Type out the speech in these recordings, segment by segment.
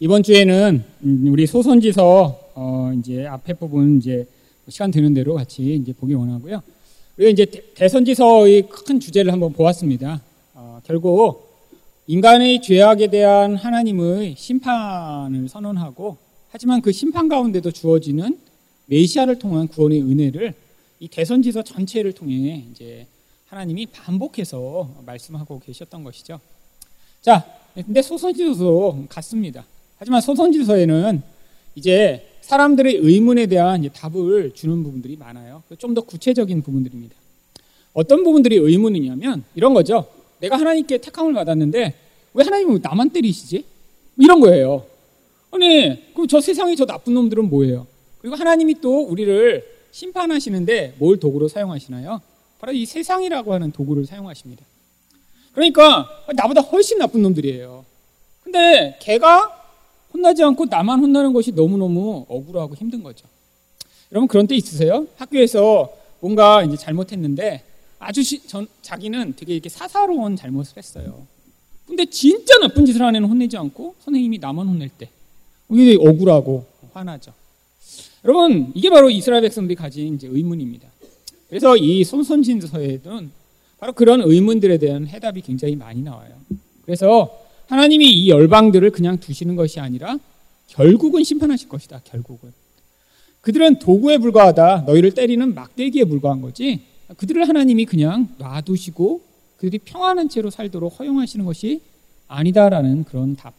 이번 주에는 음, 우리 소선지서 어 이제 앞에 부분 이제 시간 되는 대로 같이 이제 보기 원하고요. 우리가 이제 대선지서의 큰 주제를 한번 보았습니다. 어 결국 인간의 죄악에 대한 하나님의 심판을 선언하고 하지만 그 심판 가운데도 주어지는 메시아를 통한 구원의 은혜를 이 대선지서 전체를 통해 이제 하나님이 반복해서 말씀하고 계셨던 것이죠. 자, 근데 소선지서도 같습니다. 하지만 소선지서에는 이제 사람들의 의문에 대한 답을 주는 부분들이 많아요. 좀 더 구체적인 부분들입니다. 어떤 부분들이 의문이냐면 이런 거죠. 내가 하나님께 택함을 받았는데 왜 하나님은 나만 때리시지? 이런 거예요. 아니, 그럼 저 세상에 저 나쁜 놈들은 뭐예요? 그리고 하나님이 또 우리를 심판하시는데 뭘 도구로 사용하시나요? 바로 이 세상이라고 하는 도구를 사용하십니다. 그러니까 나보다 훨씬 나쁜 놈들이에요. 근데 걔가 혼나지 않고 나만 혼나는 것이 너무너무 억울하고 힘든 거죠. 여러분 그런 때 있으세요? 학교에서 뭔가 이제 잘못했는데 아주 시, 전, 자기는 되게 이렇게 사사로운 잘못을 했어요. 근데 진짜 나쁜 짓을 한 애는 혼내지 않고 선생님이 나만 혼낼 때 이게 억울하고 화나죠. 여러분 이게 바로 이스라엘 백성들이 가진 이제 의문입니다. 그래서 이 손선진서에는 바로 그런 의문들에 대한 해답이 굉장히 많이 나와요. 그래서 하나님이 이 열방들을 그냥 두시는 것이 아니라 결국은 심판하실 것이다. 결국은. 그들은 도구에 불과하다. 너희를 때리는 막대기에 불과한 거지. 그들을 하나님이 그냥 놔두시고 그들이 평안한 채로 살도록 허용하시는 것이 아니다라는 그런 답.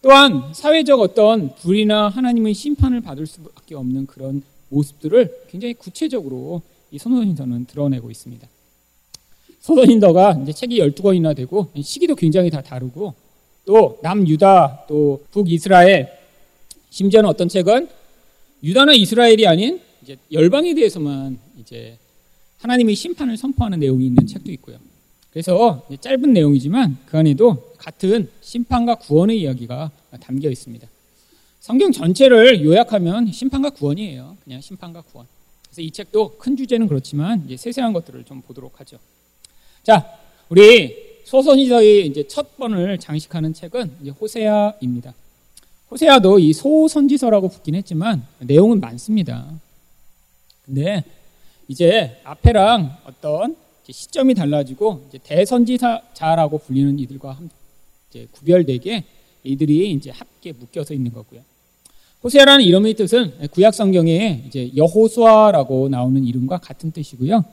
또한 사회적 어떤 불이나 하나님의 심판을 받을 수밖에 없는 그런 모습들을 굉장히 구체적으로 이 선호신서는 드러내고 있습니다. 소선인더가 이제 책이 12권이나 되고 시기도 굉장히 다 다르고 또 남유다 또 북이스라엘 심지어는 어떤 책은 유다나 이스라엘이 아닌 이제 열방에 대해서만 이제 하나님의 심판을 선포하는 내용이 있는 책도 있고요. 그래서 짧은 내용이지만 그 안에도 같은 심판과 구원의 이야기가 담겨 있습니다. 성경 전체를 요약하면 심판과 구원이에요. 그냥 심판과 구원. 그래서 이 책도 큰 주제는 그렇지만 세세한 것들을 좀 보도록 하죠. 자, 우리 소선지서의 이제 첫 번을 장식하는 책은 이제 호세아입니다. 호세아도 이 소선지서라고 붙긴 했지만 내용은 많습니다. 근데 이제 앞에랑 어떤 시점이 달라지고 대선지자라고 불리는 이들과 이제 구별되게 이들이 이제 함께 묶여서 있는 거고요. 호세아라는 이름의 뜻은 구약 성경에 이제 여호수아라고 나오는 이름과 같은 뜻이고요.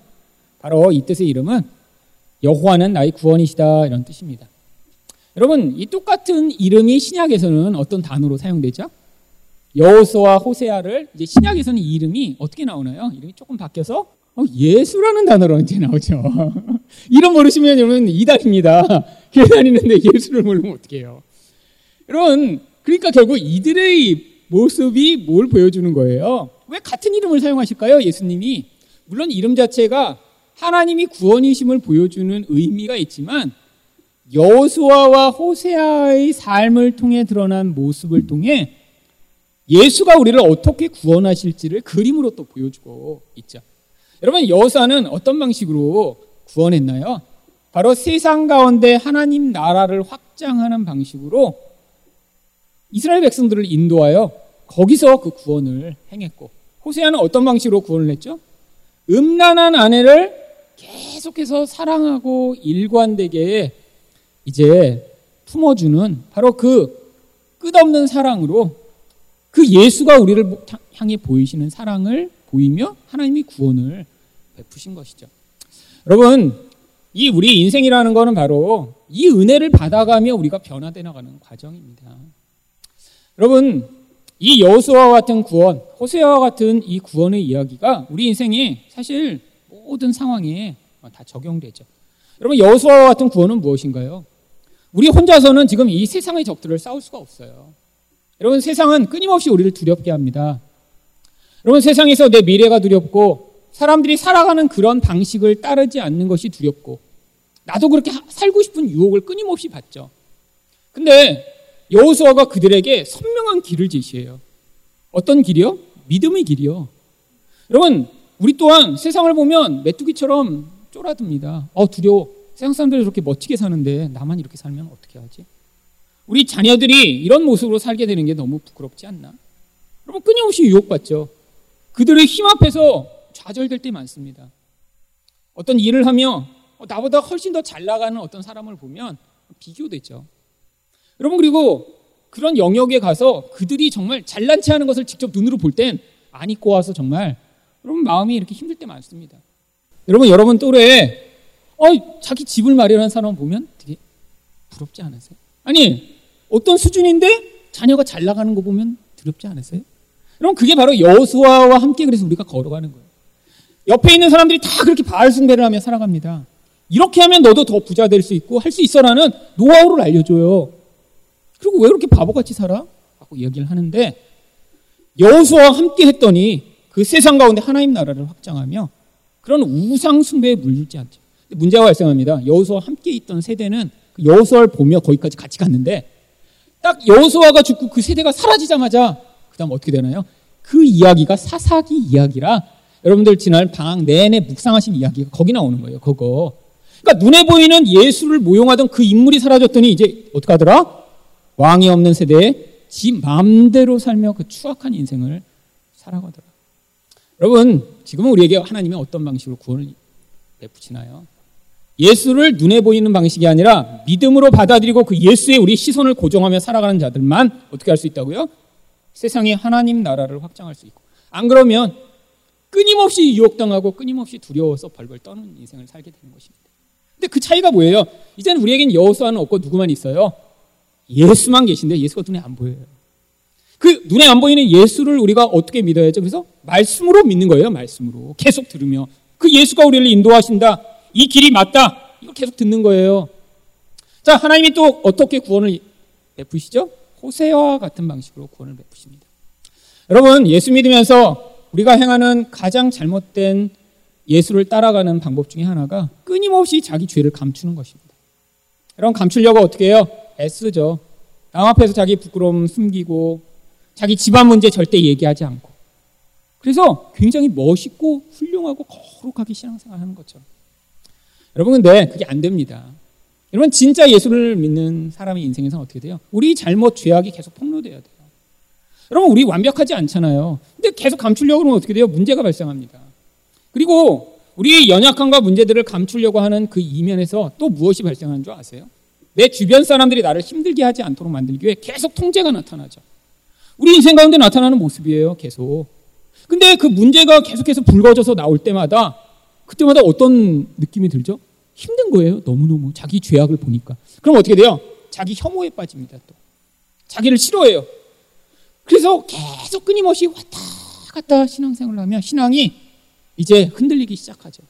바로 이 뜻의 이름은 여호와는 나의 구원이시다 이런 뜻입니다. 여러분 이 똑같은 이름이 신약에서는 어떤 단어로 사용되죠? 여호수와 호세아를 이제 신약에서는 이 이름이 어떻게 나오나요? 이름이 조금 바뀌어서 어, 예수라는 단어로 이제 나오죠. 이름 모르시면 여러분 이단입니다. 교회 다니는데 예수를 모르면 어떡해요. 여러분 그러니까 결국 이들의 모습이 뭘 보여주는 거예요? 왜 같은 이름을 사용하실까요? 예수님이 물론 이름 자체가 하나님이 구원이심을 보여주는 의미가 있지만 여호수아와 호세아의 삶을 통해 드러난 모습을 통해 예수가 우리를 어떻게 구원하실지를 그림으로 또 보여주고 있죠. 여러분 여호수아는 어떤 방식으로 구원했나요? 바로 세상 가운데 하나님 나라를 확장하는 방식으로 이스라엘 백성들을 인도하여 거기서 그 구원을 행했고 호세아는 어떤 방식으로 구원을 했죠? 음란한 아내를 계속해서 사랑하고 일관되게 이제 품어주는 바로 그 끝없는 사랑으로 그 예수가 우리를 향해 보이시는 사랑을 보이며 하나님이 구원을 베푸신 것이죠. 여러분, 이 우리 인생이라는 것은 바로 이 은혜를 받아가며 우리가 변화되어 나가는 과정입니다. 여러분, 이 여호수아와 같은 구원, 호세아와 같은 이 구원의 이야기가 우리 인생에 사실 모든 상황에 다 적용되죠. 여러분 여호수아와 같은 구원은 무엇인가요? 우리 혼자서는 지금 이 세상의 적들을 싸울 수가 없어요. 여러분 세상은 끊임없이 우리를 두렵게 합니다. 여러분 세상에서 내 미래가 두렵고 사람들이 살아가는 그런 방식을 따르지 않는 것이 두렵고 나도 그렇게 살고 싶은 유혹을 끊임없이 받죠. 근데 여호수아가 그들에게 선명한 길을 제시해요. 어떤 길이요? 믿음의 길이요. 여러분 우리 또한 세상을 보면 메뚜기처럼 쫄아듭니다. 어, 두려워. 세상 사람들이 저렇게 멋지게 사는데 나만 이렇게 살면 어떻게 하지? 우리 자녀들이 이런 모습으로 살게 되는 게 너무 부끄럽지 않나? 여러분 끊임없이 유혹받죠. 그들의 힘 앞에서 좌절될 때 많습니다. 어떤 일을 하며 어, 나보다 훨씬 더 잘 나가는 어떤 사람을 보면 비교되죠. 여러분 그리고 그런 영역에 가서 그들이 정말 잘난 체 하는 것을 직접 눈으로 볼 땐안 입고 와서 정말 여러분 마음이 이렇게 힘들 때 많습니다. 여러분 여러분 또래 어, 자기 집을 마련한 사람 보면 되게 부럽지 않으세요? 아니 어떤 수준인데 자녀가 잘 나가는 거 보면 두렵지 않으세요? 그럼 그게 바로 여수아와 함께 그래서 우리가 걸어가는 거예요. 옆에 있는 사람들이 다 그렇게 바알 숭배를 하며 살아갑니다. 이렇게 하면 너도 더 부자 될 수 있고 할 수 있어라는 노하우를 알려줘요. 그리고 왜 그렇게 바보같이 살아? 라고 얘기를 하는데 여호수와 함께 했더니 그 세상 가운데 하나님 나라를 확장하며 그런 우상 숭배에 물들지 않죠. 문제가 발생합니다. 여호수와 함께 있던 세대는 그 여호수아를 보며 거기까지 같이 갔는데 딱 여호수아가 죽고 그 세대가 사라지자마자 그다음 어떻게 되나요? 그 이야기가 사사기 이야기라 여러분들 지난 방학 내내 묵상하신 이야기가 거기 나오는 거예요. 그거. 그러니까 눈에 보이는 예수를 모용하던 그 인물이 사라졌더니 이제 어떻게 하더라? 왕이 없는 세대에 지 마음대로 살며 그 추악한 인생을 살아가더라. 여러분, 지금은 우리에게 하나님이 어떤 방식으로 구원을 베푸시나요? 예수를 눈에 보이는 방식이 아니라 믿음으로 받아들이고 그 예수의 우리 시선을 고정하며 살아가는 자들만 어떻게 할 수 있다고요? 세상에 하나님 나라를 확장할 수 있고. 안 그러면 끊임없이 유혹당하고 끊임없이 두려워서 벌벌 떠는 인생을 살게 되는 것입니다. 근데 그 차이가 뭐예요? 이제는 우리에겐 여호수아는 없고 누구만 있어요? 예수만 계신데 예수가 눈에 안 보여요. 그 눈에 안 보이는 예수를 우리가 어떻게 믿어야죠? 그래서 말씀으로 믿는 거예요. 말씀으로 계속 들으며 그 예수가 우리를 인도하신다. 이 길이 맞다. 이거 계속 듣는 거예요. 자, 하나님이 또 어떻게 구원을 베푸시죠? 호세와 같은 방식으로 구원을 베푸십니다. 여러분, 예수 믿으면서 우리가 행하는 가장 잘못된 예수를 따라가는 방법 중에 하나가 끊임없이 자기 죄를 감추는 것입니다. 여러분, 감추려고 어떻게 해요? 애쓰죠. 남 앞에서 자기 부끄러움 숨기고 자기 집안 문제 절대 얘기하지 않고 그래서 굉장히 멋있고 훌륭하고 거룩하게 신앙생활 하는 것처럼 여러분 근데 그게 안 됩니다. 여러분 진짜 예수를 믿는 사람의 인생에서는 어떻게 돼요? 우리 잘못 죄악이 계속 폭로돼야 돼요. 여러분 우리 완벽하지 않잖아요. 근데 계속 감추려고 하면 어떻게 돼요? 문제가 발생합니다. 그리고 우리의 연약함과 문제들을 감추려고 하는 그 이면에서 또 무엇이 발생하는 줄 아세요? 내 주변 사람들이 나를 힘들게 하지 않도록 만들기 위해 계속 통제가 나타나죠. 우리 인생 가운데 나타나는 모습이에요, 계속. 근데 그 문제가 계속해서 불거져서 나올 때마다 그때마다 어떤 느낌이 들죠? 힘든 거예요, 너무너무. 자기 죄악을 보니까. 그럼 어떻게 돼요? 자기 혐오에 빠집니다, 또. 자기를 싫어해요. 그래서 계속 끊임없이 왔다 갔다 신앙생활을 하면 신앙이 이제 흔들리기 시작하죠.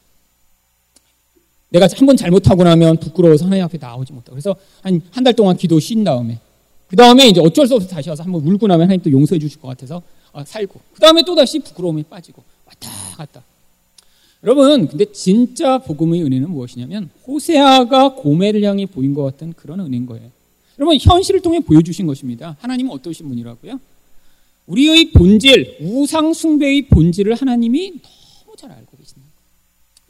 내가 한 번 잘못하고 나면 부끄러워서 하나님 앞에 나오지 못하고. 그래서 한 한 달 동안 기도 쉰 다음에 그 다음에 이제 어쩔 수 없이 다시 와서 한번 울고 나면 하나님 또 용서해 주실 것 같아서 어, 살고. 그 다음에 또 다시 부끄러움에 빠지고 왔다 갔다. 여러분, 근데 진짜 복음의 은혜는 무엇이냐면 호세아가 고멜을 향해 보인 것 같은 그런 은혜인 거예요. 여러분, 현실을 통해 보여주신 것입니다. 하나님은 어떠신 분이라고요? 우리의 본질, 우상 숭배의 본질을 하나님이 너무 잘 알고 계십니다.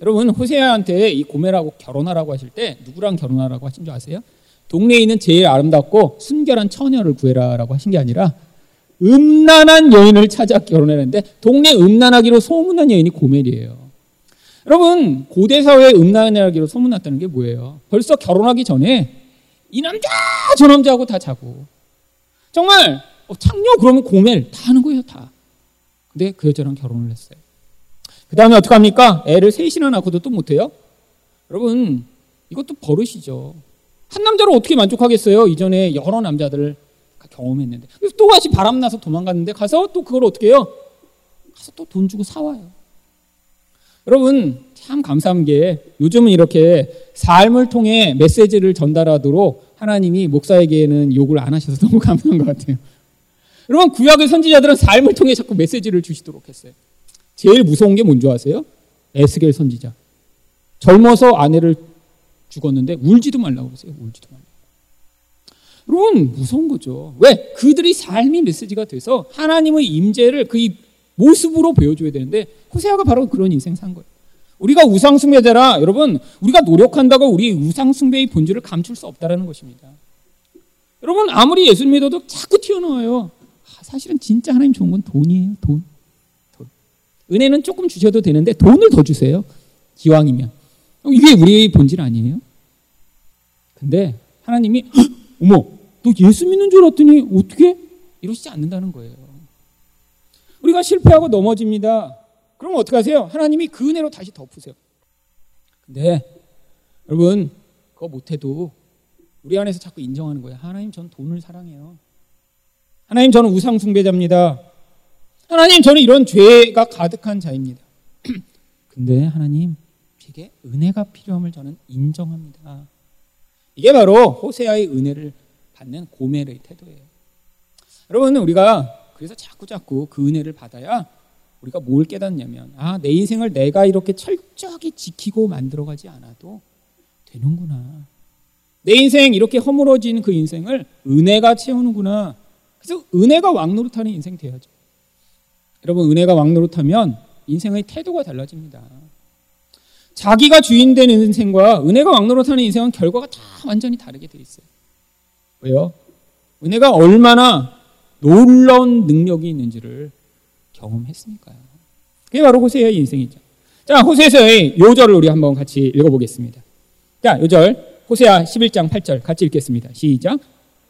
여러분, 호세아한테 이 고멜하고 결혼하라고 하실 때 누구랑 결혼하라고 하신 줄 아세요? 동네에 있는 제일 아름답고 순결한 처녀를 구해라라고 하신 게 아니라 음란한 여인을 찾아 결혼했는데 동네 음란하기로 소문난 여인이 고멜이에요. 여러분 고대 사회에 음란하기로 소문났다는 게 뭐예요? 벌써 결혼하기 전에 이 남자 저 남자하고 다 자고 정말 어, 창녀 그러면 고멜 다 하는 거예요 다. 근데 그 여자랑 결혼을 했어요. 그 다음에 어떡합니까? 애를 셋이나 낳고도 또 못해요? 여러분 이것도 버릇이죠. 한 남자로 어떻게 만족하겠어요? 이전에 여러 남자들을 경험했는데. 그래서 또 다시 바람나서 도망갔는데 가서 또 그걸 어떻게 해요? 가서 또 돈 주고 사와요. 여러분, 참 감사한 게 요즘은 이렇게 삶을 통해 메시지를 전달하도록 하나님이 목사에게는 욕을 안 하셔서 너무 감사한 것 같아요. 여러분, 구약의 선지자들은 삶을 통해 자꾸 메시지를 주시도록 했어요. 제일 무서운 게 뭔지 아세요? 에스겔 선지자. 젊어서 아내를 죽었는데 울지도 말라고 그러세요. 울지도 말라고. 여러분 무서운 거죠. 왜? 그들이 삶이 메시지가 돼서 하나님의 임재를 그 모습으로 보여줘야 되는데 호세아가 바로 그런 인생 산 거예요. 우리가 우상 숭배자라 여러분 우리가 노력한다고 우리 우상 숭배의 본질을 감출 수 없다라는 것입니다. 여러분 아무리 예수 믿어도 자꾸 튀어나와요. 아, 사실은 진짜 하나님 좋은 건 돈이에요. 돈. 돈. 은혜는 조금 주셔도 되는데 돈을 더 주세요. 기왕이면. 이게 우리의 본질 아니에요? 근데 하나님이 어머 너 예수 믿는 줄 알았더니 어떻게 이러시지 않는다는 거예요. 우리가 실패하고 넘어집니다. 그럼 어떻게 하세요? 하나님이 그 은혜로 다시 덮으세요. 근데 여러분 그거 못해도 우리 안에서 자꾸 인정하는 거예요. 하나님 전 돈을 사랑해요. 하나님 저는 우상 숭배자입니다. 하나님 저는 이런 죄가 가득한 자입니다. 근데 하나님 제게 은혜가 필요함을 저는 인정합니다. 이게 바로 호세아의 은혜를 받는 고멜의 태도예요. 여러분 우리가 그래서 자꾸 자꾸 그 은혜를 받아야 우리가 뭘 깨닫냐면 아 내 인생을 내가 이렇게 철저하게 지키고 만들어가지 않아도 되는구나. 내 인생 이렇게 허물어진 그 인생을 은혜가 채우는구나. 그래서 은혜가 왕노릇하는 인생 돼야죠. 여러분 은혜가 왕노릇하면 인생의 태도가 달라집니다. 자기가 주인 되는 인생과 은혜가 왕노릇하는 인생은 결과가 다 완전히 다르게 돼 있어요. 왜요? 은혜가 얼마나 놀라운 능력이 있는지를 경험했으니까요. 그게 바로 호세의 인생이죠. 자, 호세서의 요절을 우리 한번 같이 읽어보겠습니다. 자, 요절 호세아 11장 8절 같이 읽겠습니다. 시작.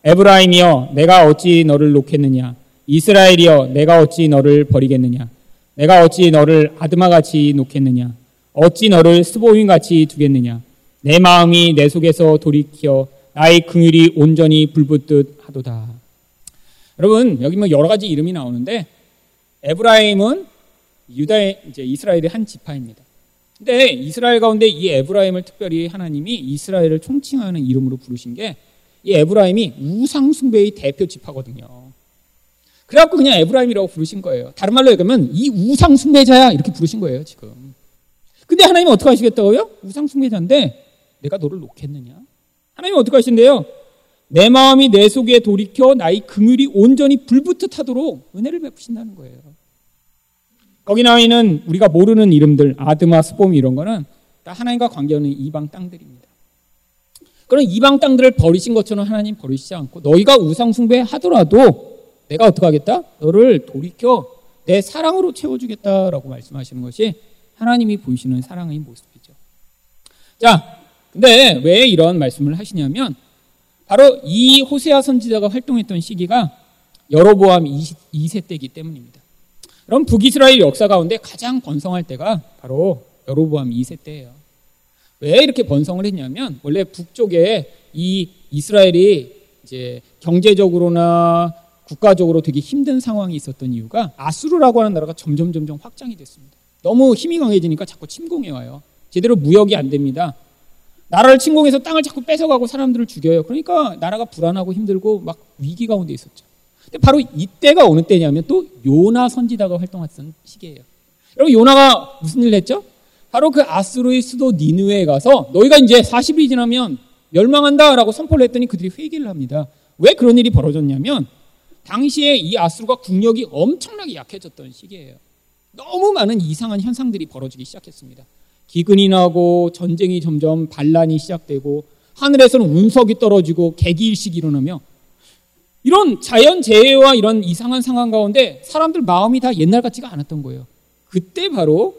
에브라임이여 내가 어찌 너를 놓겠느냐 이스라엘이여 내가 어찌 너를 버리겠느냐 내가 어찌 너를 아드마같이 놓겠느냐 어찌 너를 스보임같이 두겠느냐 내 마음이 내 속에서 돌이켜 나의 긍휼이 온전히 불붙듯 하도다. 여러분 여기 뭐 여러 가지 이름이 나오는데 에브라임은 유다의 이제 이스라엘의 한 지파입니다. 근데 이스라엘 가운데 이 에브라임을 특별히 하나님이 이스라엘을 총칭하는 이름으로 부르신 게 이 에브라임이 우상 숭배의 대표 지파거든요. 그래갖고 그냥 에브라임이라고 부르신 거예요. 다른 말로 얘기하면 이 우상 숭배자야 이렇게 부르신 거예요 지금. 근데 하나님은 어떻게 하시겠다고요? 우상 숭배자인데 내가 너를 놓겠느냐? 하나님은 어떻게 하신대요? 내 마음이 내 속에 돌이켜 나의 긍휼이 온전히 불붙듯 하도록 은혜를 베푸신다는 거예요. 거기 나와 있는 우리가 모르는 이름들 아드마, 스봄 이런 거는 다 하나님과 관계없는 이방 땅들입니다. 그런 이방 땅들을 버리신 것처럼 하나님 버리시지 않고 너희가 우상 숭배하더라도 내가 어떻게 하겠다? 너를 돌이켜 내 사랑으로 채워주겠다라고 말씀하시는 것이 하나님이 보이시는 사랑의 모습이죠. 자, 근데 왜 이런 말씀을 하시냐면 바로 이 호세아 선지자가 활동했던 시기가 여로보암 2세 때이기 때문입니다. 그럼 북이스라엘 역사 가운데 가장 번성할 때가 바로 여로보암 2세 때예요. 왜 이렇게 번성을 했냐면 원래 북쪽에 이 이스라엘이 이제 경제적으로나 국가적으로 되게 힘든 상황이 있었던 이유가 아수르라고 하는 나라가 점점 점점 확장이 됐습니다. 너무 힘이 강해지니까 자꾸 침공해 와요. 제대로 무역이 안 됩니다. 나라를 침공해서 땅을 자꾸 뺏어가고 사람들을 죽여요. 그러니까 나라가 불안하고 힘들고 막 위기 가운데 있었죠. 근데 바로 이때가 어느 때냐면 또 요나 선지자가 활동했던 시기예요. 여러분 요나가 무슨 일을 했죠? 바로 그 아수르의 수도 니누에 가서 너희가 이제 40일이 지나면 멸망한다라고 선포를 했더니 그들이 회개를 합니다. 왜 그런 일이 벌어졌냐면 당시에 이 아수르가 국력이 엄청나게 약해졌던 시기예요. 너무 많은 이상한 현상들이 벌어지기 시작했습니다. 기근이 나고 전쟁이 점점 반란이 시작되고 하늘에서는 운석이 떨어지고 개기일식이 일어나며 이런 자연 재해와 이런 이상한 상황 가운데 사람들 마음이 다 옛날 같지가 않았던 거예요. 그때 바로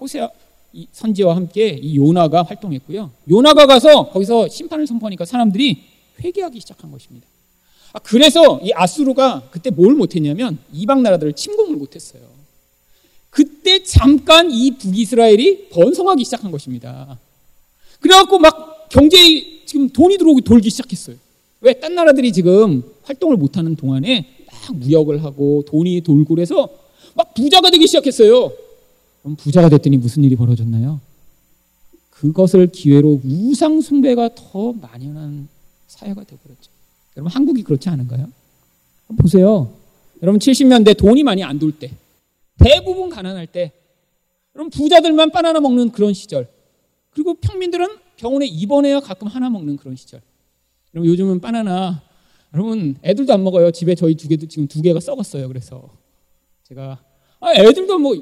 호세아 선지와 함께 이 요나가 활동했고요. 요나가 가서 거기서 심판을 선포하니까 사람들이 회개하기 시작한 것입니다. 아, 그래서 이 아수르가 그때 뭘 못했냐면 이방 나라들을 침공을 못했어요. 그때 잠깐 이 북이스라엘이 번성하기 시작한 것입니다. 그래갖고 막 경제에 지금 돈이 들어오기 돌기 시작했어요. 왜? 딴 나라들이 지금 활동을 못하는 동안에 막 무역을 하고 돈이 돌고 그래서 막 부자가 되기 시작했어요. 그럼 부자가 됐더니 무슨 일이 벌어졌나요? 그것을 기회로 우상 숭배가 더 만연한 사회가 되어버렸죠. 여러분 한국이 그렇지 않은가요? 보세요. 여러분 70년대 돈이 많이 안 돌 때, 대부분 가난할 때, 여러분 부자들만 바나나 먹는 그런 시절, 그리고 평민들은 병원에 입원해야 가끔 하나 먹는 그런 시절. 여러분 요즘은 바나나 여러분 애들도 안 먹어요. 집에 저희 두 개도 지금 두 개가 썩었어요. 그래서 제가 아, 애들도 뭐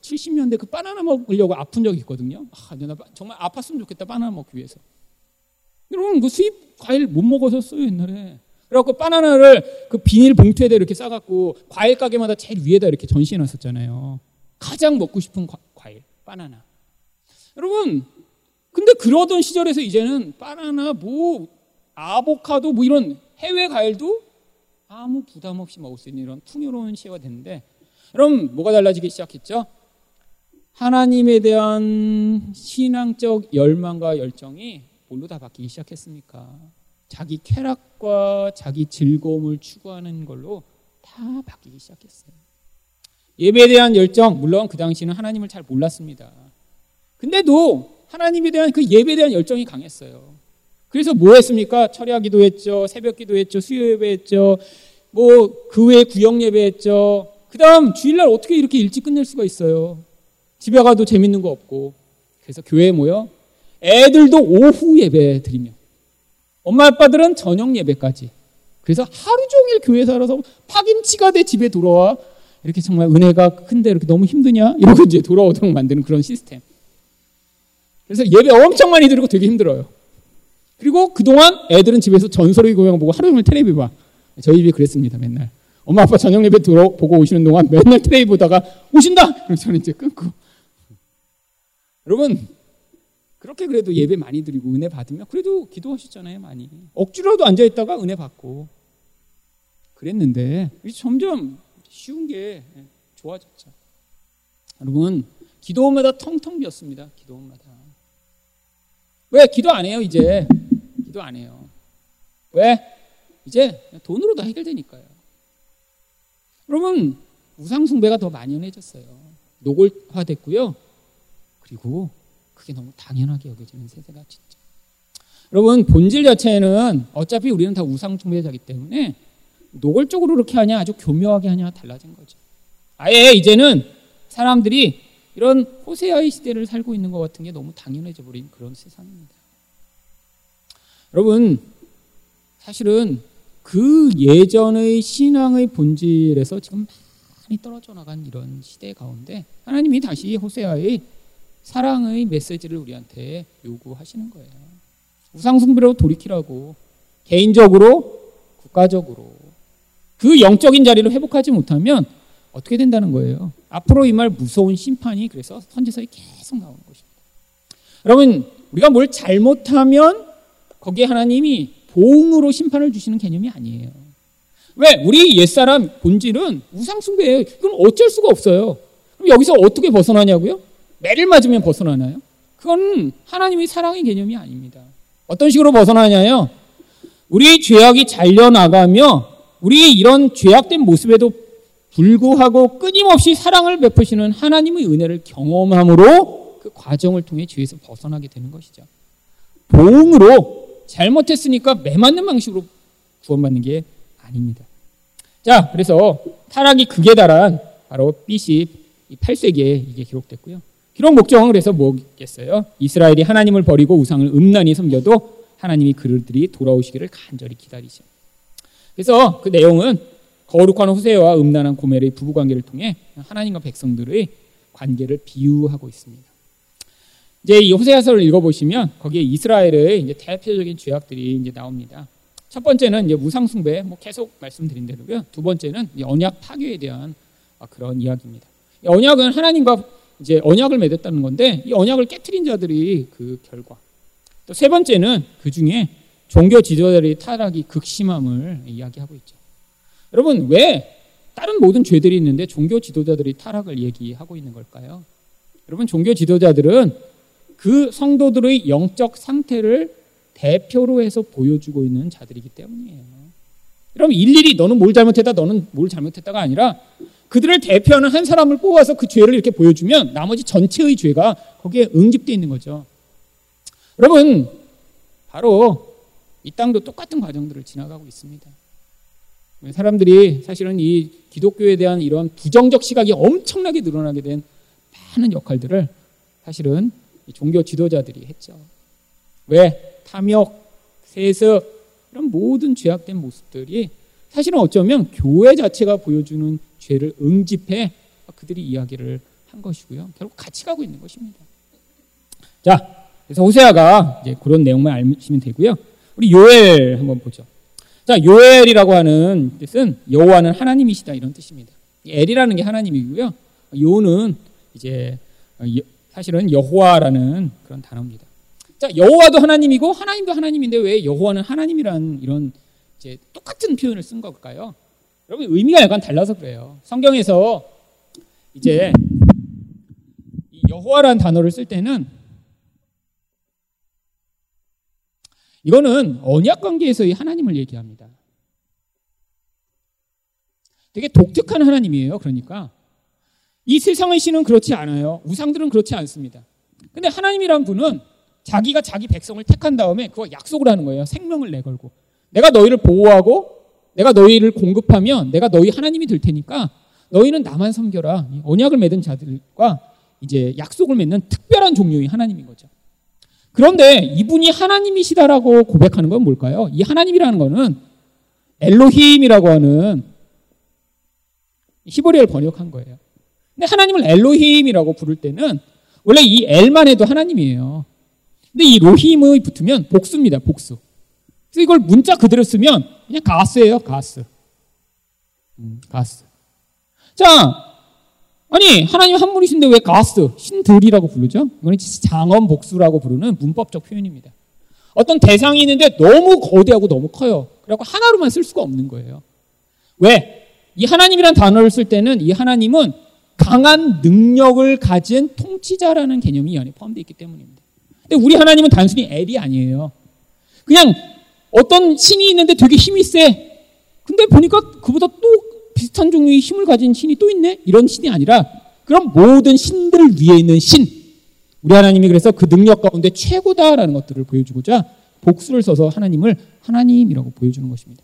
70년대 그 바나나 먹으려고 아픈 적이 있거든요. 아, 나 정말 아팠으면 좋겠다. 바나나 먹기 위해서. 여러분 그 수입 과일 못 먹어서어요 옛날에. 그래갖고 바나나를 그 비닐 봉투에다 이렇게 싸갖고 과일 가게마다 제일 위에다 이렇게 전시해 놨었잖아요. 가장 먹고 싶은 과, 과일, 바나나. 여러분, 근데 그러던 시절에서 이제는 바나나, 뭐, 아보카도, 뭐 이런 해외 과일도 아무 부담 없이 먹을 수 있는 이런 풍요로운 시대가 됐는데, 여러분, 뭐가 달라지기 시작했죠? 하나님에 대한 신앙적 열망과 열정이 뭘로 다 바뀌기 시작했습니까? 자기 쾌락과 자기 즐거움을 추구하는 걸로 다 바뀌기 시작했어요. 예배에 대한 열정, 물론 그 당시는 하나님을 잘 몰랐습니다. 근데도 하나님에 대한 그 예배에 대한 열정이 강했어요. 그래서 뭐 했습니까? 철야 기도했죠. 새벽 기도했죠. 수요 예배했죠. 뭐 그 외에 구역 예배했죠. 그다음 주일날 어떻게 이렇게 일찍 끝낼 수가 있어요? 집에 가도 재밌는 거 없고. 그래서 교회에 모여 애들도 오후 예배 드리며 엄마 아빠들은 저녁 예배까지. 그래서 하루 종일 교회 살아서 파김치가 돼 집에 돌아와 이렇게 정말 은혜가 큰데 이렇게 너무 힘드냐 이러고 이제 돌아오도록 만드는 그런 시스템. 그래서 예배 엄청 많이 드리고 되게 힘들어요. 그리고 그동안 애들은 집에서 전설의 고향 보고 하루 종일 텔레비 봐. 저희 집이 그랬습니다, 맨날. 엄마 아빠 저녁 예배 들어 보고 오시는 동안 맨날 텔레비 보다가 오신다! 그럼 저는 이제 끊고. 여러분, 그렇게 그래도 예배 많이 드리고 은혜 받으면 그래도 기도하셨잖아요, 많이. 억지로라도 앉아있다가 은혜 받고. 그랬는데, 점점 쉬운 게 좋아졌죠. 여러분, 기도원마다 텅텅 비었습니다, 기도원마다. 왜? 기도 안 해요, 이제. 기도 안 해요. 왜? 이제 돈으로 다 해결되니까요. 여러분, 우상숭배가 더 만연해졌어요. 노골화됐고요. 그리고 그게 너무 당연하게 여겨지는 세대가 진짜. 여러분 본질 자체는 어차피 우리는 다 우상 숭배자기 때문에 노골적으로 그렇게 하냐 아주 교묘하게 하냐 달라진 거죠. 아예 이제는 사람들이 이런 호세아의 시대를 살고 있는 것 같은 게 너무 당연해져 버린 그런 세상입니다. 여러분 사실은 그 예전의 신앙의 본질에서 지금 많이 떨어져 나간 이런 시대 가운데 하나님이 다시 호세아의 사랑의 메시지를 우리한테 요구하시는 거예요. 우상숭배로 돌이키라고 개인적으로 국가적으로 그 영적인 자리를 회복하지 못하면 어떻게 된다는 거예요. 앞으로 이 말 무서운 심판이 그래서 선지서에 계속 나오는 것입니다. 여러분 우리가 뭘 잘못하면 거기에 하나님이 보응으로 심판을 주시는 개념이 아니에요. 왜? 우리 옛사람 본질은 우상숭배예요. 그럼 어쩔 수가 없어요. 그럼 여기서 어떻게 벗어나냐고요? 매를 맞으면 벗어나나요? 그건 하나님의 사랑의 개념이 아닙니다. 어떤 식으로 벗어나냐요? 우리 죄악이 잘려나가며 우리 이런 죄악된 모습에도 불구하고 끊임없이 사랑을 베푸시는 하나님의 은혜를 경험함으로 그 과정을 통해 죄에서 벗어나게 되는 것이죠. 보응으로 잘못했으니까 매 맞는 방식으로 구원받는 게 아닙니다. 자, 그래서 타락이 극에 달한 바로 BC 8세기에 이게 기록됐고요. 기록 목적은 그래서 뭐겠어요? 이스라엘이 하나님을 버리고 우상을 음란히 섬겨도 하나님이 그들이 돌아오시기를 간절히 기다리죠. 그래서 그 내용은 거룩한 호세와 음란한 고멜의 부부관계를 통해 하나님과 백성들의 관계를 비유하고 있습니다. 이제 이 호세아서를 읽어보시면 거기에 이스라엘의 이제 대표적인 죄악들이 이제 나옵니다. 첫 번째는 이제 무상숭배, 뭐 계속 말씀드린 대로고요. 두 번째는 언약 파괴에 대한 그런 이야기입니다. 언약은 하나님과 이제 언약을 맺었다는 건데 이 언약을 깨뜨린 자들이 그 결과. 또 세 번째는 그 중에 종교 지도자들의 타락이 극심함을 이야기하고 있죠. 여러분 왜 다른 모든 죄들이 있는데 종교 지도자들이 타락을 얘기하고 있는 걸까요? 여러분 종교 지도자들은 그 성도들의 영적 상태를 대표로 해서 보여주고 있는 자들이기 때문이에요. 여러분 일일이 너는 뭘 잘못했다, 너는 뭘 잘못했다가 아니라 그들을 대표하는 한 사람을 뽑아서 그 죄를 이렇게 보여주면 나머지 전체의 죄가 거기에 응집되어 있는 거죠. 여러분, 바로 이 땅도 똑같은 과정들을 지나가고 있습니다. 사람들이 사실은 이 기독교에 대한 이런 부정적 시각이 엄청나게 늘어나게 된 많은 역할들을 사실은 종교 지도자들이 했죠. 왜? 탐욕, 세습, 이런 모든 죄악된 모습들이 사실은 어쩌면 교회 자체가 보여주는 죄를 응집해 그들이 이야기를 한 것이고요. 결국 같이 가고 있는 것입니다. 자, 그래서 호세아가 이제 그런 내용만 알시면 되고요. 우리 요엘 한번 보죠. 자, 요엘이라고 하는 뜻은 여호와는 하나님이시다 이런 뜻입니다. 엘이라는 게 하나님이고요. 요는 이제 사실은 여호와라는 그런 단어입니다. 자, 여호와도 하나님이고 하나님도 하나님인데 왜 여호와는 하나님이라는 이런 이제 똑같은 표현을 쓴 걸까요? 여러분 의미가 약간 달라서 그래요. 성경에서 이제 여호와라는 단어를 쓸 때는 이거는 언약 관계에서의 하나님을 얘기합니다. 되게 독특한 하나님이에요. 그러니까 이 세상의 신은 그렇지 않아요. 우상들은 그렇지 않습니다. 근데 하나님이란 분은 자기가 자기 백성을 택한 다음에 그거 약속을 하는 거예요. 생명을 내걸고. 내가 너희를 보호하고 내가 너희를 공급하면 내가 너희 하나님이 될 테니까 너희는 나만 섬겨라. 언약을 맺은 자들과 이제 약속을 맺는 특별한 종류의 하나님인 거죠. 그런데 이분이 하나님이시다라고 고백하는 건 뭘까요? 이 하나님이라는 거는 엘로힘이라고 하는 히브리어를 번역한 거예요. 근데 하나님을 엘로힘이라고 부를 때는 원래 이 엘만 해도 하나님이에요. 근데 이 로힘의 붙으면 복수입니다. 복수. 그래서 이걸 문자 그대로 쓰면 그냥 가스예요. 가스. 음, 가스. 자, 아니 하나님 한 분이신데 왜 가스, 신들이라고 부르죠? 이거는 장엄 복수라고 부르는 문법적 표현입니다. 어떤 대상이 있는데 너무 거대하고 너무 커요. 그래갖고 하나로만 쓸 수가 없는 거예요. 왜? 이 하나님이란 단어를 쓸 때는 이 하나님은 강한 능력을 가진 통치자라는 개념이 이 안에 포함되어 있기 때문입니다. 근데 우리 하나님은 단순히 엘이 아니에요. 그냥 어떤 신이 있는데 되게 힘이 세. 근데 보니까 그보다 또 비슷한 종류의 힘을 가진 신이 또 있네? 이런 신이 아니라 그런 모든 신들 위에 있는 신. 우리 하나님이 그래서 그 능력 가운데 최고다라는 것들을 보여주고자 복수를 써서 하나님을 하나님이라고 보여주는 것입니다.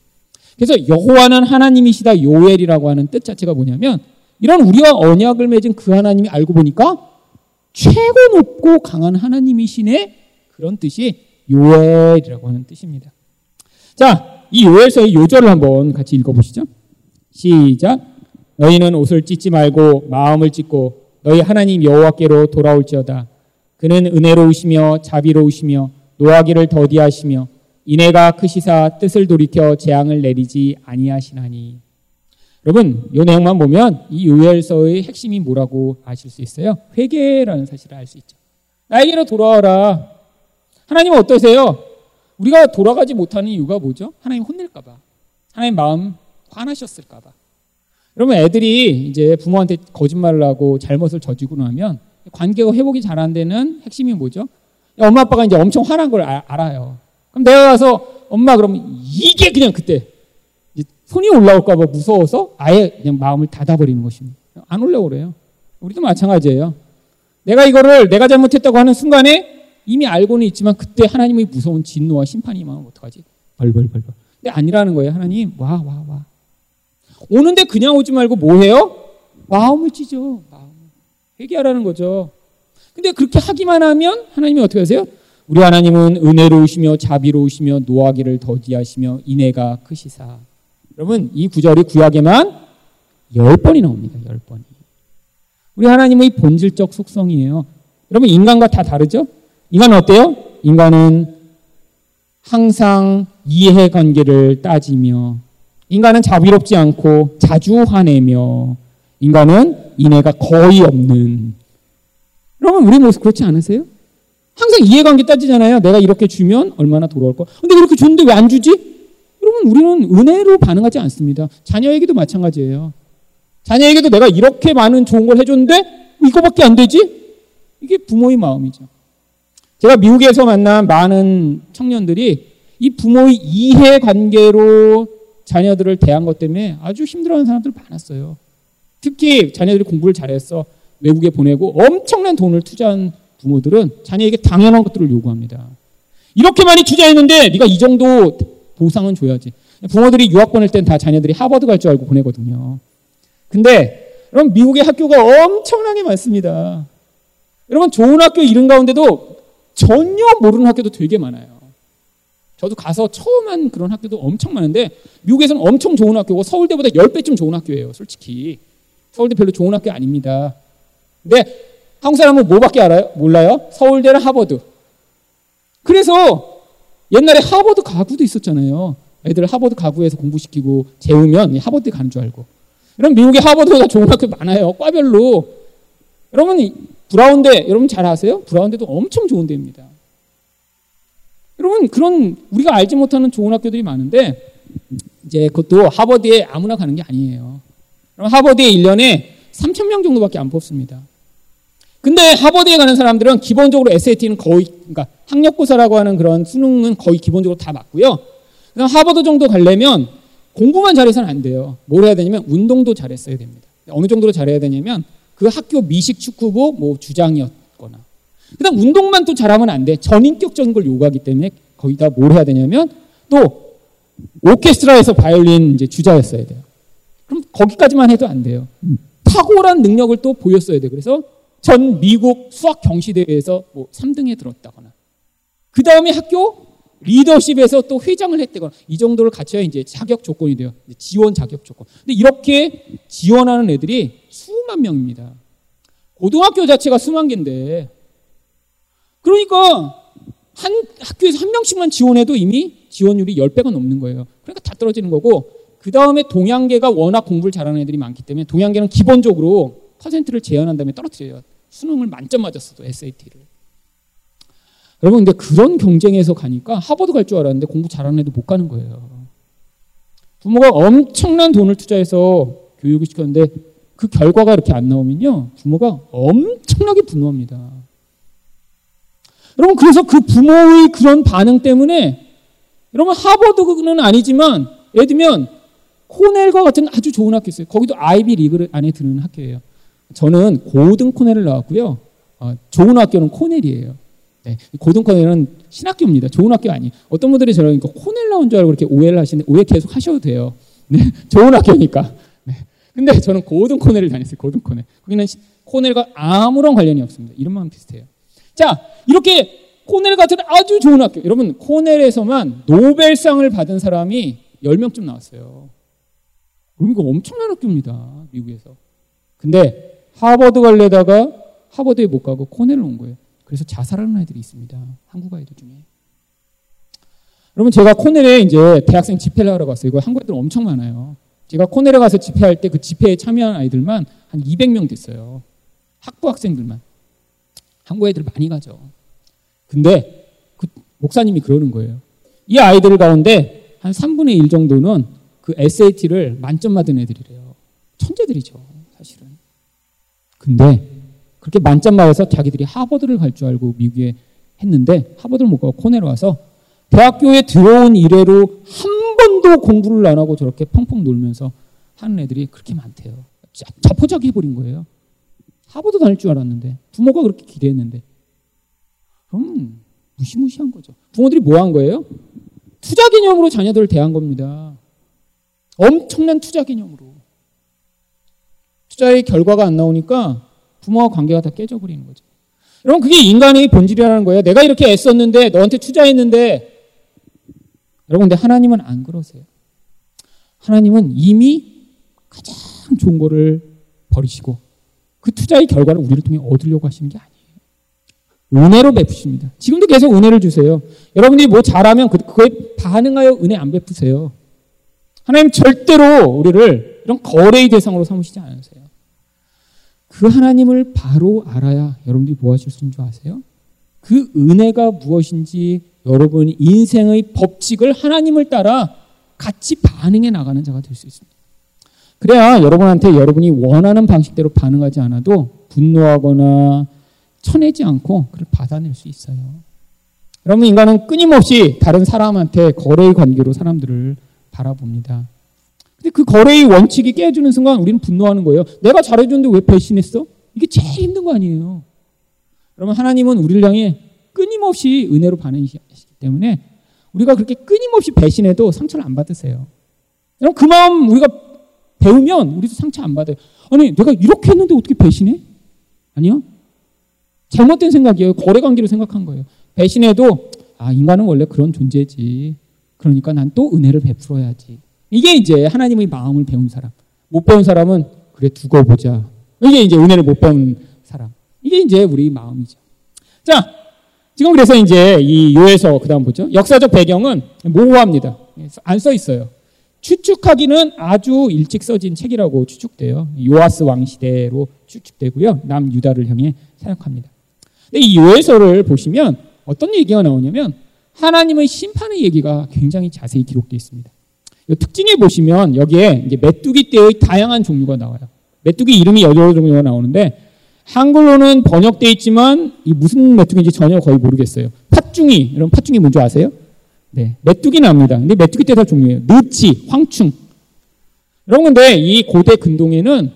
그래서 여호와는 하나님이시다 요엘이라고 하는 뜻 자체가 뭐냐면 이런 우리와 언약을 맺은 그 하나님이 알고 보니까 최고 높고 강한 하나님이시네 그런 뜻이 요엘이라고 하는 뜻입니다. 자, 이 요엘서의 요절을 한번 같이 읽어보시죠. 시작. 너희는 옷을 찢지 말고 마음을 찢고 너희 하나님 여호와께로 돌아올지어다. 그는 은혜로우시며 자비로우시며 노하기를 더디하시며 이내가 크시사 뜻을 돌이켜 재앙을 내리지 아니하시나니. 여러분, 이 내용만 보면 이 요엘서의 핵심이 뭐라고 아실 수 있어요? 회개라는 사실을 알 수 있죠. 나에게로 돌아와라. 하나님 어떠세요? 우리가 돌아가지 못하는 이유가 뭐죠? 하나님 혼낼까봐. 하나님 마음 화나셨을까봐. 그러면 애들이 이제 부모한테 거짓말을 하고 잘못을 저지고 나면 관계가 회복이 잘 안 되는 핵심이 뭐죠? 엄마 아빠가 이제 엄청 화난 걸 아, 알아요. 그럼 내가 가서 엄마 그러면 이게 그냥 그때 손이 올라올까봐 무서워서 아예 그냥 마음을 닫아버리는 것입니다. 안 올라오래요. 고 우리도 마찬가지예요. 내가 이거를 내가 잘못했다고 하는 순간에 이미 알고는 있지만 그때 하나님의 무서운 진노와 심판이 임하면 어떡하지? 벌벌벌벌. 근데 아니라는 거예요. 하나님 와 와 와. 오는데 그냥 오지 말고 뭐 해요? 마음을 찢어. 마음. 회개하라는 거죠. 근데 그렇게 하기만 하면 하나님이 어떻게 하세요? 우리 하나님은 은혜로우시며 자비로우시며 노하기를 더디하시며 인애가 크시사. 여러분 이 구절이 구약에만 열 번이 나옵니다. 열 번이. 우리 하나님의 본질적 속성이에요. 여러분 인간과 다 다르죠? 인간은 어때요? 인간은 항상 이해 관계를 따지며 인간은 자비롭지 않고 자주 화내며 인간은 인애가 거의 없는 여러분 우리 모습 그렇지 않으세요? 항상 이해관계 따지잖아요. 내가 이렇게 주면 얼마나 돌아올 거. 근데 그렇게 줬는데 왜 안 주지? 여러분 우리는 은혜로 반응하지 않습니다. 자녀에게도 마찬가지예요. 자녀에게도 내가 이렇게 많은 좋은 걸 해줬는데 이거밖에 안 되지? 이게 부모의 마음이죠. 제가 미국에서 만난 많은 청년들이 이 부모의 이해 관계로 자녀들을 대한 것 때문에 아주 힘들어하는 사람들 많았어요. 특히 자녀들이 공부를 잘했어 외국에 보내고 엄청난 돈을 투자한 부모들은 자녀에게 당연한 것들을 요구합니다. 이렇게 많이 투자했는데 네가 이 정도 보상은 줘야지. 부모들이 유학 보낼 땐 다 자녀들이 하버드 갈 줄 알고 보내거든요. 근데 여러분 미국의 학교가 엄청나게 많습니다. 여러분 좋은 학교 이름 가운데도 전혀 모르는 학교도 되게 많아요. 저도 가서 처음 한 그런 학교도 엄청 많은데 미국에서는 엄청 좋은 학교고 서울대보다 10배쯤 좋은 학교예요. 솔직히. 서울대 별로 좋은 학교 아닙니다. 근데 한국 사람은 뭐밖에 알아요? 몰라요? 서울대는 하버드. 그래서 옛날에 하버드 가구도 있었잖아요. 애들 하버드 가구에서 공부시키고 재우면 하버드 가는 줄 알고. 여러분 미국에 하버드보다 좋은 학교 많아요. 과별로. 여러분 브라운대 여러분 잘 아세요? 브라운대도 엄청 좋은 데입니다. 여러분 그런 우리가 알지 못하는 좋은 학교들이 많은데 이제 그것도 하버드에 아무나 가는 게 아니에요. 그럼 하버드에 1년에 3천 명 정도밖에 안 뽑습니다. 근데 하버드에 가는 사람들은 기본적으로 SAT는 거의 그러니까 학력고사라고 하는 그런 수능은 거의 기본적으로 다 맞고요. 그럼 하버드 정도 가려면 공부만 잘해서는 안 돼요. 뭘 해야 되냐면 운동도 잘했어야 됩니다. 어느 정도로 잘해야 되냐면 그 학교 미식 축구부 뭐 주장이었거나 그다음 운동만 또 잘하면 안 돼. 전인격적인 걸 요구하기 때문에 거의 다 뭘 해야 되냐면 또 오케스트라에서 바이올린 이제 주자였어야 돼요. 그럼 거기까지만 해도 안 돼요. 탁월한 능력을 또 보였어야 돼요. 그래서 전 미국 수학 경시대회에서 뭐 3등에 들었다거나 그 다음에 학교 리더십에서 또 회장을 했다거나 이 정도를 갖춰야 이제 자격 조건이 돼요. 지원 자격 조건. 근데 이렇게 지원하는 애들이 수만 명입니다. 고등학교 자체가 수만 개인데 그러니까 한 학교에서 한 명씩만 지원해도 이미 지원율이 10배가 넘는 거예요. 그러니까 다 떨어지는 거고 그 다음에 동양계가 워낙 공부를 잘하는 애들이 많기 때문에 동양계는 기본적으로 퍼센트를 제한한 다음에 떨어뜨려요. 수능을 만점 맞았어도 SAT를. 여러분 근데 그런 경쟁에서 가니까 하버드 갈 줄 알았는데 공부 잘하는 애도 못 가는 거예요. 부모가 엄청난 돈을 투자해서 교육을 시켰는데 그 결과가 이렇게 안 나오면요. 부모가 엄청나게 분노합니다. 여러분 그래서 그 부모의 그런 반응 때문에 여러분 하버드는 아니지만 예를 들면 코넬과 같은 아주 좋은 학교 있어요. 거기도 아이비 리그 안에 드는 학교예요. 저는 고등 코넬을 나왔고요. 어, 좋은 학교는 코넬이에요. 네, 고등 코넬은 신학교입니다. 좋은 학교 아니에요. 어떤 분들이 저는 코넬 나온 줄 알고 그렇게 오해를 하시는데 오해 계속 하셔도 돼요. 네, 좋은 학교니까. 네. 근데 저는 고등 코넬을 다녔어요. 고등 코넬. 거기는 코넬과 아무런 관련이 없습니다. 이름만 비슷해요. 자, 이렇게 코넬 같은 아주 좋은 학교. 여러분, 코넬에서만 노벨상을 받은 사람이 10명쯤 나왔어요. 이거 엄청난 학교입니다. 미국에서. 근데 하버드 갈래다가 하버드에 못 가고 코넬로 온 거예요. 그래서 자살하는 아이들이 있습니다. 한국 아이들 중에. 여러분 제가 코넬에 이제 대학생 집회를 하러 갔어요. 이거 한국 애들 엄청 많아요. 제가 코넬에 가서 집회할 때 그 집회에 참여한 아이들만 한 200명 됐어요. 학부 학생들만. 한국 애들 많이 가죠. 근데 그 목사님이 그러는 거예요. 이 아이들 가운데 한 3분의 1 정도는 그 SAT를 만점 받은 애들이래요. 천재들이죠, 사실은. 근데 그렇게 만점 맞아서 자기들이 하버드를 갈 줄 알고 미국에 했는데 하버드를 못 가고 코넬 와서 대학교에 들어온 이래로 한 번도 공부를 안 하고 저렇게 펑펑 놀면서 하는 애들이 그렇게 많대요. 자포자기 해버린 거예요. 하버드 다닐 줄 알았는데 부모가 그렇게 기대했는데 그럼 무시무시한 거죠. 부모들이 뭐 한 거예요? 투자 개념으로 자녀들을 대한 겁니다. 엄청난 투자 개념으로. 투자의 결과가 안 나오니까 부모와 관계가 다 깨져버리는 거죠. 여러분, 그게 인간의 본질이라는 거예요. 내가 이렇게 애썼는데, 너한테 투자했는데, 여러분, 근데 하나님은 안 그러세요. 하나님은 이미 가장 좋은 거를 버리시고, 그 투자의 결과를 우리를 통해 얻으려고 하시는 게 아니에요. 은혜로 베푸십니다. 지금도 계속 은혜를 주세요. 여러분들이 뭐 잘하면 그, 그거에 반응하여 은혜 안 베푸세요. 하나님 절대로 우리를 이런 거래의 대상으로 삼으시지 않으세요. 그 하나님을 바로 알아야 여러분들이 뭐 하실 수 있는 줄 아세요? 그 은혜가 무엇인지 여러분 인생의 법칙을 하나님을 따라 같이 반응해 나가는 자가 될 수 있습니다. 그래야 여러분한테 여러분이 원하는 방식대로 반응하지 않아도 분노하거나 쳐내지 않고 그를 받아낼 수 있어요. 여러분 인간은 끊임없이 다른 사람한테 거래의 관계로 사람들을 바라봅니다. 근데 그 거래의 원칙이 깨지는 순간 우리는 분노하는 거예요. 내가 잘해줬는데 왜 배신했어? 이게 제일 힘든 거 아니에요. 여러분 하나님은 우리를 향해 끊임없이 은혜로 반응하시기 때문에 우리가 그렇게 끊임없이 배신해도 상처를 안 받으세요. 여러분 그 마음 우리가 배우면 우리도 상처 안 받아요. 아니 내가 이렇게 했는데 어떻게 배신해? 아니요. 잘못된 생각이에요. 거래 관계로 생각한 거예요. 배신해도 아 인간은 원래 그런 존재지. 그러니까 난 또 은혜를 베풀어야지. 이게 이제 하나님의 마음을 배운 사람. 못 배운 사람은 그래 두고 보자. 이게 이제 은혜를 못 배운 사람. 이게 이제 우리 마음이죠. 자, 지금 그래서 이제 이 요에서 그다음 보죠. 역사적 배경은 모호합니다. 안 써 있어요. 추측하기는 아주 일찍 써진 책이라고 추측돼요. 요아스 왕 시대로 추측되고요. 남 유다를 향해 사역합니다. 근데 이 요에서를 보시면 어떤 얘기가 나오냐면 하나님의 심판의 얘기가 굉장히 자세히 기록되어 있습니다. 특징에 보시면 여기에 이제 메뚜기 떼의 다양한 종류가 나와요. 메뚜기 이름이 여러 종류가 나오는데 한글로는 번역되어 있지만 이 무슨 메뚜기인지 전혀 거의 모르겠어요. 팥중이, 여러분 팥중이 뭔지 아세요? 네, 메뚜기 나옵니다. 근데 메뚜기 떼다 종류예요. 느치, 황충. 여러분 근데 이 고대 근동에는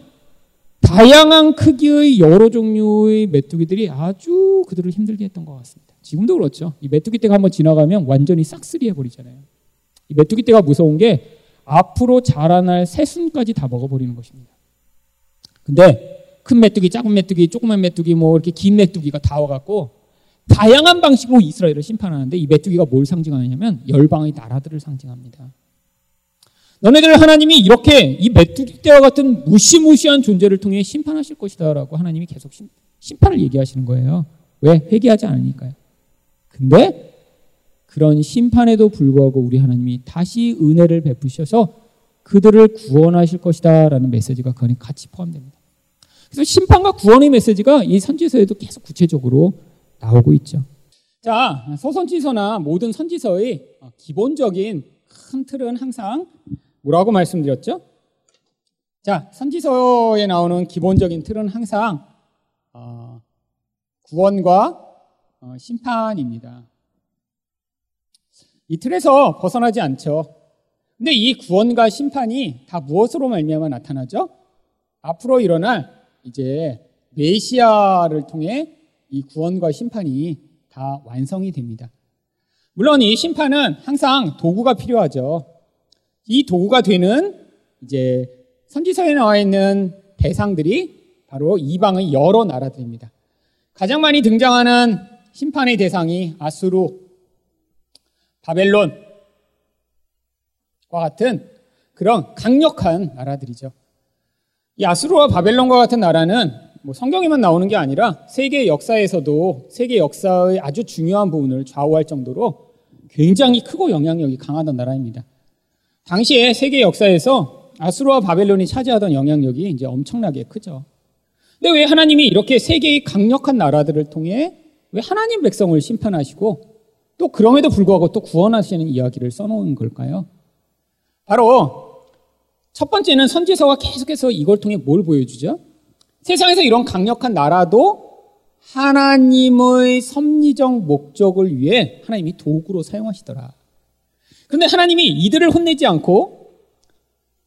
다양한 크기의 여러 종류의 메뚜기들이 아주 그들을 힘들게 했던 것 같습니다. 지금도 그렇죠. 이 메뚜기 떼가 한번 지나가면 완전히 싹쓸이 해버리잖아요. 이 메뚜기 떼가 무서운 게 앞으로 자라날 새순까지 다 먹어버리는 것입니다. 근데 큰 메뚜기, 작은 메뚜기, 조그만 메뚜기, 뭐 이렇게 긴 메뚜기가 다 와갖고 다양한 방식으로 이스라엘을 심판하는데 이 메뚜기가 뭘 상징하냐면 열방의 나라들을 상징합니다. 너네들 하나님이 이렇게 이 메뚜기 떼와 같은 무시무시한 존재를 통해 심판하실 것이다라고 하나님이 계속 심, 심판을 얘기하시는 거예요. 왜? 회개하지 않으니까요. 근데 그런 심판에도 불구하고 우리 하나님이 다시 은혜를 베푸셔서 그들을 구원하실 것이다라는 메시지가 그 안에 같이 포함됩니다. 그래서 심판과 구원의 메시지가 이 선지서에도 계속 구체적으로 나오고 있죠. 자, 서선지서나 모든 선지서의 기본적인 큰 틀은 항상 뭐라고 말씀드렸죠? 자, 선지서에 나오는 기본적인 틀은 항상 어, 구원과 어, 심판입니다. 이 틀에서 벗어나지 않죠. 근데 이 구원과 심판이 다 무엇으로 말미암아 나타나죠? 앞으로 일어날 이제 메시아를 통해 이 구원과 심판이 다 완성이 됩니다. 물론 이 심판은 항상 도구가 필요하죠. 이 도구가 되는 이제 선지서에 나와 있는 대상들이 바로 이방의 여러 나라들입니다. 가장 많이 등장하는 심판의 대상이 아수르, 바벨론과 같은 그런 강력한 나라들이죠. 이 아수르와 바벨론과 같은 나라는 뭐 성경에만 나오는 게 아니라 세계 역사에서도 세계 역사의 아주 중요한 부분을 좌우할 정도로 굉장히 크고 영향력이 강하던 나라입니다. 당시에 세계 역사에서 아수르와 바벨론이 차지하던 영향력이 이제 엄청나게 크죠. 근데 왜 하나님이 이렇게 세계의 강력한 나라들을 통해 왜 하나님 백성을 심판하시고 또 그럼에도 불구하고 또 구원하시는 이야기를 써놓은 걸까요? 바로 첫 번째는 선지서가 계속해서 이걸 통해 뭘 보여주죠? 세상에서 이런 강력한 나라도 하나님의 섭리적 목적을 위해 하나님이 도구로 사용하시더라. 그런데 하나님이 이들을 혼내지 않고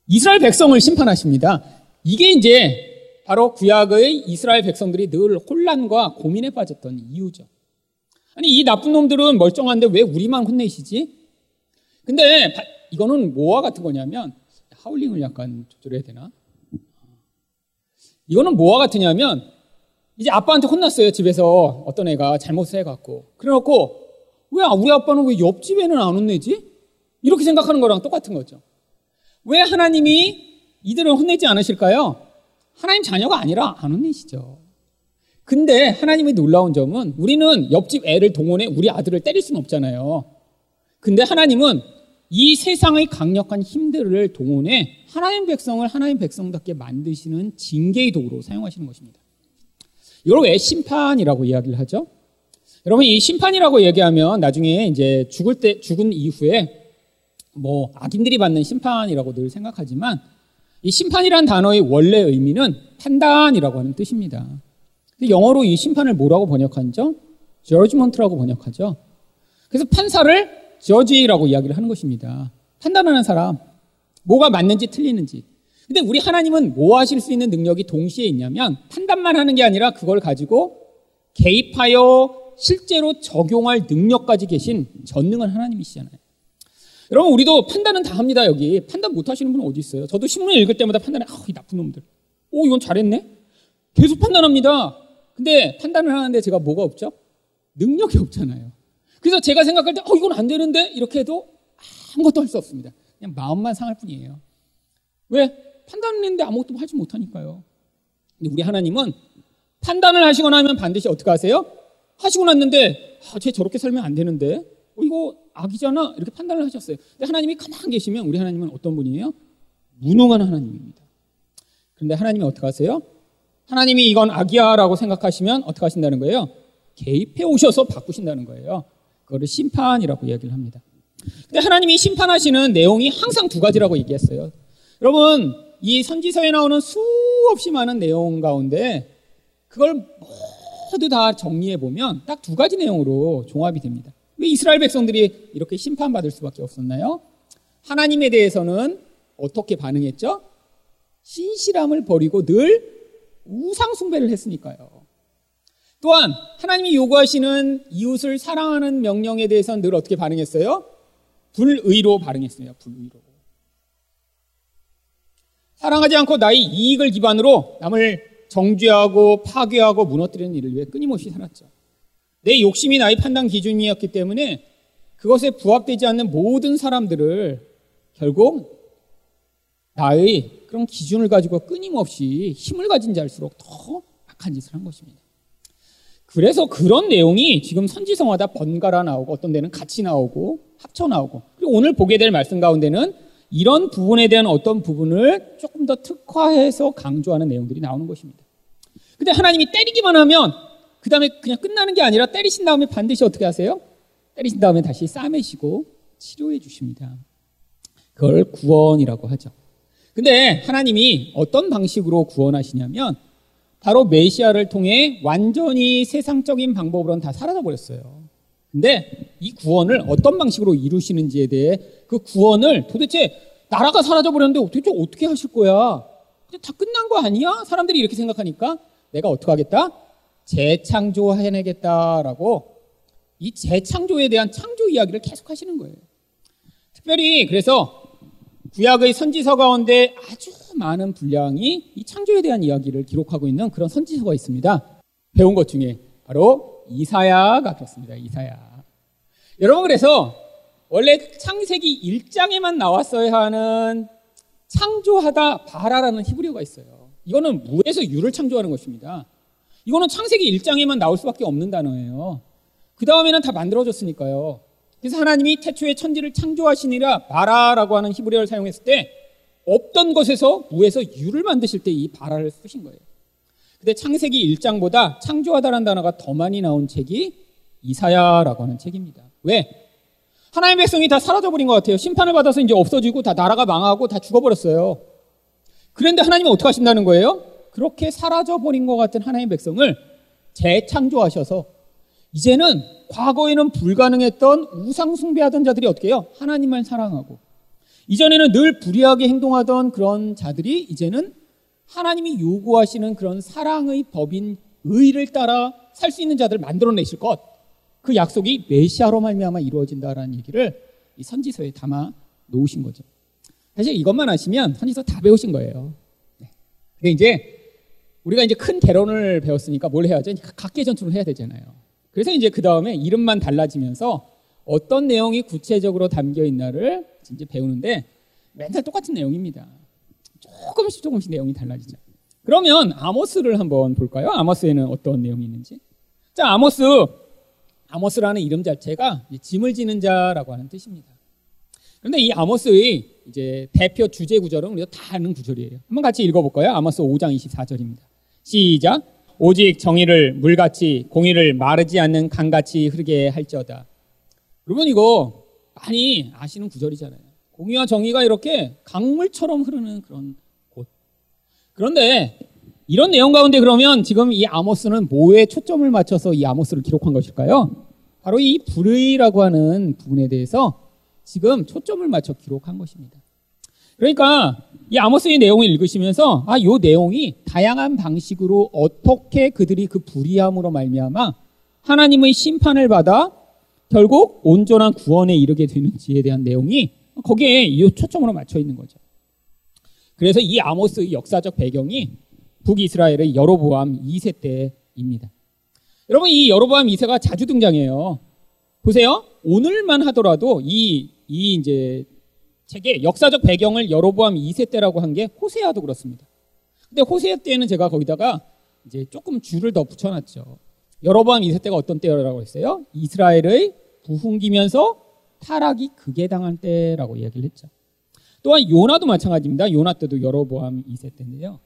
이스라엘 백성을 심판하십니다. 이게 이제 바로 구약의 이스라엘 백성들이 늘 혼란과 고민에 빠졌던 이유죠. 아니, 이 나쁜 놈들은 멀쩡한데 왜 우리만 혼내시지? 근데 이거는 뭐와 같은 거냐면, 하울링을 약간 조절해야 되나? 이거는 뭐와 같으냐면, 이제 아빠한테 혼났어요, 집에서. 어떤 애가 잘못을 해갖고. 그래갖고, 왜 우리 아빠는 왜 옆집에는 안 혼내지? 이렇게 생각하는 거랑 똑같은 거죠. 왜 하나님이 이들을 혼내지 않으실까요? 하나님 자녀가 아니라 안 혼내시죠. 근데 하나님의 놀라운 점은 우리는 옆집 애를 동원해 우리 아들을 때릴 수는 없잖아요. 근데 하나님은 이 세상의 강력한 힘들을 동원해 하나님 백성을 하나님 백성답게 만드시는 징계의 도구로 사용하시는 것입니다. 이걸 왜 심판이라고 이야기를 하죠? 여러분 이 심판이라고 얘기하면 나중에 이제 죽을 때 죽은 이후에 뭐 악인들이 받는 심판이라고 늘 생각하지만 이 심판이란 단어의 원래 의미는 판단이라고 하는 뜻입니다. 영어로 이 심판을 뭐라고 번역하죠? judgment라고 번역하죠. 그래서 판사를 judge라고 이야기를 하는 것입니다. 판단하는 사람, 뭐가 맞는지 틀리는지. 근데 우리 하나님은 뭐 하실 수 있는 능력이 동시에 있냐면 판단만 하는 게 아니라 그걸 가지고 개입하여 실제로 적용할 능력까지 계신 전능한 하나님이시잖아요. 여러분 우리도 판단은 다 합니다 여기 판단 못 하시는 분은 어디 있어요? 저도 신문 읽을 때마다 판단해 아이 나쁜 놈들. 오 이건 잘했네. 계속 판단합니다. 근데 판단을 하는데 제가 뭐가 없죠? 능력이 없잖아요. 그래서 제가 생각할 때, 어, 이건 안 되는데? 이렇게 해도 아무것도 할 수 없습니다. 그냥 마음만 상할 뿐이에요. 왜? 판단을 했는데 아무것도 하지 못하니까요. 근데 우리 하나님은 판단을 하시거나 하면 반드시 어떻게 하세요? 하시고 났는데, 아, 쟤 저렇게 살면 안 되는데? 어, 이거 악이잖아 이렇게 판단을 하셨어요. 근데 하나님이 가만 계시면 우리 하나님은 어떤 분이에요? 무능한 하나님입니다. 그런데 하나님이 어떻게 하세요? 하나님이 이건 악이야 라고 생각하시면 어떻게 하신다는 거예요? 개입해 오셔서 바꾸신다는 거예요. 그거를 심판이라고 이야기를 합니다. 근데 하나님이 심판하시는 내용이 항상 두 가지라고 얘기했어요. 여러분, 이 선지서에 나오는 수없이 많은 내용 가운데 그걸 모두 다 정리해 보면 딱 두 가지 내용으로 종합이 됩니다. 왜 이스라엘 백성들이 이렇게 심판받을 수밖에 없었나요? 하나님에 대해서는 어떻게 반응했죠? 신실함을 버리고 늘 우상숭배를 했으니까요. 또한 하나님이 요구하시는 이웃을 사랑하는 명령에 대해서는 늘 어떻게 반응했어요? 불의로 반응했어요. 불의로. 사랑하지 않고 나의 이익을 기반으로 남을 정죄하고 파괴하고 무너뜨리는 일을 위해 끊임없이 살았죠. 내 욕심이 나의 판단 기준이었기 때문에 그것에 부합되지 않는 모든 사람들을 결국 나의 그런 기준을 가지고 끊임없이 힘을 가진 자일수록 더 악한 짓을 한 것입니다. 그래서 그런 내용이 지금 선지성마다 번갈아 나오고 어떤 데는 같이 나오고 합쳐 나오고 그리고 오늘 보게 될 말씀 가운데는 이런 부분에 대한 어떤 부분을 조금 더 특화해서 강조하는 내용들이 나오는 것입니다. 근데 하나님이 때리기만 하면 그 다음에 그냥 끝나는 게 아니라 때리신 다음에 반드시 어떻게 하세요? 때리신 다음에 다시 싸매시고 치료해 주십니다. 그걸 구원이라고 하죠. 근데 하나님이 어떤 방식으로 구원하시냐면 바로 메시아를 통해 완전히 세상적인 방법으로는 다 사라져 버렸어요. 근데 이 구원을 어떤 방식으로 이루시는지에 대해 그 구원을 도대체 나라가 사라져 버렸는데 도대체 어떻게 하실 거야? 다 끝난 거 아니야? 사람들이 이렇게 생각하니까 내가 어떻게 하겠다? 재창조해내겠다라고 이 재창조에 대한 창조 이야기를 계속 하시는 거예요. 특별히 그래서 구약의 선지서 가운데 아주 많은 분량이 이 창조에 대한 이야기를 기록하고 있는 그런 선지서가 있습니다. 배운 것 중에 바로 이사야가 그렇습니다. 이사야. 여러분 그래서 원래 창세기 1장에만 나왔어야 하는 창조하다 바라라는 히브리어가 있어요. 이거는 무에서 유를 창조하는 것입니다. 이거는 창세기 1장에만 나올 수밖에 없는 단어예요. 그 다음에는 다 만들어졌으니까요. 그래서 하나님이 태초에 천지를 창조하시니라 바라라고 하는 히브리어를 사용했을 때 없던 것에서 무에서 유를 만드실 때 이 바라를 쓰신 거예요. 근데 창세기 1장보다 창조하다라는 단어가 더 많이 나온 책이 이사야라고 하는 책입니다. 왜? 하나님의 백성이 다 사라져버린 것 같아요. 심판을 받아서 이제 없어지고 다 나라가 망하고 다 죽어버렸어요. 그런데 하나님은 어떻게 하신다는 거예요? 그렇게 사라져버린 것 같은 하나님의 백성을 재창조하셔서 이제는 과거에는 불가능했던 우상숭배하던 자들이 어떻게 해요? 하나님만 사랑하고 이전에는 늘 불의하게 행동하던 그런 자들이 이제는 하나님이 요구하시는 그런 사랑의 법인 의를 따라 살 수 있는 자들을 만들어내실 것. 그 약속이 메시아로 말미암아 이루어진다라는 얘기를 이 선지서에 담아 놓으신 거죠. 사실 이것만 하시면 선지서 다 배우신 거예요. 네. 근데 이제 우리가 이제 큰 개론을 배웠으니까 뭘 해야죠? 각계 전투를 해야 되잖아요. 그래서 이제 그 다음에 이름만 달라지면서 어떤 내용이 구체적으로 담겨 있나를 이제 배우는데 맨날 똑같은 내용입니다. 조금씩 조금씩 내용이 달라지죠. 그러면 아모스를 한번 볼까요? 아모스에는 어떤 내용이 있는지. 자, 아모스. 아모스라는 이름 자체가 짐을 지는 자라고 하는 뜻입니다. 그런데 이 아모스의 이제 대표 주제 구절은 우리가 다 아는 구절이에요. 한번 같이 읽어볼까요? 아모스 5장 24절입니다. 시작. 오직 정의를 물같이 공의를 마르지 않는 강같이 흐르게 할지어다. 여러분 이거 많이 아시는 구절이잖아요. 공의와 정의가 이렇게 강물처럼 흐르는 그런 곳. 그런데 이런 내용 가운데 그러면 지금 이 아모스는 뭐에 초점을 맞춰서 이 아모스를 기록한 것일까요? 바로 이 불의라고 하는 부분에 대해서 지금 초점을 맞춰 기록한 것입니다. 그러니까 이 아모스의 내용을 읽으시면서 아, 요 내용이 다양한 방식으로 어떻게 그들이 그 불의함으로 말미암아 하나님의 심판을 받아 결국 온전한 구원에 이르게 되는지에 대한 내용이 거기에 이 초점으로 맞춰 있는 거죠. 그래서 이 아모스의 역사적 배경이 북이스라엘의 여로보암 2세 때입니다. 여러분 이 여로보암 2세가 자주 등장해요. 보세요. 오늘만 하더라도 이, 이 이제 책의 역사적 배경을 여로보암 2세 때라고 한 게 호세아도 그렇습니다. 근데 호세아 때는 제가 거기다가 이제 조금 줄을 더 붙여놨죠. 여로보암 2세 때가 어떤 때라고 했어요? 이스라엘의 부흥기면서 타락이 극에 당한 때라고 이야기를 했죠. 또한 요나도 마찬가지입니다. 요나 때도 여로보암 2세 때인데요.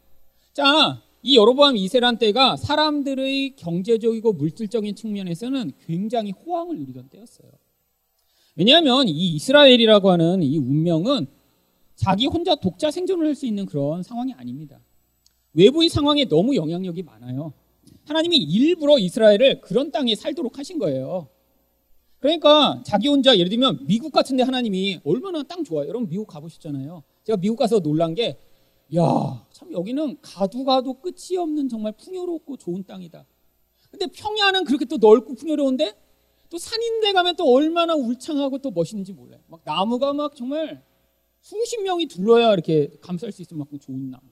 자, 이 여로보암 2세란 때가 사람들의 경제적이고 물질적인 측면에서는 굉장히 호황을 누리던 때였어요. 왜냐하면 이 이스라엘이라고 하는 이 운명은 자기 혼자 독자 생존을 할 수 있는 그런 상황이 아닙니다. 외부의 상황에 너무 영향력이 많아요. 하나님이 일부러 이스라엘을 그런 땅에 살도록 하신 거예요. 그러니까 자기 혼자 예를 들면 미국 같은데 하나님이 얼마나 땅 좋아요. 여러분 미국 가보셨잖아요. 제가 미국 가서 놀란 게, 야, 참 여기는 가도 가도 끝이 없는 정말 풍요롭고 좋은 땅이다. 근데 평야는 그렇게 또 넓고 풍요로운데 또 산인데 가면 또 얼마나 울창하고 또 멋있는지 몰라요. 막 나무가 막 정말 수십 명이 둘러야 이렇게 감쌀 수 있을 만큼 좋은 나무.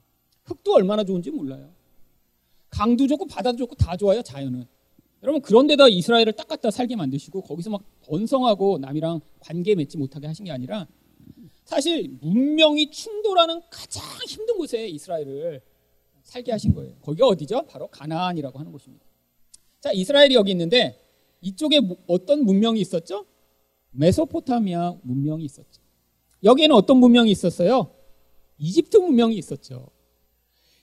흙도 얼마나 좋은지 몰라요. 강도 좋고 바다도 좋고 다 좋아요, 자연은. 여러분, 그런데다 이스라엘을 딱 갖다 살게 만드시고 거기서 막 번성하고 남이랑 관계 맺지 못하게 하신 게 아니라 사실 문명이 충돌하는 가장 힘든 곳에 이스라엘을 살게 하신 거예요. 거기가 어디죠? 바로 가나안이라고 하는 곳입니다. 자, 이스라엘이 여기 있는데 이쪽에 어떤 문명이 있었죠? 메소포타미아 문명이 있었죠. 여기에는 어떤 문명이 있었어요? 이집트 문명이 있었죠.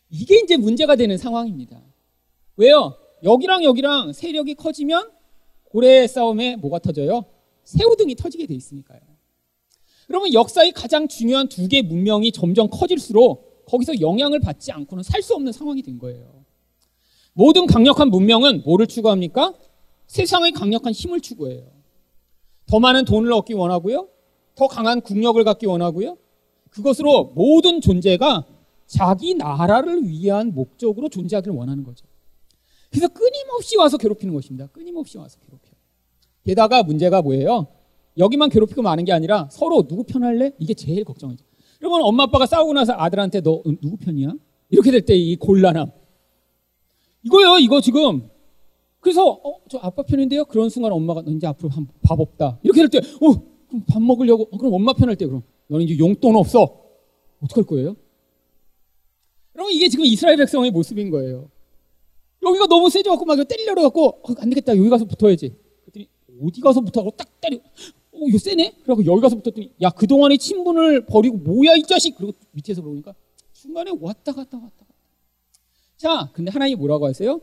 이게 이제 문제가 되는 상황입니다. 왜요? 여기랑 여기랑 세력이 커지면 고래 싸움에 뭐가 터져요? 새우등이 터지게 돼 있으니까요. 그러면 역사의 가장 중요한 두 개 문명이 점점 커질수록 거기서 영향을 받지 않고는 살 수 없는 상황이 된 거예요. 모든 강력한 문명은 뭐를 추구합니까? 세상의 강력한 힘을 추구해요. 더 많은 돈을 얻기 원하고요. 더 강한 국력을 갖기 원하고요. 그것으로 모든 존재가 자기 나라를 위한 목적으로 존재하기를 원하는 거죠. 그래서 끊임없이 와서 괴롭히는 것입니다. 끊임없이 와서 괴롭혀요. 게다가 문제가 뭐예요? 여기만 괴롭히고 마는 게 아니라 서로 누구 편할래? 이게 제일 걱정이죠. 여러분 엄마 아빠가 싸우고 나서 아들한테 너 누구 편이야? 이렇게 될 때 이 곤란함. 이거요, 이거 지금. 그래서 어, 저 아빠 편인데요. 그런 순간 엄마가 너 이제 앞으로 밥 없다. 이렇게 될 때, 어, 그럼 밥 먹으려고. 어, 그럼 엄마 편할 때 그럼 너는 이제 용돈 없어. 어떡할 거예요? 여러분 이게 지금 이스라엘 백성의 모습인 거예요. 여기가 너무 세져 갖고 막 때리려고 갖고 어, 안 되겠다 여기 가서 붙어야지. 그랬더니 어디 가서 붙어갖고 딱 때려. 어 이거 세네? 그래갖고 여기 가서 붙었더니 야 그동안의 친분을 버리고 뭐야 이 자식. 그리고 밑에서 보니까 중간에 왔다 갔다 왔다 갔다. 자 근데 하나님이 뭐라고 하세요?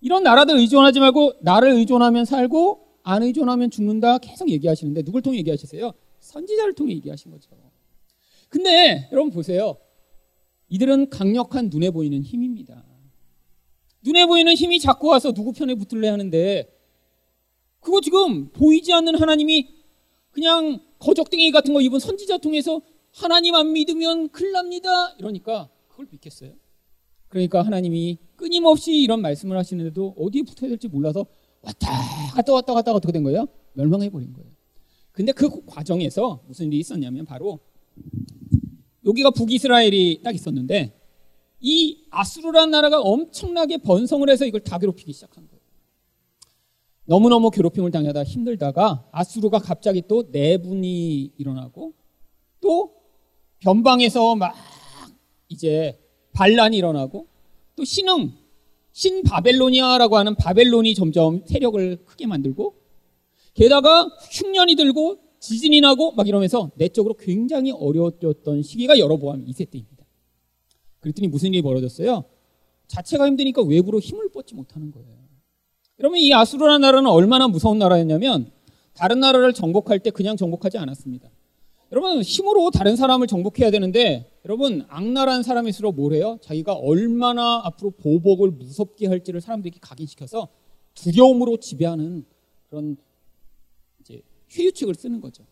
이런 나라들 의존하지 말고 나를 의존하면 살고 안 의존하면 죽는다 계속 얘기하시는데 누굴 통해 얘기하시세요? 선지자를 통해 얘기하신 거죠. 근데 여러분 보세요. 이들은 강력한 눈에 보이는 힘입니다. 눈에 보이는 힘이 자꾸 와서 누구 편에 붙을래 하는데 그거 지금 보이지 않는 하나님이 그냥 거적댕이 같은 거 입은 선지자 통해서 하나님 안 믿으면 큰일 납니다. 이러니까 그걸 믿겠어요? 그러니까 하나님이 끊임없이 이런 말씀을 하시는데도 어디에 붙어야 될지 몰라서 왔다 갔다 왔다 갔다 어떻게 된 거예요? 멸망해 버린 거예요. 근데 그 과정에서 무슨 일이 있었냐면 바로 여기가 북이스라엘이 딱 있었는데 이 아수르라는 나라가 엄청나게 번성을 해서 이걸 다 괴롭히기 시작한 거예요. 너무너무 괴롭힘을 당하다 힘들다가 아수르가 갑자기 또 내분이 일어나고 또 변방에서 막 이제 반란이 일어나고 또 신흥 신바벨로니아라고 하는 바벨론이 점점 세력을 크게 만들고 게다가 흉년이 들고 지진이 나고 막 이러면서 내적으로 굉장히 어려웠던 시기가 여러보암 2세 때입니다. 그랬더니 무슨 일이 벌어졌어요? 자체가 힘드니까 외부로 힘을 뻗지 못하는 거예요. 여러분 이 아수르라는 나라는 얼마나 무서운 나라였냐면 다른 나라를 정복할 때 그냥 정복하지 않았습니다. 여러분 힘으로 다른 사람을 정복해야 되는데 여러분 악랄한 사람일수록 뭘 해요? 자기가 얼마나 앞으로 보복을 무섭게 할지를 사람들에게 각인시켜서 두려움으로 지배하는 그런 이제 회유책을 쓰는 거죠.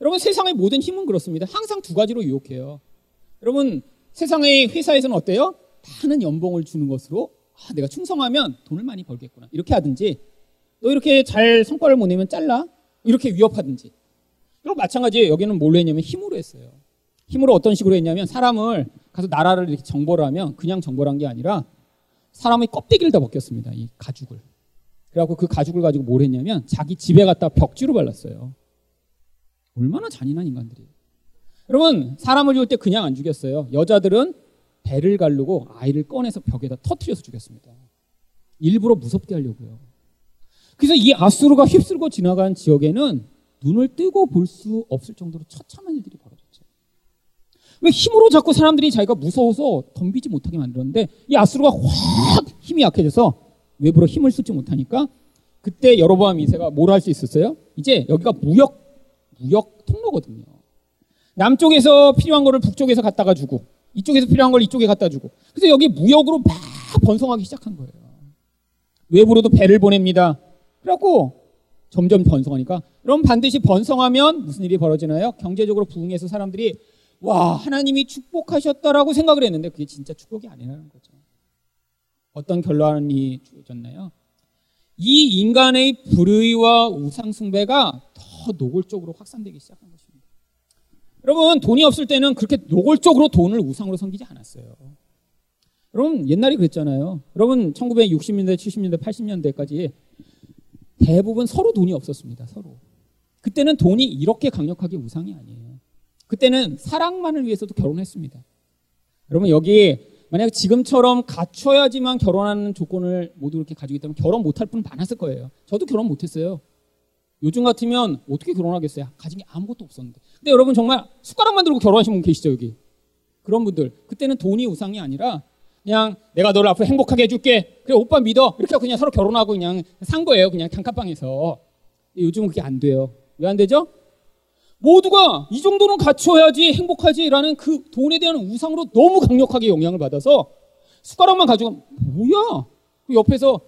여러분 세상의 모든 힘은 그렇습니다. 항상 두 가지로 유혹해요. 여러분 세상의 회사에서는 어때요? 많은 연봉을 주는 것으로 아, 내가 충성하면 돈을 많이 벌겠구나 이렇게 하든지 너 이렇게 잘 성과를 못 내면 잘라 이렇게 위협하든지 그리고 마찬가지예요. 여기는 뭘로 했냐면 힘으로 했어요. 힘으로 어떤 식으로 했냐면 사람을 가서 나라를 이렇게 정벌을 하면 그냥 정벌 한 게 아니라 사람의 껍데기를 다 벗겼습니다. 이 가죽을. 그래갖고 그 가죽을 가지고 뭘 했냐면 자기 집에 갖다 벽지로 발랐어요. 얼마나 잔인한 인간들이에요. 여러분 사람을 죽을 때 그냥 안 죽였어요. 여자들은 배를 가르고 아이를 꺼내서 벽에다 터트려서 죽였습니다. 일부러 무섭게 하려고요. 그래서 이 아수르가 휩쓸고 지나간 지역에는 눈을 뜨고 볼 수 없을 정도로 처참한 일들이 벌어졌죠. 왜 힘으로 자꾸 사람들이 자기가 무서워서 덤비지 못하게 만들었는데 이 아수르가 확 힘이 약해져서 외부로 힘을 쏟지 못하니까 그때 여로보암 2세가 뭘 할 수 있었어요? 이제 여기가 무역 무역 통로거든요. 남쪽에서 필요한 거를 북쪽에서 갖다가 주고 이쪽에서 필요한 걸 이쪽에 갖다 주고 그래서 여기 무역으로 막 번성하기 시작한 거예요. 외부로도 배를 보냅니다. 그래갖고 점점 번성하니까 그럼 반드시 번성하면 무슨 일이 벌어지나요? 경제적으로 부흥해서 사람들이 와 하나님이 축복하셨다라고 생각을 했는데 그게 진짜 축복이 아니라는 거죠. 어떤 결론이 주어졌나요? 이 인간의 불의와 우상 숭배가 더 노골적으로 확산되기 시작한 것입니다. 여러분 돈이 없을 때는 그렇게 노골적으로 돈을 우상으로 섬기지 않았어요. 여러분 옛날에 그랬잖아요. 여러분 1960년대, 70년대, 80년대까지 대부분 서로 돈이 없었습니다. 서로. 그때는 돈이 이렇게 강력하게 우상이 아니에요. 그때는 사랑만을 위해서도 결혼했습니다. 여러분 여기 만약 지금처럼 갖춰야지만 결혼하는 조건을 모두 이렇게 가지고 있다면 결혼 못할 분은 많았을 거예요. 저도 결혼 못했어요. 요즘 같으면 어떻게 결혼하겠어요? 가진 게 아무것도 없었는데. 근데 여러분 정말 숟가락만 들고 결혼하신 분 계시죠 여기? 그런 분들 그때는 돈이 우상이 아니라 그냥 내가 너를 앞으로 행복하게 해줄게. 그래 오빠 믿어. 이렇게 하고 그냥 서로 결혼하고 그냥 산 거예요. 그냥 단칸방에서. 요즘은 그게 안 돼요. 왜 안 되죠? 모두가 이 정도는 갖춰야지 행복하지라는 그 돈에 대한 우상으로 너무 강력하게 영향을 받아서 숟가락만 가지고 뭐야? 그 옆에서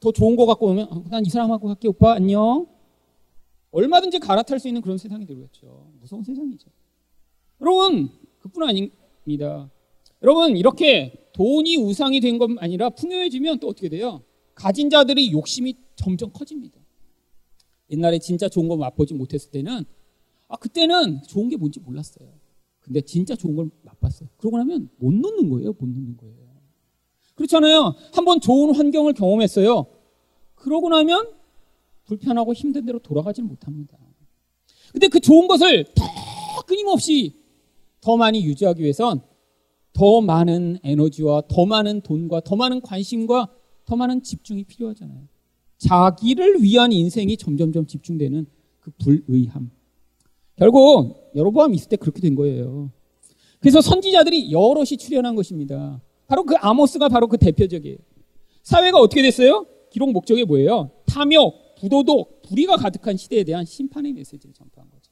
더 좋은 거 갖고 오면 난 이 사람하고 갈게 오빠 안녕. 얼마든지 갈아탈 수 있는 그런 세상이 되겠죠. 무서운 세상이죠. 여러분 그뿐 아닙니다. 여러분 이렇게 돈이 우상이 된 것 아니라 풍요해지면 또 어떻게 돼요? 가진 자들이 욕심이 점점 커집니다. 옛날에 진짜 좋은 거 맛보지 못했을 때는 아 그때는 좋은 게 뭔지 몰랐어요. 근데 진짜 좋은 걸 맛봤어요. 그러고 나면 못 놓는 거예요. 못 놓는 거예요. 그렇잖아요. 한번 좋은 환경을 경험했어요. 그러고 나면 불편하고 힘든 대로 돌아가지는 못합니다. 근데 그 좋은 것을 더 끊임없이 더 많이 유지하기 위해선 더 많은 에너지와 더 많은 돈과 더 많은 관심과 더 많은 집중이 필요하잖아요. 자기를 위한 인생이 점점점 집중되는 그 불의함. 결국 여로보암 있을 때 그렇게 된 거예요. 그래서 선지자들이 여럿이 출연한 것입니다. 바로 그 아모스가 바로 그 대표적이에요. 사회가 어떻게 됐어요? 기록 목적이 뭐예요? 탐욕, 부도덕, 불의가 가득한 시대에 대한 심판의 메시지를 전파한 거죠.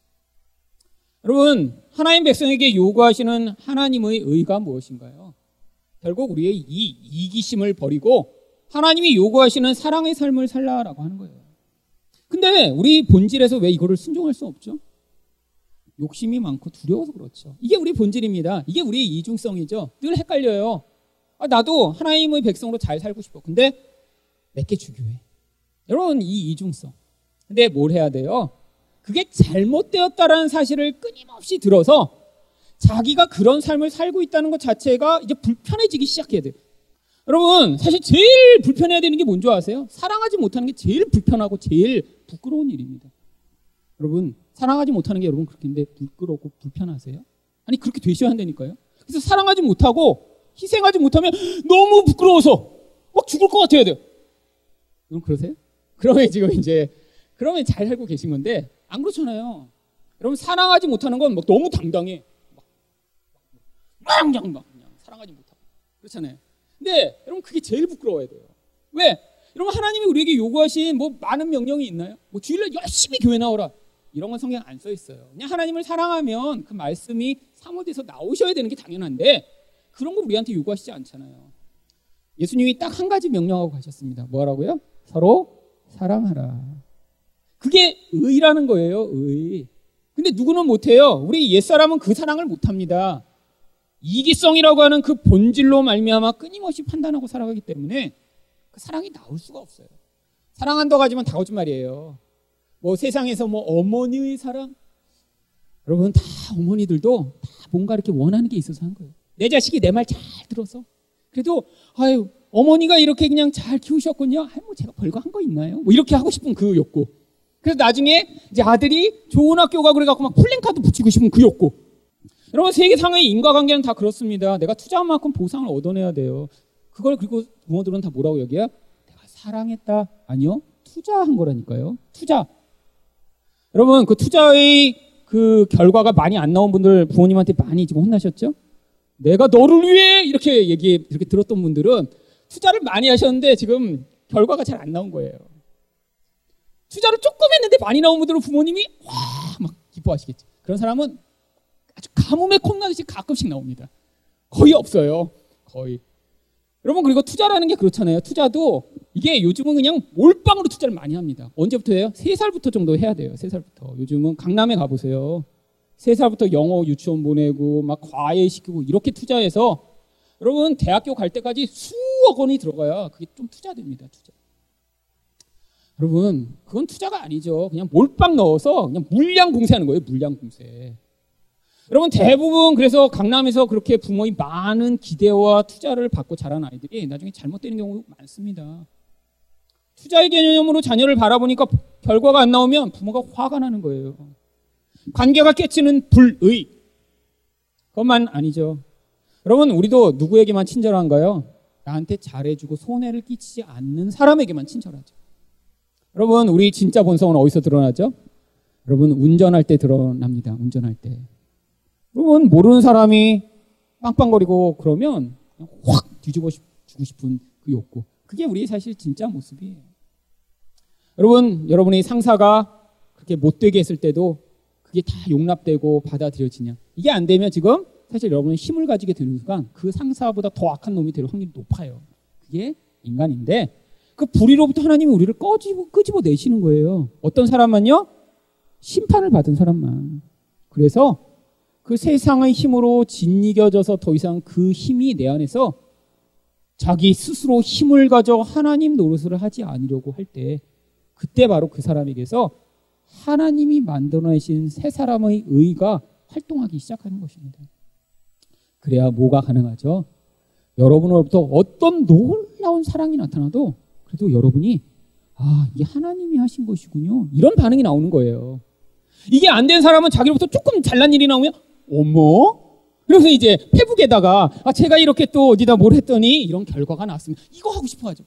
여러분, 하나님 백성에게 요구하시는 하나님의 의가 무엇인가요? 결국 우리의 이 이기심을 버리고 하나님이 요구하시는 사랑의 삶을 살라라고 하는 거예요. 근데 우리 본질에서 왜 이거를 순종할 수 없죠? 욕심이 많고 두려워서 그렇죠. 이게 우리 본질입니다. 이게 우리의 이중성이죠. 늘 헷갈려요. 아, 나도 하나님의 백성으로 잘 살고 싶어. 근데 내게 중요해. 여러분, 이 이중성. 근데 뭘 해야 돼요? 그게 잘못되었다라는 사실을 끊임없이 들어서 자기가 그런 삶을 살고 있다는 것 자체가 이제 불편해지기 시작해야 돼요. 여러분, 사실 제일 불편해야 되는 게 뭔지 아세요? 사랑하지 못하는 게 제일 불편하고 제일 부끄러운 일입니다. 여러분, 사랑하지 못하는 게 여러분 그렇게인데 부끄럽고 불편하세요? 아니, 그렇게 되셔야 한다니까요. 그래서 사랑하지 못하고 희생하지 못하면 너무 부끄러워서 막 죽을 것 같아야 돼요. 여러분, 그러세요? 그러면 지금 이제, 그러면 잘 살고 계신 건데, 안 그렇잖아요. 여러분 사랑하지 못하는 건 막 너무 당당해. 막, 그냥 막 그냥 사랑하지 못하고 그렇잖아요. 근데 여러분 그게 제일 부끄러워야 돼요. 왜? 여러분 하나님이 우리에게 요구하신 뭐 많은 명령이 있나요? 뭐 주일날 열심히 교회 나오라 이런 건 성경 안 써 있어요. 그냥 하나님을 사랑하면 그 말씀이 사모돼서 나오셔야 되는 게 당연한데 그런 거 우리한테 요구하시지 않잖아요. 예수님이 딱 한 가지 명령하고 가셨습니다. 뭐라고요? 서로 사랑하라. 그게 의라는 거예요, 의. 근데 누구는 못해요. 우리 옛사람은 그 사랑을 못합니다. 이기성이라고 하는 그 본질로 말미암아 끊임없이 판단하고 살아가기 때문에 그 사랑이 나올 수가 없어요. 사랑한다고 하지만 다 거짓말이에요. 뭐 세상에서 뭐 어머니의 사랑? 여러분 다 어머니들도 다 뭔가 이렇게 원하는 게 있어서 한 거예요. 내 자식이 내 말 잘 들어서. 그래도 아유 어머니가 이렇게 그냥 잘 키우셨군요. 아유 뭐 제가 별거 한 거 있나요? 뭐 이렇게 하고 싶은 그 욕구. 그래서 나중에 이제 아들이 좋은 학교 가고 그래갖고 막 플랜카드 붙이고 싶은 그 욕구. 여러분 세계상의 인과관계는 다 그렇습니다. 내가 투자한 만큼 보상을 얻어내야 돼요. 그걸 그리고 부모들은 다 뭐라고 여기야? 내가 사랑했다. 아니요. 투자한 거라니까요. 투자. 여러분, 그 투자의 그 결과가 많이 안 나온 분들 부모님한테 많이 지금 혼나셨죠? 내가 너를 위해 이렇게 얘기, 이렇게 들었던 분들은 투자를 많이 하셨는데 지금 결과가 잘 안 나온 거예요. 투자를 조금 했는데 많이 나온 분들은 부모님이 와, 막 기뻐하시겠죠. 그런 사람은 아주 가뭄에 콩나듯이 가끔씩 나옵니다. 거의 없어요. 거의. 여러분, 그리고 투자라는 게 그렇잖아요. 투자도 이게 요즘은 그냥 몰빵으로 투자를 많이 합니다. 언제부터 해요? 3살부터 정도 해야 돼요. 3살부터. 요즘은 강남에 가보세요. 3살부터 영어 유치원 보내고 막 과외 시키고 이렇게 투자해서 여러분 대학교 갈 때까지 수억 원이 들어가야 그게 좀 투자됩니다. 투자. 여러분 그건 투자가 아니죠. 그냥 몰빵 넣어서 그냥 물량 공세하는 거예요. 물량 공세. 여러분 대부분 그래서 강남에서 그렇게 부모의 많은 기대와 투자를 받고 자란 아이들이 나중에 잘못되는 경우 많습니다. 투자의 개념으로 자녀를 바라보니까 결과가 안 나오면 부모가 화가 나는 거예요. 관계가 깨치는 불의. 그것만 아니죠. 여러분, 우리도 누구에게만 친절한가요? 나한테 잘해주고 손해를 끼치지 않는 사람에게만 친절하죠. 여러분, 우리 진짜 본성은 어디서 드러나죠? 여러분, 운전할 때 드러납니다. 운전할 때. 여러분, 모르는 사람이 빵빵거리고 그러면 확 뒤집어 주고 싶은 그 욕구. 그게 우리의 사실 진짜 모습이에요. 여러분, 여러분의 상사가 그렇게 못되게 했을 때도 그게 다 용납되고 받아들여지냐. 이게 안 되면 지금 사실 여러분은 힘을 가지게 되는 순간 그 상사보다 더 악한 놈이 될 확률이 높아요. 그게 인간인데 그 불의로부터 하나님이 우리를 꺼집어, 끄집어 내시는 거예요. 어떤 사람만요? 심판을 받은 사람만. 그래서 그 세상의 힘으로 짓이겨져서 더 이상 그 힘이 내 안에서 자기 스스로 힘을 가져 하나님 노릇을 하지 않으려고 할 때 그때 바로 그 사람에게서 하나님이 만들어내신 새 사람의 의가 활동하기 시작하는 것입니다. 그래야 뭐가 가능하죠? 여러분으로부터 어떤 놀라운 사랑이 나타나도 그래도 여러분이 아, 이게 하나님이 하신 것이군요. 이런 반응이 나오는 거예요. 이게 안 된 사람은 자기로부터 조금 잘난 일이 나오면 어머? 그래서 이제 페북에다가 아, 제가 이렇게 또 어디다 뭘 했더니 이런 결과가 나왔습니다. 이거 하고 싶어 하죠.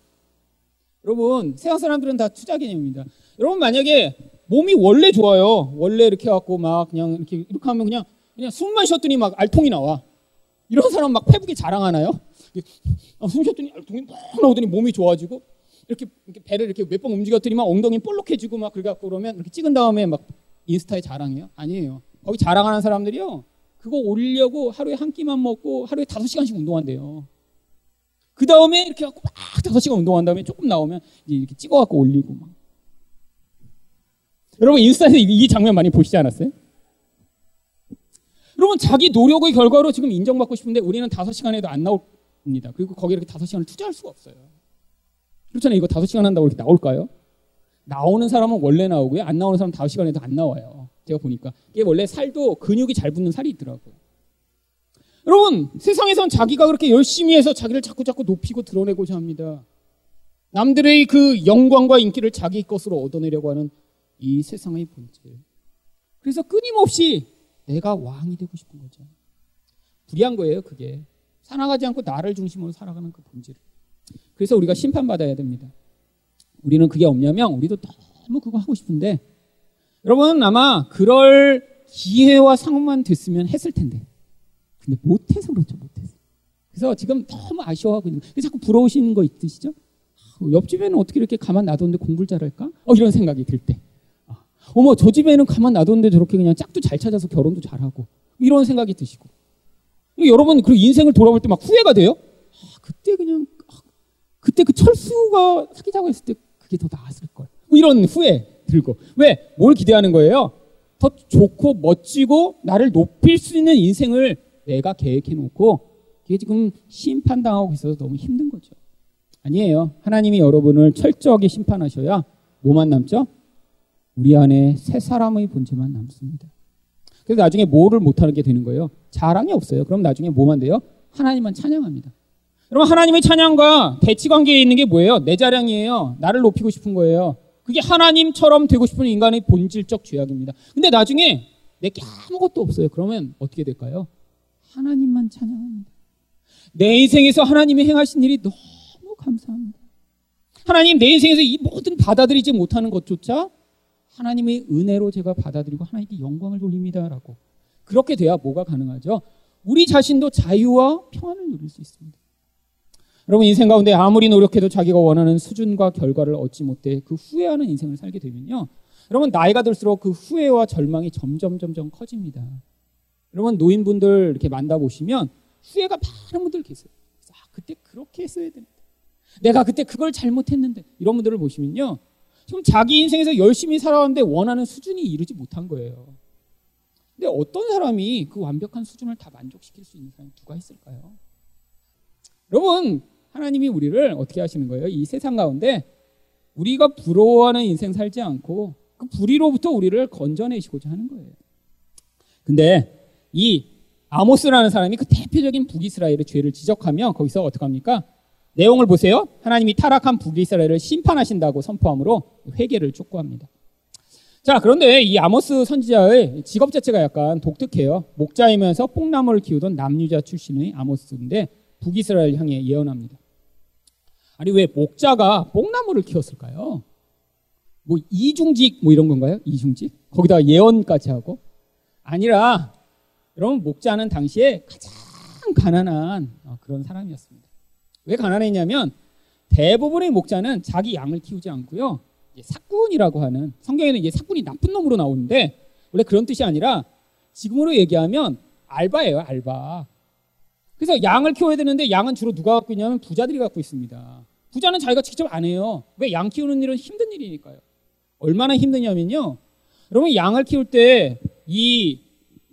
여러분, 세상 사람들은 다 투자 개념입니다. 여러분 만약에 몸이 원래 좋아요. 원래 이렇게 해갖고 막 그냥 이렇게 이렇게 하면 그냥 그냥 숨만 쉬었더니 막 알통이 나와. 이런 사람 막 페북에 자랑하나요? 아, 숨 쉬었더니 알통이 막 나오더니 몸이 좋아지고 이렇게, 이렇게 배를 이렇게 몇 번 움직였더니 막 엉덩이 볼록해지고 막 그래갖고 그러면 이렇게 찍은 다음에 막 인스타에 자랑해요? 아니에요. 거기 자랑하는 사람들이요. 그거 올리려고 하루에 한 끼만 먹고 하루에 다섯 시간씩 운동한대요. 그 다음에 이렇게 갖고 막 다섯 시간 운동한 다음에 조금 나오면 이제 이렇게 찍어갖고 올리고 막. 여러분 인스타에서 이 장면 많이 보시지 않았어요? 여러분 자기 노력의 결과로 지금 인정받고 싶은데 우리는 다섯 시간에도 안 나옵니다. 그리고 거기에 이렇게 다섯 시간을 투자할 수가 없어요. 그렇잖아요. 이거 다섯 시간 한다고 이렇게 나올까요? 나오는 사람은 원래 나오고요. 안 나오는 사람은 다섯 시간에도 안 나와요. 제가 보니까. 이게 원래 살도 근육이 잘 붙는 살이 있더라고요. 여러분, 세상에선 자기가 그렇게 열심히 해서 자기를 자꾸 자꾸 높이고 드러내고자 합니다. 남들의 그 영광과 인기를 자기 것으로 얻어내려고 하는 이 세상의 본질. 그래서 끊임없이 내가 왕이 되고 싶은 거죠. 불의한 거예요, 그게. 살아가지 않고 나를 중심으로 살아가는 그 본질. 그래서 우리가 심판받아야 됩니다. 우리는 그게 없냐면 우리도 너무 그거 하고 싶은데 여러분 아마 그럴 기회와 상황만 됐으면 했을 텐데 근데 못해서 그렇죠 못해서 그래서 지금 너무 아쉬워하고 있는 거예요 자꾸 부러우시는 거 있으시죠? 아, 옆집에는 어떻게 이렇게 가만 놔뒀는데 공부를 잘할까? 어, 이런 생각이 들때 아, 어머 저 집에는 가만 놔뒀는데 저렇게 그냥 짝도 잘 찾아서 결혼도 잘하고 이런 생각이 드시고 여러분 그 인생을 돌아볼 때 막 후회가 돼요? 아, 그때 그냥 아, 그때 그 철수가 사귀자고 했을 때 그게 더 나았을 걸. 뭐 이런 후회 들고. 왜? 뭘 기대하는 거예요? 더 좋고 멋지고 나를 높일 수 있는 인생을 내가 계획해 놓고 그게 지금 심판당하고 있어서 너무 힘든 거죠. 아니에요. 하나님이 여러분을 철저하게 심판하셔야 뭐만 남죠? 우리 안에 새 사람의 본체만 남습니다. 그래서 나중에 뭐를 못하는 게 되는 거예요? 자랑이 없어요. 그럼 나중에 뭐만 돼요? 하나님만 찬양합니다. 여러분 하나님의 찬양과 대치 관계에 있는 게 뭐예요? 내 자랑이에요. 나를 높이고 싶은 거예요. 그게 하나님처럼 되고 싶은 인간의 본질적 죄악입니다. 근데 나중에 내게 아무것도 없어요. 그러면 어떻게 될까요? 하나님만 찬양합니다. 내 인생에서 하나님이 행하신 일이 너무 감사합니다. 하나님 내 인생에서 이 모든 받아들이지 못하는 것조차 하나님의 은혜로 제가 받아들이고 하나님께 영광을 돌립니다라고 그렇게 돼야 뭐가 가능하죠? 우리 자신도 자유와 평안을 누릴 수 있습니다. 여러분 인생 가운데 아무리 노력해도 자기가 원하는 수준과 결과를 얻지 못해 그 후회하는 인생을 살게 되면요. 여러분 나이가 들수록 그 후회와 절망이 점점 점점 커집니다. 여러분 노인분들 이렇게 만나 보시면 후회가 많은 분들 계세요. 아, 그때 그렇게 했어야 됩니다. 내가 그때 그걸 잘못했는데 이런 분들을 보시면요. 지금 자기 인생에서 열심히 살아왔는데 원하는 수준이 이르지 못한 거예요. 근데 어떤 사람이 그 완벽한 수준을 다 만족시킬 수 있는 사람이 누가 있을까요? 여러분, 하나님이 우리를 어떻게 하시는 거예요? 이 세상 가운데 우리가 부러워하는 인생 살지 않고 그 불의로부터 우리를 건져내시고자 하는 거예요. 근데 이 아모스라는 사람이 그 대표적인 북이스라엘의 죄를 지적하며 거기서 어떻게 합니까? 내용을 보세요. 하나님이 타락한 북이스라엘을 심판하신다고 선포함으로 회개를 촉구합니다. 자, 그런데 이 아모스 선지자의 직업 자체가 약간 독특해요. 목자이면서 뽕나무를 키우던 남유자 출신의 아모스인데 북이스라엘 향해 예언합니다. 아니 왜 목자가 뽕나무를 키웠을까요? 뭐 이중직 뭐 이런 건가요? 이중직? 거기다가 예언까지 하고 아니라 여러분 목자는 당시에 가장 가난한 어, 그런 사람이었습니다. 왜 가난했냐면 대부분의 목자는 자기 양을 키우지 않고요. 사꾼이라고 하는 성경에는 이제 사꾼이 나쁜 놈으로 나오는데 원래 그런 뜻이 아니라 지금으로 얘기하면 알바예요, 알바. 그래서 양을 키워야 되는데 양은 주로 누가 갖고 있냐면 부자들이 갖고 있습니다. 부자는 자기가 직접 안 해요. 왜 양 키우는 일은 힘든 일이니까요. 얼마나 힘드냐면요. 여러분 양을 키울 때 이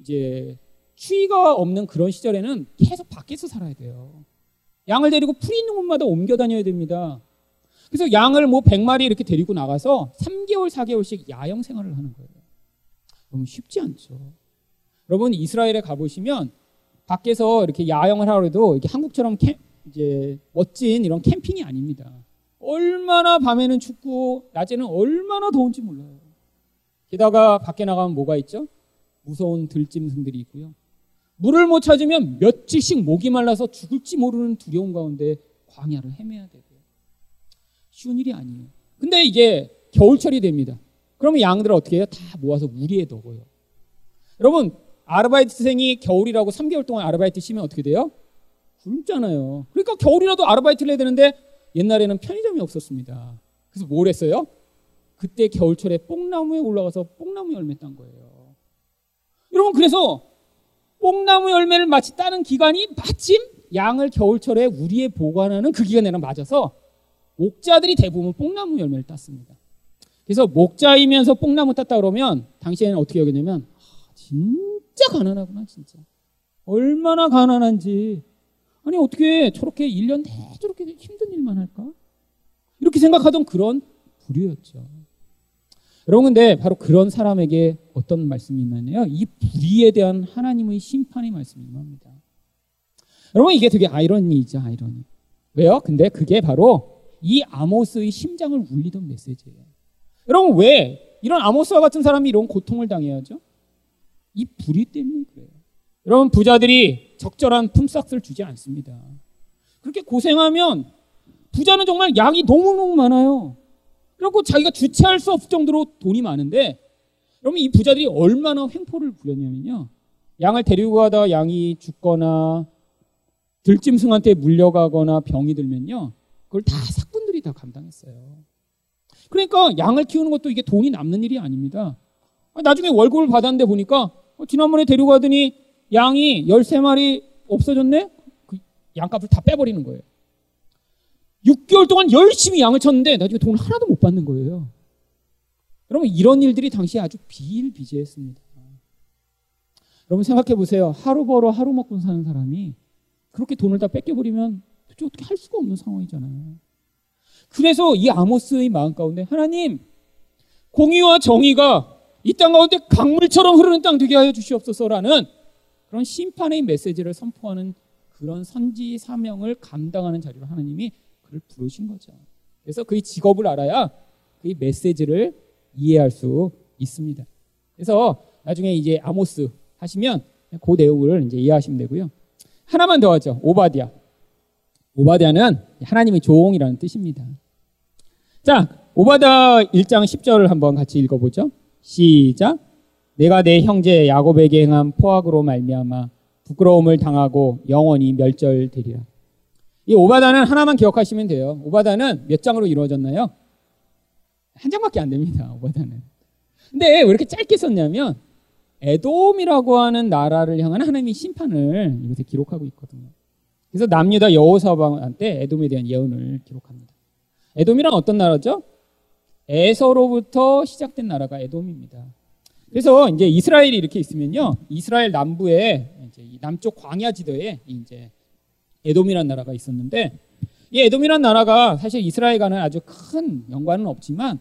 이제 추위가 없는 그런 시절에는 계속 밖에서 살아야 돼요. 양을 데리고 풀이 있는 곳마다 옮겨 다녀야 됩니다. 그래서 양을 뭐 100마리 이렇게 데리고 나가서 3개월, 4개월씩 야영 생활을 하는 거예요. 너무 쉽지 않죠. 여러분 이스라엘에 가보시면 밖에서 이렇게 야영을 하려도 이렇게 한국처럼 캠, 이제 멋진 이런 캠핑이 아닙니다. 얼마나 밤에는 춥고 낮에는 얼마나 더운지 몰라요. 게다가 밖에 나가면 뭐가 있죠? 무서운 들짐승들이 있고요. 물을 못 찾으면 며칠씩 목이 말라서 죽을지 모르는 두려움 가운데 광야를 헤매야 되고요. 쉬운 일이 아니에요. 근데 이게 겨울철이 됩니다. 그러면 양들을 어떻게 해요? 다 모아서 우리에 넣어요. 여러분, 아르바이트생이 겨울이라고 3개월 동안 아르바이트 쉬면 어떻게 돼요? 굶잖아요. 그러니까 겨울이라도 아르바이트를 해야 되는데 옛날에는 편의점이 없었습니다. 그래서 뭘 했어요? 그때 겨울철에 뽕나무에 올라가서 뽕나무 열매 딴 거예요. 여러분, 그래서 뽕나무 열매를 마치 따는 기간이 마침 양을 겨울철에 우리에 보관하는 그 기간에는 맞아서 목자들이 대부분 뽕나무 열매를 땄습니다. 그래서 목자이면서 뽕나무 땄다 그러면 당시에는 어떻게 여겼냐면 아, 진짜 가난하구나 진짜. 얼마나 가난한지. 아니 어떻게 저렇게 1년 내내 저렇게 힘든 일만 할까? 이렇게 생각하던 그런 부류였죠. 여러분 근데 바로 그런 사람에게 어떤 말씀이 있나요? 이 불의에 대한 하나님의 심판의 말씀이 임합니다. 여러분 이게 되게 아이러니죠, 아이러니. 왜요? 근데 그게 바로 이 아모스의 심장을 울리던 메시지예요. 여러분 왜 이런 아모스와 같은 사람이 이런 고통을 당해야죠? 이 불의 때문에 그래요. 여러분 부자들이 적절한 품삯을 주지 않습니다. 그렇게 고생하면 부자는 정말 양이 너무너무 많아요. 그리고 자기가 주체할 수 없을 정도로 돈이 많은데 여러분 이 부자들이 얼마나 횡포를 부렸냐면요. 양을 데리고 가다 양이 죽거나 들짐승한테 물려가거나 병이 들면요. 그걸 다 사꾼들이 다 감당했어요. 그러니까 양을 키우는 것도 이게 돈이 남는 일이 아닙니다. 나중에 월급을 받았는데 보니까 어, 지난번에 데리고 가더니 양이 13마리 없어졌네? 그 양값을 다 빼버리는 거예요. 6개월 동안 열심히 양을 쳤는데 나중에 돈을 하나도 못 받는 거예요. 여러분 이런 일들이 당시에 아주 비일비재했습니다. 여러분 생각해 보세요. 하루 벌어 하루 먹고 사는 사람이 그렇게 돈을 다 뺏겨버리면 도대체 어떻게 할 수가 없는 상황이잖아요. 그래서 이 아모스의 마음 가운데 하나님 공의와 정의가 이 땅 가운데 강물처럼 흐르는 땅 되게 하여 주시옵소서라는 그런 심판의 메시지를 선포하는 그런 선지 사명을 감당하는 자리로 하나님이 그를 부르신 거죠. 그래서 그의 직업을 알아야 그의 메시지를 이해할 수 있습니다. 그래서 나중에 이제 아모스 하시면 그 내용을 이제 이해하시면 되고요. 하나만 더 하죠. 오바디아. 오바디아는 하나님의 종이라는 뜻입니다. 자, 오바다 1장 10절을 한번 같이 읽어보죠. 시작. 내가 내 형제 야곱에게 행한 포악으로 말미암아 부끄러움을 당하고 영원히 멸절되리라. 이 오바다는 하나만 기억하시면 돼요. 오바다는 몇 장으로 이루어졌나요? 한 장밖에 안 됩니다. 오바다는. 근데 왜 이렇게 짧게 썼냐면 에돔이라고 하는 나라를 향한 하나님의 심판을 이것에 기록하고 있거든요. 그래서 남유다 여호사방한테 에돔에 대한 예언을 기록합니다. 에돔이란 어떤 나라죠? 에서로부터 시작된 나라가 에돔입니다. 그래서 이제 이스라엘이 이렇게 있으면요, 이스라엘 남부에 이제 남쪽 광야 지도에 이제 에돔이라는 나라가 있었는데 이 에돔이라는 나라가 사실 이스라엘과는 아주 큰 연관은 없지만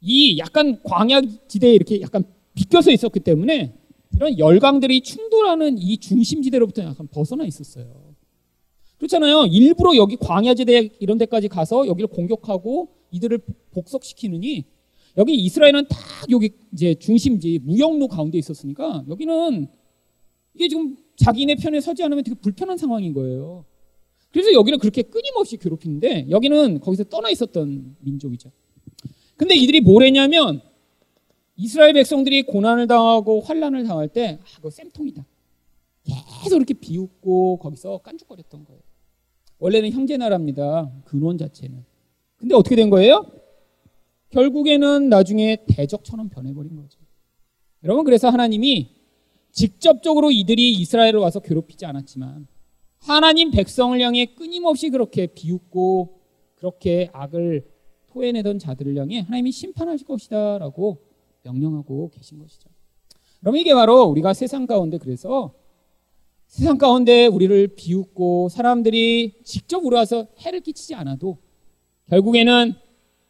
이 약간 광야 지대에 이렇게 약간 비껴서 있었기 때문에 이런 열강들이 충돌하는 이 중심지대로부터 약간 벗어나 있었어요. 그렇잖아요. 일부러 여기 광야지대 이런 데까지 가서 여기를 공격하고 이들을 복속시키느니 여기 이스라엘은 딱 여기 이제 중심지 무역로 가운데 있었으니까 여기는 이게 지금 자기네 편에 서지 않으면 되게 불편한 상황인 거예요. 그래서 여기는 그렇게 끊임없이 괴롭히는데 여기는 거기서 떠나 있었던 민족이죠. 근데 이들이 뭘 했냐면 이스라엘 백성들이 고난을 당하고 환란을 당할 때 아, 그거 쌤통이다. 계속 이렇게 비웃고 거기서 깐죽거렸던 거예요. 원래는 형제 나라입니다. 근원 자체는. 근데 어떻게 된 거예요? 결국에는 나중에 대적처럼 변해버린 거죠. 여러분 그래서 하나님이 직접적으로 이들이 이스라엘을 와서 괴롭히지 않았지만 하나님 백성을 향해 끊임없이 그렇게 비웃고 그렇게 악을 토해내던 자들을 향해 하나님이 심판하실 것이다라고 명령하고 계신 것이죠. 그럼 이게 바로 우리가 세상 가운데 그래서 세상 가운데 우리를 비웃고 사람들이 직접 우리 와서 해를 끼치지 않아도 결국에는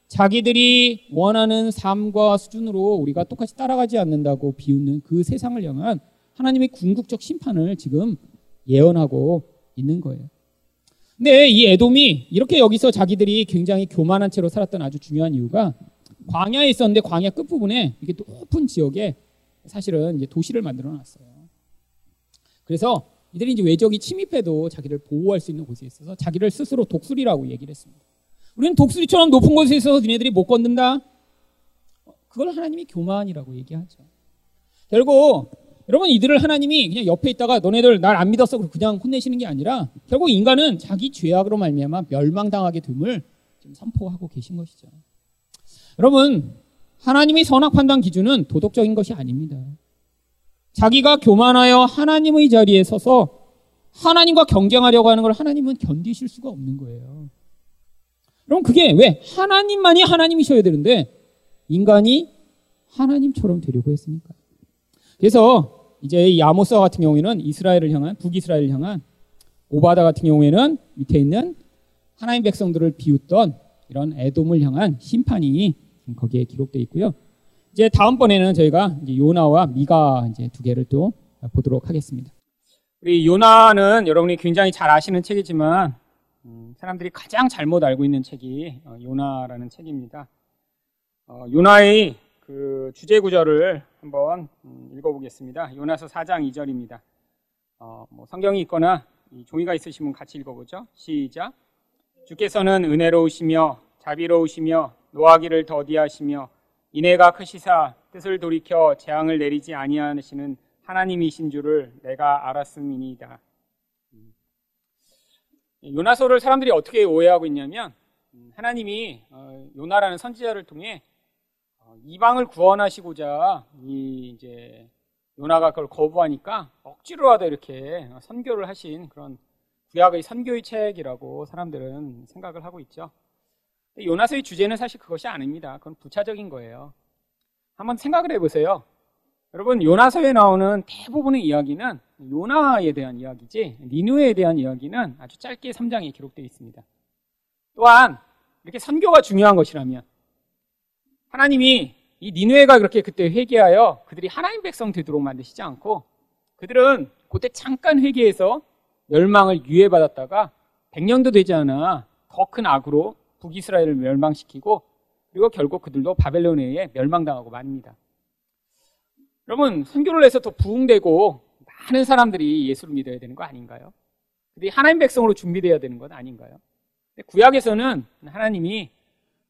자기들이 원하는 삶과 수준으로 우리가 똑같이 따라가지 않는다고 비웃는 그 세상을 향한 하나님의 궁극적 심판을 지금 예언하고 있는 거예요. 근데 이 에돔이 이렇게 여기서 자기들이 굉장히 교만한 채로 살았던 아주 중요한 이유가 광야에 있었는데 광야 끝부분에 이게 높은 지역에 사실은 이제 도시를 만들어 놨어요. 그래서 이들이 이제 외적이 침입해도 자기를 보호할 수 있는 곳에 있어서 자기를 스스로 독수리라고 얘기를 했습니다. 우리는 독수리처럼 높은 곳에 있어서 니네들이 못 건든다? 그걸 하나님이 교만이라고 얘기하죠. 결국 여러분 이들을 하나님이 그냥 옆에 있다가 너네들 날 안 믿었어 그냥 혼내시는 게 아니라 결국 인간은 자기 죄악으로 말미암아 멸망당하게 됨을 지금 선포하고 계신 것이죠. 여러분 하나님의 선악 판단 기준은 도덕적인 것이 아닙니다. 자기가 교만하여 하나님의 자리에 서서 하나님과 경쟁하려고 하는 걸 하나님은 견디실 수가 없는 거예요. 그럼 그게 왜 하나님만이 하나님이셔야 되는데 인간이 하나님처럼 되려고 했습니까? 그래서 이제 이 아모스와 같은 경우에는 이스라엘을 향한 북이스라엘을 향한 오바다 같은 경우에는 밑에 있는 하나님 백성들을 비웃던 이런 에돔을 향한 심판이 거기에 기록되어 있고요. 이제 다음번에는 저희가 이제 요나와 미가 이제 두 개를 또 보도록 하겠습니다. 우리 요나는 여러분이 굉장히 잘 아시는 책이지만 음, 사람들이 가장 잘못 알고 있는 책이 어, 요나라는 책입니다. 어, 요나의 그 주제 구절을 한번 음, 읽어보겠습니다. 요나서 4장 2절입니다. 어, 뭐 성경이 있거나 종이가 있으시면 같이 읽어보죠. 시작. 주께서는 은혜로우시며 자비로우시며 노하기를 더디하시며 이내가 크시사 뜻을 돌이켜 재앙을 내리지 아니하시는 하나님이신 줄을 내가 알았음이니이다. 요나서를 사람들이 어떻게 오해하고 있냐면 음, 하나님이 어, 요나라는 선지자를 통해 어, 이방을 구원하시고자 이 이제 요나가 그걸 거부하니까 억지로라도 이렇게 선교를 하신 그런 구약의 선교의 책이라고 사람들은 생각을 하고 있죠. 요나서의 주제는 사실 그것이 아닙니다. 그건 부차적인 거예요. 한번 생각을 해보세요. 여러분 요나서에 나오는 대부분의 이야기는 요나에 대한 이야기지 니누에 대한 이야기는 아주 짧게 3장에 기록되어 있습니다. 또한 이렇게 선교가 중요한 것이라면 하나님이 이 니누에가 그렇게 그때 회개하여 그들이 하나님 백성 되도록 만드시지 않고 그들은 그때 잠깐 회개해서 멸망을 유예받았다가 100년도 되지 않아 더 큰 악으로 북이스라엘을 멸망시키고 그리고 결국 그들도 바벨론에 멸망당하고 말입니다. 여러분 선교를 해서 더 부흥되고 많은 사람들이 예수를 믿어야 되는 거 아닌가요? 그들이 하나님 백성으로 준비되어야 되는 것 아닌가요? 구약에서는 하나님이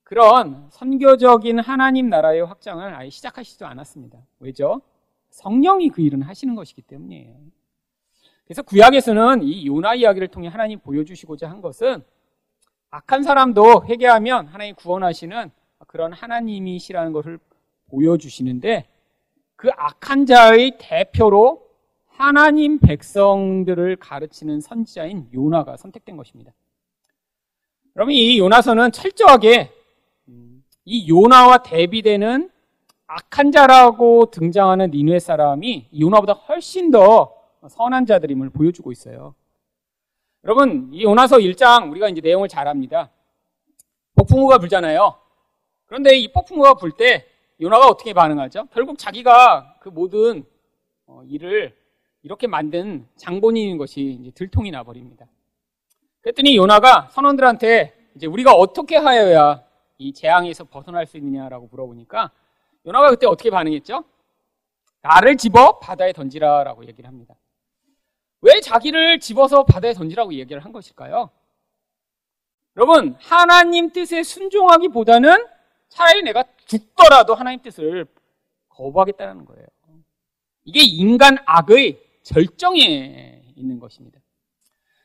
그런 선교적인 하나님 나라의 확장을 아예 시작하시지도 않았습니다. 왜죠? 성령이 그 일은 하시는 것이기 때문이에요. 그래서 구약에서는 이 요나 이야기를 통해 하나님 보여주시고자 한 것은 악한 사람도 회개하면 하나님 구원하시는 그런 하나님이시라는 것을 보여주시는데 그 악한 자의 대표로 하나님 백성들을 가르치는 선지자인 요나가 선택된 것입니다. 그러면 이 요나서는 철저하게 이 요나와 대비되는 악한 자라고 등장하는 니누의 사람이 요나보다 훨씬 더 선한 자들임을 보여주고 있어요. 여러분, 이 요나서 1장 우리가 이제 내용을 잘 압니다. 폭풍우가 불잖아요. 그런데 이 폭풍우가 불 때 요나가 어떻게 반응하죠? 결국 자기가 그 모든 어, 일을 이렇게 만든 장본인인 것이 이제 들통이 나버립니다. 그랬더니 요나가 선원들한테 이제 우리가 어떻게 하여야 이 재앙에서 벗어날 수 있느냐라고 물어보니까 요나가 그때 어떻게 반응했죠? 나를 집어 바다에 던지라라고 얘기를 합니다. 왜 자기를 집어서 바다에 던지라고 얘기를 한 것일까요? 여러분, 하나님 뜻에 순종하기보다는 차라리 내가 죽더라도 하나님 뜻을 거부하겠다는 거예요. 이게 인간 악의 절정에 있는 것입니다.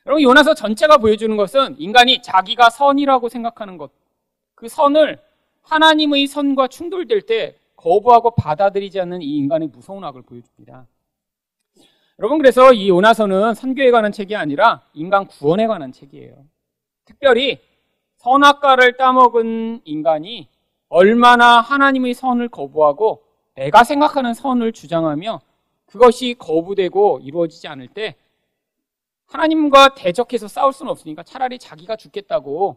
여러분, 요나서 전체가 보여주는 것은 인간이 자기가 선이라고 생각하는 것, 그 선을 하나님의 선과 충돌될 때 거부하고 받아들이지 않는 이 인간의 무서운 악을 보여줍니다. 여러분, 그래서 이 요나서는 선교에 관한 책이 아니라 인간 구원에 관한 책이에요. 특별히 선악과를 따먹은 인간이 얼마나 하나님의 선을 거부하고 내가 생각하는 선을 주장하며 그것이 거부되고 이루어지지 않을 때 하나님과 대적해서 싸울 수는 없으니까 차라리 자기가 죽겠다고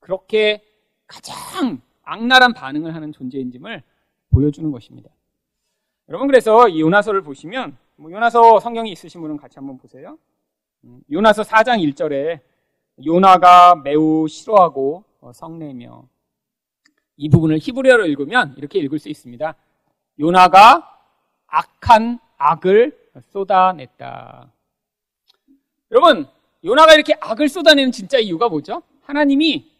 그렇게 가장 악랄한 반응을 하는 존재인지를 보여주는 것입니다. 여러분 그래서 이 요나서를 보시면 뭐 요나서 성경이 있으신 분은 같이 한번 보세요. 음, 요나서 4장 1절에 요나가 매우 싫어하고 어, 성내며 이 부분을 히브리어로 읽으면 이렇게 읽을 수 있습니다. 요나가 악한 악을 쏟아냈다. 여러분, 요나가 이렇게 악을 쏟아내는 진짜 이유가 뭐죠? 하나님이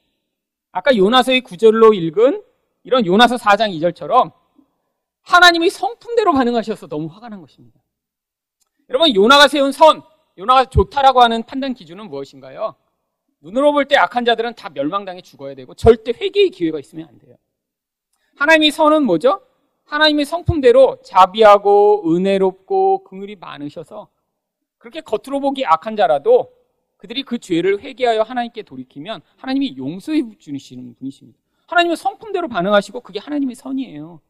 아까 요나서의 구절로 읽은 이런 요나서 4장 2절처럼 하나님의 성품대로 반응하셔서 너무 화가 난 것입니다. 여러분, 요나가 세운 선, 요나가 좋다라고 하는 판단 기준은 무엇인가요? 눈으로 볼 때 악한 자들은 다 멸망당해 죽어야 되고 절대 회개의 기회가 있으면 안 돼요. 하나님의 선은 뭐죠? 하나님의 성품대로 자비하고 은혜롭고 긍휼이 많으셔서 그렇게 겉으로 보기 악한 자라도 그들이 그 죄를 회개하여 하나님께 돌이키면 하나님이 용서해 주시는 분이십니다. 하나님의 성품대로 반응하시고 그게 하나님의 선이에요.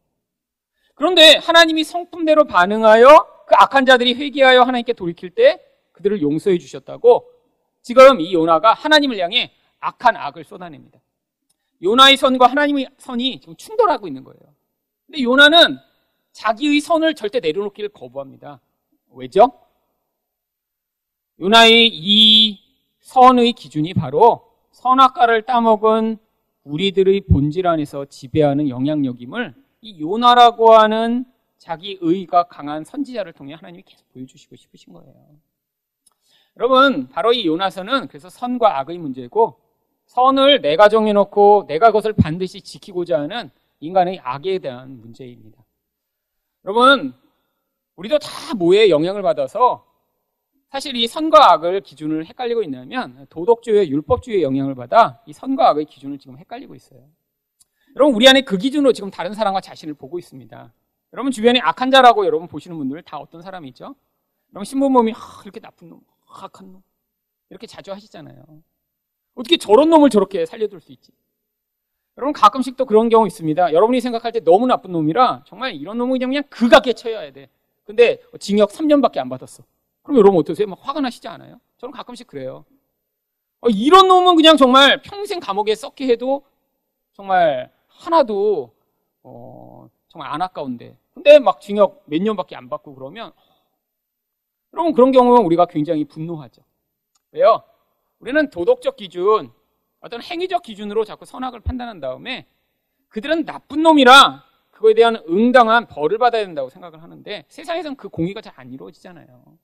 그런데 하나님이 성품대로 반응하여 그 악한 자들이 회개하여 하나님께 돌이킬 때 그들을 용서해 주셨다고 지금 이 요나가 하나님을 향해 악한 악을 쏟아냅니다. 요나의 선과 하나님의 선이 지금 충돌하고 있는 거예요. 근데 요나는 자기의 선을 절대 내려놓기를 거부합니다. 왜죠? 요나의 이 선의 기준이 바로 선악과를 따먹은 우리들의 본질 안에서 지배하는 영향력임을 이 요나라고 하는 자기 의가 강한 선지자를 통해 하나님이 계속 보여주시고 싶으신 거예요. 여러분, 바로 이 요나서는 그래서 선과 악의 문제고 선을 내가 정해놓고 내가 그것을 반드시 지키고자 하는 인간의 악에 대한 문제입니다. 여러분, 우리도 다 뭐에 영향을 받아서 사실 이 선과 악을 기준을 헷갈리고 있냐면 도덕주의, 율법주의의 영향을 받아 이 선과 악의 기준을 지금 헷갈리고 있어요. 여러분, 우리 안에 그 기준으로 지금 다른 사람과 자신을 보고 있습니다. 여러분, 주변에 악한 자라고 여러분 보시는 분들 다 어떤 사람이 있죠? 여러분, 신부몸이 하, 이렇게 나쁜 놈, 악한 놈. 이렇게 자주 하시잖아요. 어떻게 저런 놈을 저렇게 살려둘 수 있지? 여러분 가끔씩 또 그런 경우 있습니다. 여러분이 생각할 때 너무 나쁜 놈이라 정말 이런 놈은 그냥 극악에 처해야 돼. 근데 징역 3년밖에 안 받았어. 그럼 여러분 어떠세요? 막 화가 나시지 않아요? 저는 가끔씩 그래요. 어, 이런 놈은 그냥 정말 평생 감옥에 썩게 해도 정말 하나도 어, 정말 안 아까운데. 근데 막 징역 몇 년밖에 안 받고 그러면 여러분 그런 경우는 우리가 굉장히 분노하죠. 왜요? 우리는 도덕적 기준, 어떤 행위적 기준으로 자꾸 선악을 판단한 다음에 그들은 나쁜 놈이라 그거에 대한 응당한 벌을 받아야 된다고 생각을 하는데 세상에선 그 공의가 잘 안 이루어지잖아요.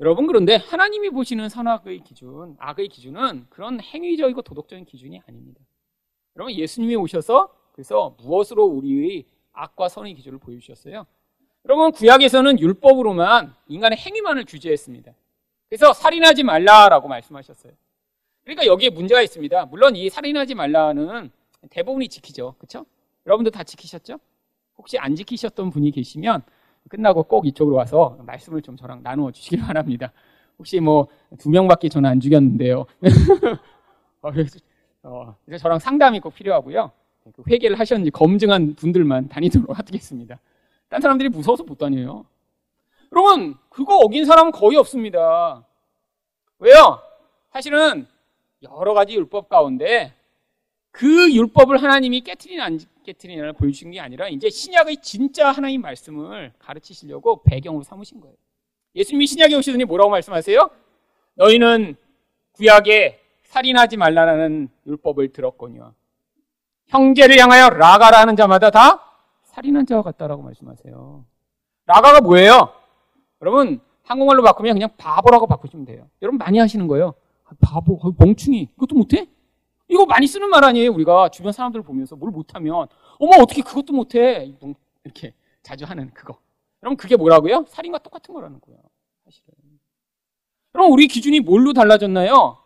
여러분 그런데 하나님이 보시는 선악의 기준, 악의 기준은 그런 행위적이고 도덕적인 기준이 아닙니다. 여러분 예수님이 오셔서 그래서 무엇으로 우리의 악과 선의 기준을 보여주셨어요? 여러분 구약에서는 율법으로만 인간의 행위만을 규제했습니다. 그래서 살인하지 말라라고 말씀하셨어요. 그러니까 여기에 문제가 있습니다. 물론 이 살인하지 말라는 대부분이 지키죠. 그렇죠? 여러분도 다 지키셨죠? 혹시 안 지키셨던 분이 계시면 끝나고 꼭 이쪽으로 와서 말씀을 좀 저랑 나누어 주시길 바랍니다. 혹시 뭐 두 명밖에 저는 안 죽였는데요. 어, 그래서, 어, 그래서 저랑 상담이 꼭 필요하고요. 그 회개를 하셨는지 검증한 분들만 다니도록 하겠습니다. 딴 사람들이 무서워서 못 다녀요. 여러분, 그거 어긴 사람은 거의 없습니다. 왜요? 사실은 여러 가지 율법 가운데 그 율법을 하나님이 깨트리나 안 깨트리나를 보여주신 게 아니라 이제 신약의 진짜 하나님 말씀을 가르치시려고 배경으로 삼으신 거예요. 예수님이 신약에 오시더니 뭐라고 말씀하세요? 너희는 구약에 살인하지 말라는 율법을 들었거니와 형제를 향하여 라가라 하는 자마다 다 살인한 자와 같다라고 말씀하세요. 라가가 뭐예요? 여러분 한국말로 바꾸면 그냥 바보라고 바꾸시면 돼요. 여러분 많이 하시는 거예요. 바보, 멍충이, 이것도 못해? 이거 많이 쓰는 말 아니에요, 우리가. 주변 사람들 보면서 뭘 못하면, 어머, 어떻게 그것도 못해? 이렇게 자주 하는 그거. 여러분, 그게 뭐라고요? 살인과 똑같은 거라는 거예요, 사실은. 그럼 우리 기준이 뭘로 달라졌나요?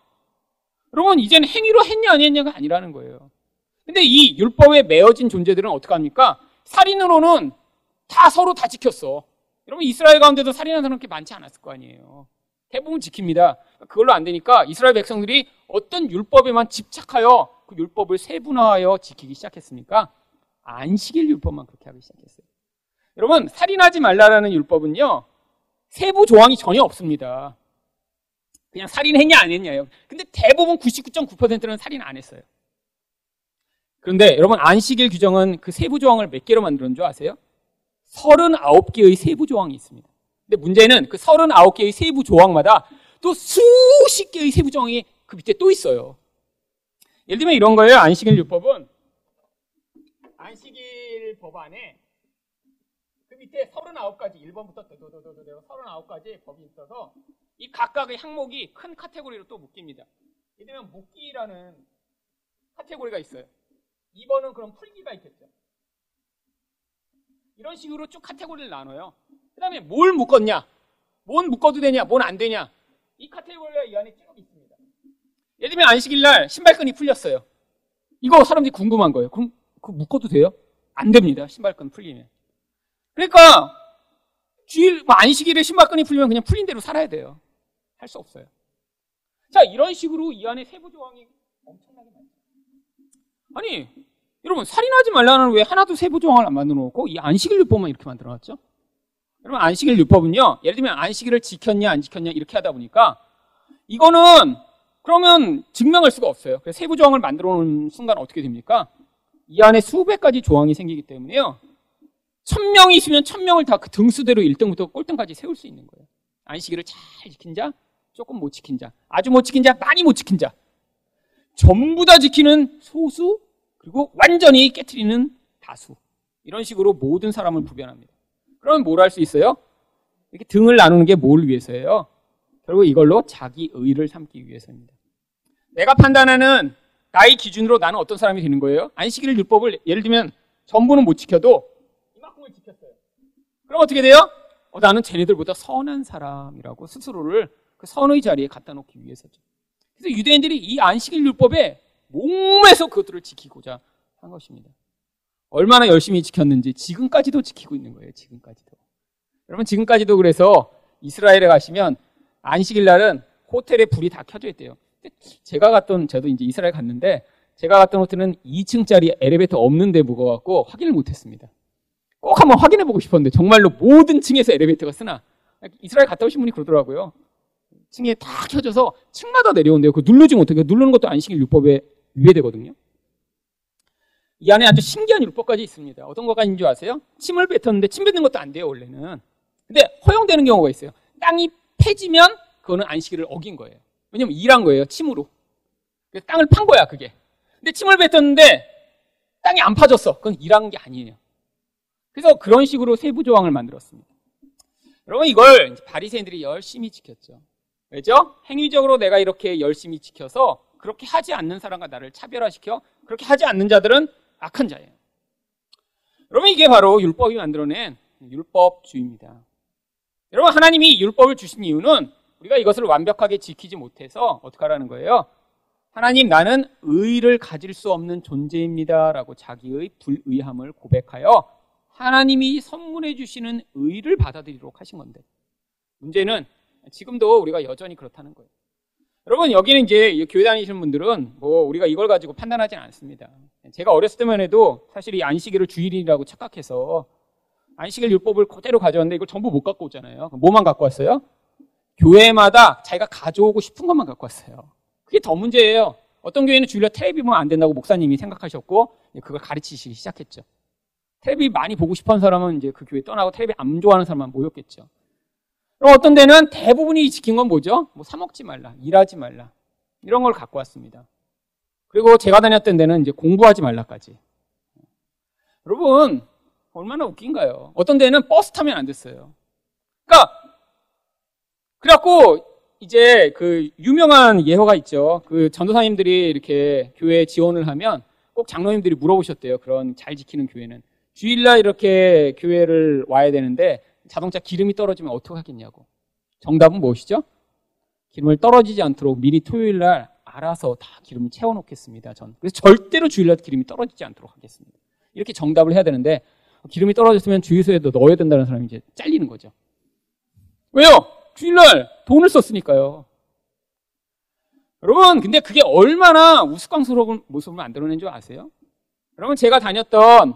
여러분, 이제는 행위로 했냐, 안 했냐가 아니라는 거예요. 근데 이 율법에 매어진 존재들은 어떻게 합니까? 살인으로는 다 서로 다 지켰어. 여러분, 이스라엘 가운데도 살인하는 사람 그렇게 많지 않았을 거 아니에요. 대부분 지킵니다. 그걸로 안 되니까 이스라엘 백성들이 어떤 율법에만 집착하여 그 율법을 세분화하여 지키기 시작했습니까? 안식일 율법만 그렇게 하기 시작했어요. 여러분, 살인하지 말라라는 율법은요, 세부 조항이 전혀 없습니다. 그냥 살인했냐 안 했냐예요. 근데 대부분 99.9%는 살인 안 했어요. 그런데 여러분 안식일 규정은 그 세부 조항을 몇 개로 만들었는 줄 아세요? 39개의 세부 조항이 있습니다. 근데 문제는 그 39개의 세부 조항마다 또 수십 개의 세부 조항이 그 밑에 또 있어요. 예를 들면 이런 거예요. 안식일 율법은 안식일 법안에 그 밑에 39가지 1번부터 도도도도도 39가지 법이 있어서 이 각각의 항목이 큰 카테고리로 또 묶입니다. 예를 들면 묶기라는 카테고리가 있어요. 2번은 그럼 풀기가 있겠죠. 이런 식으로 쭉 카테고리를 나눠요. 그 다음에 뭘 묶었냐? 뭔 묶어도 되냐? 뭔 안 되냐? 이 카테고리가 이 안에 쭉 있습니다. 예를 들면 안식일 날 신발끈이 풀렸어요. 이거 사람들이 궁금한 거예요. 그럼 그 묶어도 돼요? 안 됩니다. 신발끈 풀리면. 그러니까 주일 뭐 안식일에 신발끈이 풀리면 그냥 풀린 대로 살아야 돼요. 할 수 없어요. 자 이런 식으로 이 안에 세부 조항이 엄청나게 많죠. 아니 여러분 살인하지 말라는 왜 하나도 세부 조항을 안 만들어 놓고 이 안식일 율법만 이렇게 만들어 놨죠? 여러분 안식일 율법은요. 예를 들면 안식일을 지켰냐 안 지켰냐 이렇게 하다 보니까 이거는 그러면 증명할 수가 없어요. 그래서 세부 조항을 만들어 놓은 순간 어떻게 됩니까? 이 안에 수백 가지 조항이 생기기 때문에요. 천 명이 있으면 천 명을 다 그 등수대로 1등부터 꼴등까지 세울 수 있는 거예요. 안식일을 잘 지킨 자, 조금 못 지킨 자, 아주 못 지킨 자, 많이 못 지킨 자. 전부 다 지키는 소수, 그리고 완전히 깨트리는 다수. 이런 식으로 모든 사람을 구별합니다. 그러면 뭘할 수 있어요? 이렇게 등을 나누는 게 뭘 위해서예요? 결국 이걸로 자기 의를 삼기 위해서입니다. 내가 판단하는 나의 기준으로 나는 어떤 사람이 되는 거예요? 안식일 율법을 예를 들면 전부는 못 지켜도 이만큼을 지켰어요. 그럼 어떻게 돼요? 어, 나는 쟤네들보다 선한 사람이라고 스스로를 그 선의 자리에 갖다 놓기 위해서죠. 그래서 유대인들이 이 안식일 율법에 몸에서 그것들을 지키고자 한 것입니다. 얼마나 열심히 지켰는지 지금까지도 지키고 있는 거예요. 지금까지도. 여러분 지금까지도 그래서 이스라엘에 가시면 안식일 날은 호텔에 불이 다 켜져 있대요. 제가 갔던 저도 이제 이스라엘 갔는데 제가 갔던 호텔은 2층짜리 엘리베이터 없는 데 묵어갖고 확인을 못했습니다. 꼭 한번 확인해 보고 싶었는데 정말로 모든 층에서 엘리베이터가 쓰나 이스라엘 갔다 오신 분이 그러더라고요. 층에 다 켜져서 층마다 내려온대요. 그 누르지 못해. 누르는 것도 안식일 율법에 위배되거든요. 이 안에 아주 신기한 율법까지 있습니다. 어떤 것까지 인 줄 아세요? 침을 뱉었는데 침 뱉는 것도 안 돼요, 원래는. 근데 허용되는 경우가 있어요. 땅이 패지면 그거는 안식일을 어긴 거예요. 왜냐면 일한 거예요, 침으로. 땅을 판 거야, 그게. 근데 침을 뱉었는데 땅이 안 파졌어. 그건 일한 게 아니에요. 그래서 그런 식으로 세부 조항을 만들었습니다. 여러분 이걸 바리새인들이 열심히 지켰죠. 왜죠? 행위적으로 내가 이렇게 열심히 지켜서 그렇게 하지 않는 사람과 나를 차별화시켜 그렇게 하지 않는 자들은 악한 자예요. 여러분 이게 바로 율법이 만들어낸 율법주의입니다. 여러분 하나님이 율법을 주신 이유는 우리가 이것을 완벽하게 지키지 못해서 어떻게 하라는 거예요? 하나님 나는 의를 가질 수 없는 존재입니다라고 자기의 불의함을 고백하여 하나님이 선물해 주시는 의를 받아들이도록 하신 건데 문제는 지금도 우리가 여전히 그렇다는 거예요. 여러분 여기는 이제 교회 다니시는 분들은 뭐 우리가 이걸 가지고 판단하지는 않습니다. 제가 어렸을 때만 해도 사실 이 안식일을 주일이라고 착각해서 안식일 율법을 그대로 가져왔는데 이걸 전부 못 갖고 오잖아요. 뭐만 갖고 왔어요? 교회마다 자기가 가져오고 싶은 것만 갖고 왔어요. 그게 더 문제예요. 어떤 교회는 주일날 텔레비 보면 안 된다고 목사님이 생각하셨고 그걸 가르치시기 시작했죠. 텔레비 많이 보고 싶은 사람은 이제 그 교회 떠나고 텔레비 안 좋아하는 사람만 모였겠죠. 어떤 데는 대부분이 지킨 건 뭐죠? 뭐 사먹지 말라, 일하지 말라 이런 걸 갖고 왔습니다. 그리고 제가 다녔던 데는 이제 공부하지 말라까지. 여러분 얼마나 웃긴가요? 어떤 데는 버스 타면 안 됐어요. 그러니까 그래갖고 이제 그 유명한 예화가 있죠. 그 전도사님들이 이렇게 교회 지원을 하면 꼭 장로님들이 물어보셨대요. 그런 잘 지키는 교회는 주일날 이렇게 교회를 와야 되는데 자동차 기름이 떨어지면 어떻게 하겠냐고. 정답은 무엇이죠? 기름을 떨어지지 않도록 미리 토요일 날 알아서 다 기름을 채워 놓겠습니다. 전. 그래서 절대로 주일 날 기름이 떨어지지 않도록 하겠습니다. 이렇게 정답을 해야 되는데 기름이 떨어졌으면 주유소에도 넣어야 된다는 사람이 이제 잘리는 거죠. 왜요? 주일 날 돈을 썼으니까요. 여러분, 근데 그게 얼마나 우스꽝스러운 모습을 만들어낸 줄 아세요? 여러분, 제가 다녔던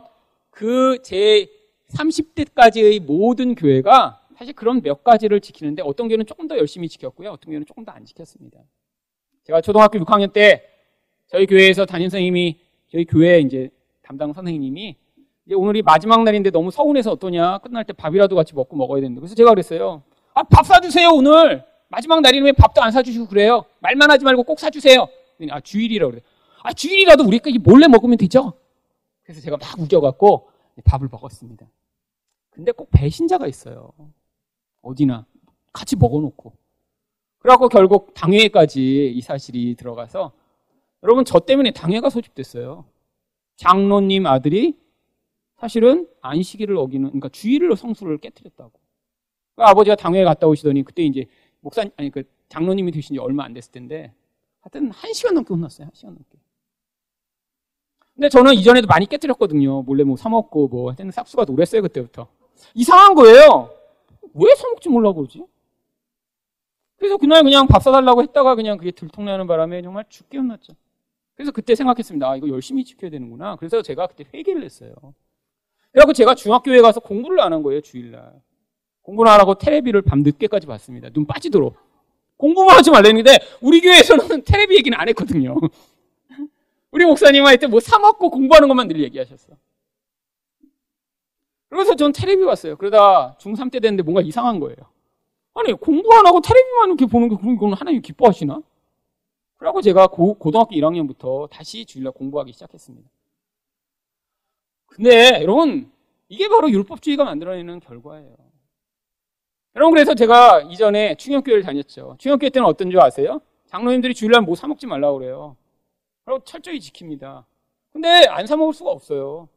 그 제 30대까지의 모든 교회가 사실 그런 몇 가지를 지키는데 어떤 교회는 조금 더 열심히 지켰고요. 어떤 교회는 조금 더 안 지켰습니다. 제가 초등학교 6학년 때 저희 교회에서 담임 선생님이 저희 교회 이제 담당 선생님이 오늘이 마지막 날인데 너무 서운해서 어떠냐 끝날 때 밥이라도 같이 먹고 먹어야 되는데 그래서 제가 그랬어요. 아 밥 사주세요 오늘 마지막 날이면 밥도 안 사주시고 그래요. 말만 하지 말고 꼭 사주세요. 아 주일이라고 그래. 아 주일이라도 우리끼리 몰래 먹으면 되죠. 그래서 제가 막 우겨갖고 밥을 먹었습니다. 근데 꼭 배신자가 있어요. 어디나 같이 먹어놓고. 그래갖고 결국 당회까지 이 사실이 들어가서 여러분 저 때문에 당회가 소집됐어요. 장로님 아들이 사실은 안식일을 어기는 그러니까 주일을 성수를 깨뜨렸다고. 그러니까 아버지가 당회에 갔다 오시더니 그때 이제 목사 아니 그 장로님이 되신 지 얼마 안 됐을 텐데 하여튼 한 시간 넘게 혼났어요. 한 시간 넘게. 근데 저는 이전에도 많이 깨뜨렸거든요. 몰래 뭐 사먹고 뭐 하여튼 싹수가 노랬어요 그때부터. 이상한 거예요. 왜 사먹지 몰라 그러지? 그래서 그날 그냥 밥 사달라고 했다가 그냥 그게 들통나는 바람에 정말 죽게 혼났죠. 그래서 그때 생각했습니다. 아, 이거 열심히 지켜야 되는구나. 그래서 제가 그때 회개를 했어요. 그래갖고 제가 중학교에 가서 공부를 안 한 거예요, 주일날. 공부를 안 하고 테레비를 밤 늦게까지 봤습니다. 눈 빠지도록. 공부만 하지 말랬는데, 우리 교회에서는 테레비 얘기는 안 했거든요. 우리 하여튼 뭐 사먹고 공부하는 것만 늘 얘기하셨어. 그래서 전 테레비 봤어요. 그러다 중3 때 됐는데 뭔가 이상한 거예요. 아니, 공부 안 하고 테레비만 이렇게 보는 게, 그럼 이건 하나님 기뻐하시나? 그러고 제가 고, 고등학교 1학년부터 다시 주일날 공부하기 시작했습니다. 근데 여러분, 이게 바로 율법주의가 만들어내는 결과예요. 여러분, 그래서 제가 이전에 충격교회를 다녔죠. 충격교회 때는 어떤 줄 아세요? 장로님들이 주일날 뭐 사먹지 말라고 그래요. 그리고 철저히 지킵니다. 근데 안 사먹을 수가 없어요.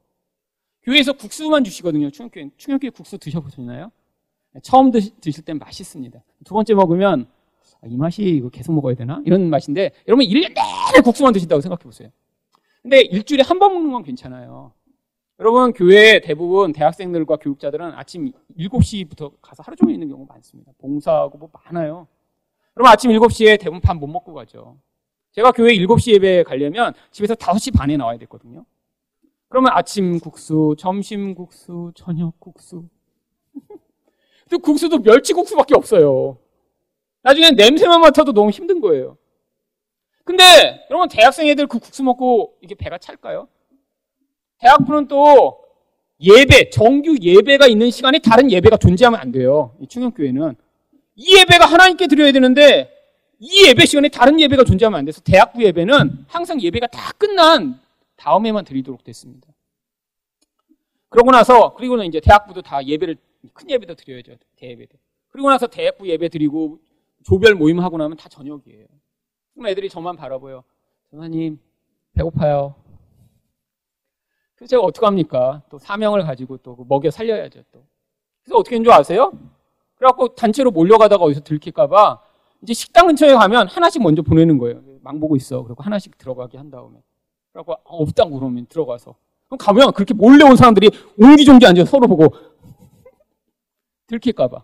교회에서 국수만 주시거든요. 충격교회. 충격교회 국수 드셔보셨나요? 처음 드시, 드실 땐 맛있습니다. 두 번째 먹으면 아, 이 맛이 이거 계속 먹어야 되나? 이런 맛인데 여러분 1년 내내 국수만 드신다고 생각해 보세요. 근데 일주일에 한 번 먹는 건 괜찮아요. 여러분 교회 대부분 대학생들과 교육자들은 아침 7시부터 가서 하루 종일 있는 경우 많습니다. 봉사하고 뭐 많아요. 그럼 아침 7시에 대부분 밥 못 먹고 가죠. 제가 교회 7시 예배 가려면 집에서 5시 반에 나와야 됐거든요. 그러면 아침 국수, 점심 국수, 저녁 국수. 또 국수도 멸치 국수밖에 없어요. 나중에 냄새만 맡아도 너무 힘든 거예요. 근데 여러분 대학생 애들 그 국수 먹고 이게 배가 찰까요? 대학부는 또 예배, 정규 예배가 있는 시간에 다른 예배가 존재하면 안 돼요. 이 충격교회는. 이 예배가 하나님께 드려야 되는데 이 예배 시간에 다른 예배가 존재하면 안 돼서 대학부 예배는 항상 예배가 다 끝난 다음에만 드리도록 됐습니다. 그러고 나서 그리고는 이제 대학부도 다 예배를 큰 예배도 드려야죠. 대예배도. 그리고 나서 대학부 예배 드리고 조별 모임 하고 나면 다 저녁이에요. 그럼 애들이 저만 바라보요. 전사님 배고파요. 그래서 제가 어떡합니까? 또 사명을 가지고 또 먹여 살려야죠 또. 그래서 어떻게 된줄 아세요? 그래갖고 단체로 몰려가다가 어디서 들킬까봐 이제 식당 근처에 가면 하나씩 먼저 보내는 거예요. 망 보고 있어. 그리고 하나씩 들어가게 한 다음에. 그래갖고 아, 없다고 그러면 들어가서. 그럼 가면 그렇게 몰래 온 사람들이 옹기종기 앉아서 서로 보고 들킬까봐.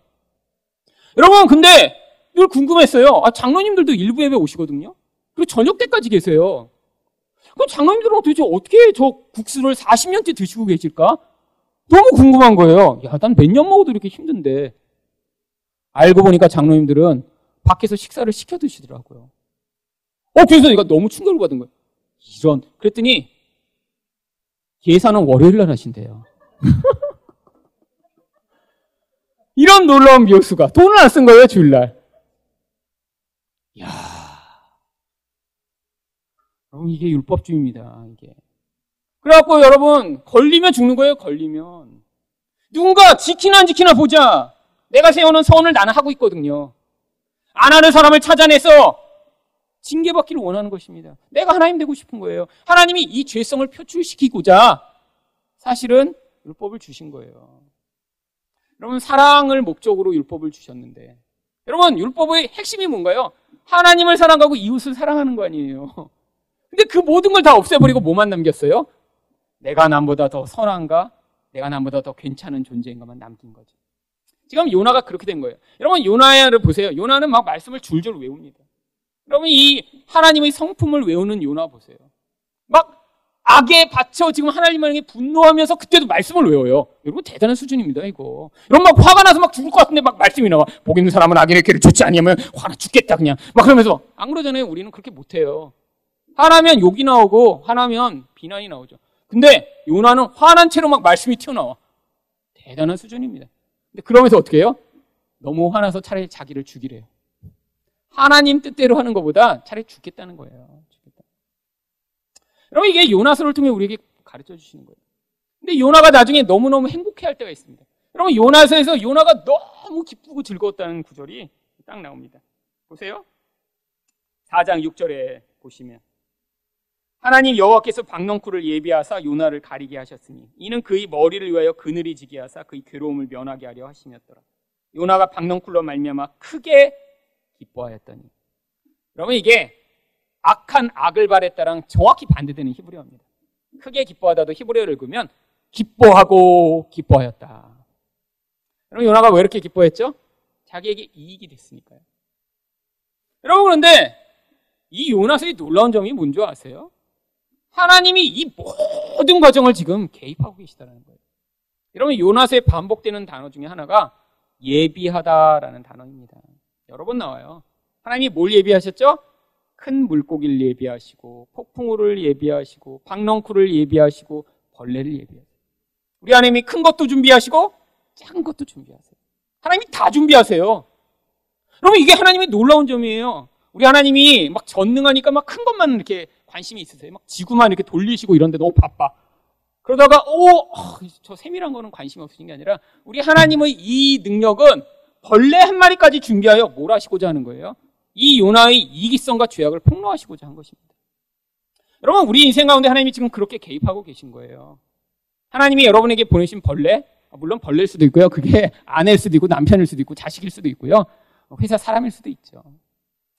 여러분, 근데 늘 궁금했어요. 아, 장로님들도 일부 예배 오시거든요. 그리고 저녁 때까지 계세요. 그럼 장로님들은 도대체 어떻게 저 국수를 40년째 드시고 계실까? 너무 궁금한 거예요. 야, 난 몇 년 먹어도 이렇게 힘든데. 알고 보니까 장로님들은 밖에서 식사를 시켜 드시더라고요. 어, 그래서 내가 너무 충격을 받은 거예요. 이런. 그랬더니 예산은 월요일 날 하신대요. 이런 놀라운 묘수가 돈을 안 쓴 거예요, 주일날. 야 여러분, 이게 율법주의입니다, 이게. 그래갖고 여러분, 걸리면 죽는 거예요, 걸리면. 누군가 지키나 안 지키나 보자. 내가 세우는 선을 나는 하고 있거든요. 안 하는 사람을 찾아내서 징계받기를 원하는 것입니다. 내가 하나님 되고 싶은 거예요. 하나님이 이 죄성을 표출시키고자 사실은 율법을 주신 거예요. 여러분, 사랑을 목적으로 율법을 주셨는데, 여러분, 율법의 핵심이 뭔가요? 하나님을 사랑하고 이웃을 사랑하는 거 아니에요. 근데 그 모든 걸 다 없애버리고 뭐만 남겼어요? 내가 남보다 더 선한가? 내가 남보다 더 괜찮은 존재인가만 남긴 거죠. 지금 요나가 그렇게 된 거예요. 여러분, 요나를 보세요. 요나는 막 말씀을 줄줄 외웁니다. 여러분, 이 하나님의 성품을 외우는 요나 보세요. 막 악에 받쳐 지금 하나님을 분노하면서 그때도 말씀을 외워요. 여러분 대단한 수준입니다, 이거. 여러분 막 화가 나서 막 죽을 것 같은데 막 말씀이 나와. 복 있는 사람은 악인의 길을 쫓지 아니하면 화나 죽겠다 그냥. 막 그러면서 안 그러잖아요. 우리는 그렇게 못해요. 화나면 욕이 나오고 화나면 비난이 나오죠. 근데 요나는 화난 채로 막 말씀이 튀어나와. 대단한 수준입니다. 근데 그러면서 어떻게 해요? 너무 화나서 차라리 자기를 죽이래요. 하나님 뜻대로 하는 것보다 차라리 죽겠다는 거예요. 죽겠다. 여러분 이게 요나서를 통해 우리에게 가르쳐 주시는 거예요. 근데 요나가 나중에 너무너무 행복해할 때가 있습니다. 여러분 요나서에서 요나가 너무 기쁘고 즐거웠다는 구절이 딱 나옵니다. 보세요. 4장 6절에 보시면 하나님 여호와께서 박넝쿨을 예비하사 요나를 가리게 하셨으니 이는 그의 머리를 위하여 그늘이 지게 하사 그의 괴로움을 면하게 하려 하심이었더라. 요나가 박넝쿨로 말미암아 크게 기뻐하였더니 여러분 이게 악한 악을 바랬다랑 정확히 반대되는 히브리어입니다. 크게 기뻐하다도 히브리어를 읽으면 기뻐하고 기뻐하였다. 여러분 요나가 왜 이렇게 기뻐했죠? 자기에게 이익이 됐으니까요. 여러분 그런데 이 요나서의 놀라운 점이 뭔지 아세요? 하나님이 이 모든 과정을 지금 개입하고 계시다는 거예요. 여러분 요나서에 반복되는 단어 중에 하나가 예비하다라는 단어입니다. 여러 번 나와요. 하나님이 뭘 예비하셨죠? 큰 물고기를 예비하시고 폭풍우를 예비하시고 박넝쿨을 예비하시고 벌레를 예비하세요. 우리 하나님이 큰 것도 준비하시고 작은 것도 준비하세요. 하나님이 다 준비하세요. 여러분 이게 하나님의 놀라운 점이에요. 우리 하나님이 막 전능하니까 막 큰 것만 이렇게 관심이 있으세요. 막 지구만 이렇게 돌리시고 이런데 너무 바빠. 그러다가 오저 어, 세밀한 거는 관심이 없으신 게 아니라 우리 하나님의 이 능력은 벌레 한 마리까지 준비하여 뭘 하시고자 하는 거예요? 이 요나의 이기성과 죄악을 폭로하시고자 한 것입니다. 여러분, 우리 인생 가운데 하나님이 지금 그렇게 개입하고 계신 거예요. 하나님이 여러분에게 보내신 벌레, 아, 물론 벌레일 수도 있고요. 그게 아내일 수도 있고 남편일 수도 있고 자식일 수도 있고요. 회사 사람일 수도 있죠.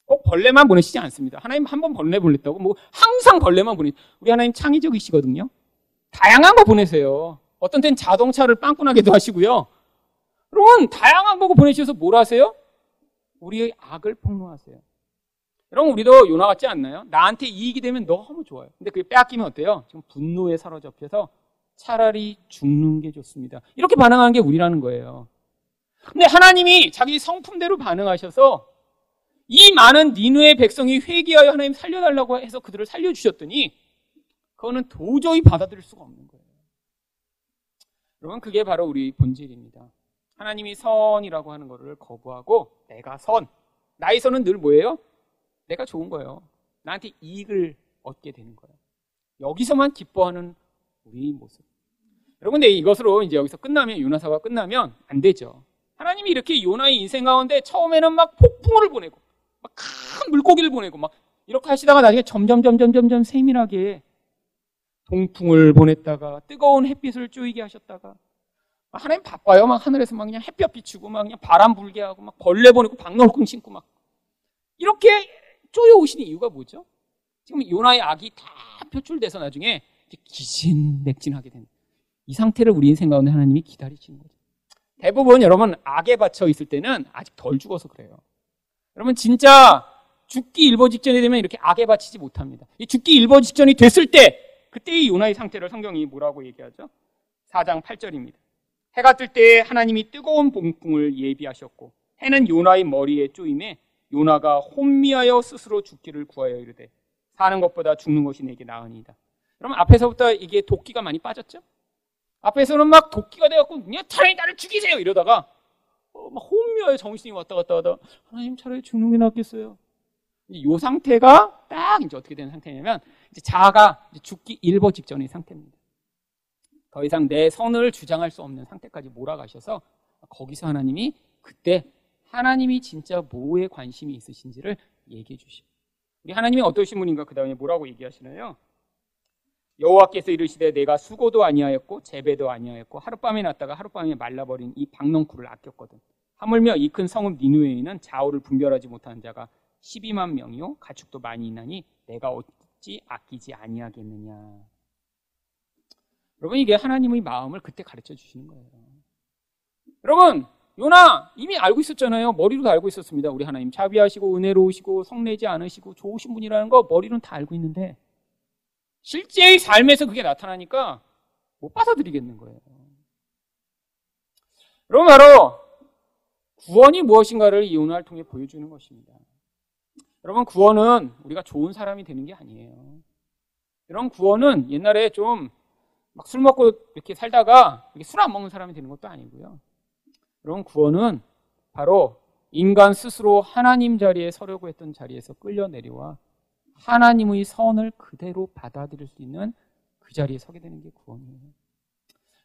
꼭 벌레만 보내시지 않습니다. 하나님 한 번 벌레 보냈다고 뭐 항상 벌레만 보내. 우리 하나님 창의적이시거든요. 다양한 거 보내세요. 어떤 땐 자동차를 빵꾸나게도 하시고요. 여러분, 다양한 거고 보내주셔서 뭘 하세요? 우리의 악을 폭로하세요. 여러분, 우리도 요나 같지 않나요? 나한테 이익이 되면 너무 좋아요. 근데 그게 빼앗기면 어때요? 지금 분노에 사로잡혀서 차라리 죽는 게 좋습니다. 이렇게 반응하는 게 우리라는 거예요. 근데 하나님이 자기 성품대로 반응하셔서 이 많은 니누의 백성이 회개하여 하나님 살려달라고 해서 그들을 살려주셨더니 그거는 도저히 받아들일 수가 없는 거예요. 여러분, 그게 바로 우리 본질입니다. 하나님이 선이라고 하는 것을 거부하고 내가 선. 나의 선은 늘 뭐예요? 내가 좋은 거예요. 나한테 이익을 얻게 되는 거예요. 여기서만 기뻐하는 우리 모습. 여러분, 근데 이것으로 이제 여기서 끝나면 요나사가 끝나면 안 되죠. 하나님이 이렇게 요나의 인생 가운데 처음에는 막 폭풍을 보내고 막 큰 물고기를 보내고 막 이렇게 하시다가 나중에 점점 점점 점점 세밀하게 동풍을 보냈다가 뜨거운 햇빛을 쪼이게 하셨다가 하나님 바빠요. 막 하늘에서 막 그냥 햇볕 비추고 막 그냥 바람 불게 하고 막 벌레 보내고 박너울궁 신고 막 이렇게 쪼여 오시는 이유가 뭐죠? 지금 요나의 악이 다 표출돼서 나중에 기신맥진하게 되는 이 상태를 우리 인생 가운데 하나님이 기다리시는 거죠. 대부분 여러분 악에 받쳐 있을 때는 아직 덜 죽어서 그래요. 여러분 진짜 죽기 일보 직전이 되면 이렇게 악에 바치지 못합니다. 이 죽기 일보 직전이 됐을 때 그때의 요나의 상태를 성경이 뭐라고 얘기하죠? 4장 8절입니다. 해가 뜰때 하나님이 뜨거운 봉풍을 예비하셨고 해는 요나의 머리에 쪼임에 요나가 혼미하여 스스로 죽기를 구하여 이르되 사는 것보다 죽는 것이 내게 나으니이다. 그럼 앞에서부터 이게 도끼가 많이 빠졌죠? 앞에서는 막 도끼가 돼갖고 그냥 차라리 나를 죽이세요 이러다가 어, 막 혼미하여 정신이 왔다 갔다 하다 하나님 차라리 죽는 게 낫겠어요. 이 상태가 딱 이제 어떻게 되는 상태냐면 이제 자아가 이제 죽기 일보 직전의 상태입니다. 더 이상 내 선을 주장할 수 없는 상태까지 몰아가셔서 거기서 하나님이 그때 하나님이 진짜 뭐에 관심이 있으신지를 얘기해 주시고 우리 하나님이 어떠신 분인가 그 다음에 뭐라고 얘기하시나요? 여호와께서 이르시되 내가 수고도 아니하였고 재배도 아니하였고 하룻밤에 났다가 하룻밤에 말라버린 이 박농쿨을 아꼈거든. 하물며 이 큰 성읍 니누에는 좌우를 분별하지 못하는 자가 12만 명이요 가축도 많이 있나니 내가 어찌 아끼지 아니하겠느냐. 여러분 이게 하나님의 마음을 그때 가르쳐 주시는 거예요. 여러분 요나 이미 알고 있었잖아요. 머리로도 알고 있었습니다. 우리 하나님 자비하시고 은혜로우시고 성내지 않으시고 좋으신 분이라는 거 머리로는 다 알고 있는데 실제의 삶에서 그게 나타나니까 못 받아들이겠는 거예요. 여러분 바로 구원이 무엇인가를 이 요나를 통해 보여주는 것입니다. 여러분 구원은 우리가 좋은 사람이 되는 게 아니에요. 이런 구원은 옛날에 좀 막 술 먹고 이렇게 살다가 술안 먹는 사람이 되는 것도 아니고요. 그런 구원은 바로 인간 스스로 하나님 자리에 서려고 했던 자리에서 끌려 내려와 하나님의 선을 그대로 받아들일 수 있는 그 자리에 서게 되는 게 구원이에요.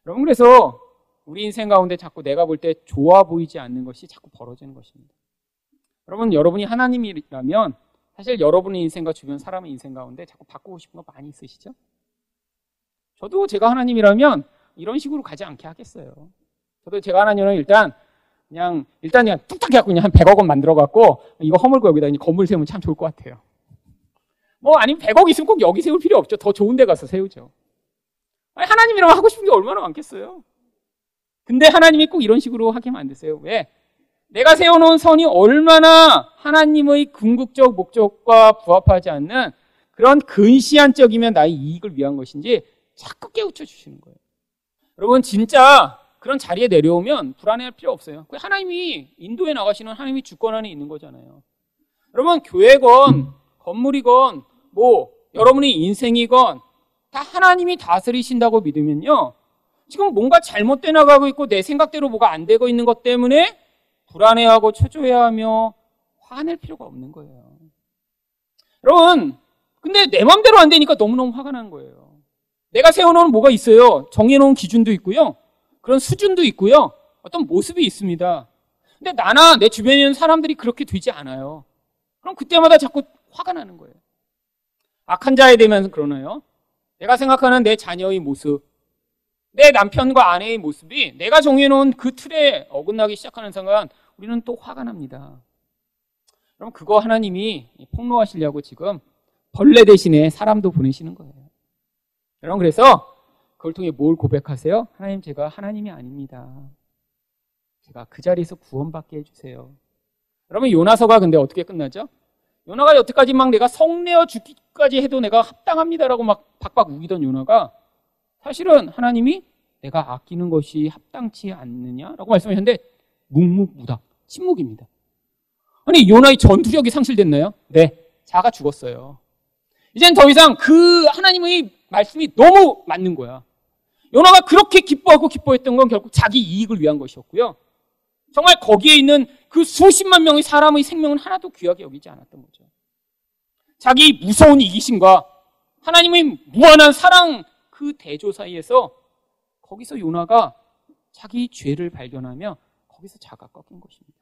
여러분 그래서 우리 인생 가운데 자꾸 내가 볼 때 좋아 보이지 않는 것이 자꾸 벌어지는 것입니다. 여러분 여러분이 하나님이라면 사실 여러분의 인생과 주변 사람의 인생 가운데 자꾸 바꾸고 싶은 거 많이 있으시죠? 저도 제가 하나님이라면 이런 식으로 가지 않게 하겠어요. 저도 제가 하나님은 일단 그냥 일단 그냥 뚝딱 해갖고 그냥 한 100억 원 만들어 갖고 이거 허물고 여기다 건물 세우면 참 좋을 것 같아요. 뭐 아니면 100억 있으면 꼭 여기 세울 필요 없죠. 더 좋은 데 가서 세우죠. 아니, 하나님이라면 하고 싶은 게 얼마나 많겠어요. 근데 하나님이 꼭 이런 식으로 하게 만드세요. 왜? 내가 세워놓은 선이 얼마나 하나님의 궁극적 목적과 부합하지 않는 그런 근시안적이면 나의 이익을 위한 것인지 자꾸 깨우쳐 주시는 거예요. 여러분 진짜 그런 자리에 내려오면 불안해할 필요 없어요. 그 하나님이 인도에 나가시는 하나님이 주권 안에 있는 거잖아요. 여러분 교회건 건물이건 뭐 여러분의 인생이건 다 하나님이 다스리신다고 믿으면요. 지금 뭔가 잘못돼 나가고 있고 내 생각대로 뭐가 안 되고 있는 것 때문에 불안해하고 초조해하며 화낼 필요가 없는 거예요. 여러분, 근데 내 마음대로 안 되니까 너무너무 화가 나는 거예요. 내가 세워놓은 뭐가 있어요. 정해놓은 기준도 있고요. 그런 수준도 있고요. 어떤 모습이 있습니다. 근데 나나 내 주변에 있는 사람들이 그렇게 되지 않아요. 그럼 그때마다 자꾸 화가 나는 거예요. 악한 자에 대면 그러나요? 내가 생각하는 내 자녀의 모습, 내 남편과 아내의 모습이 내가 정해놓은 그 틀에 어긋나기 시작하는 순간 우리는 또 화가 납니다. 그럼 그거 하나님이 폭로하시려고 지금 벌레 대신에 사람도 보내시는 거예요. 여러분 그래서 그걸 통해 뭘 고백하세요? 하나님 제가 하나님이 아닙니다. 제가 그 자리에서 구원받게 해주세요. 여러분 요나서가 근데 어떻게 끝나죠? 요나가 여태까지 막 내가 성내어 죽기까지 해도 내가 합당합니다라고 막 박박 우기던 요나가 사실은 하나님이 내가 아끼는 것이 합당치 않느냐라고 말씀하셨는데 묵묵무답 침묵입니다. 아니 요나의 전투력이 상실됐나요? 네, 자가 죽었어요. 이젠 더 이상 그 하나님의 말씀이 너무 맞는 거야. 요나가 그렇게 기뻐하고 기뻐했던 건 결국 자기 이익을 위한 것이었고요. 정말 거기에 있는 그 수십만 명의 사람의 생명은 하나도 귀하게 여기지 않았던 거죠. 자기 무서운 이기심과 하나님의 무한한 사랑 그 대조 사이에서 거기서 요나가 자기 죄를 발견하며 거기서 자가 꺾인 것입니다.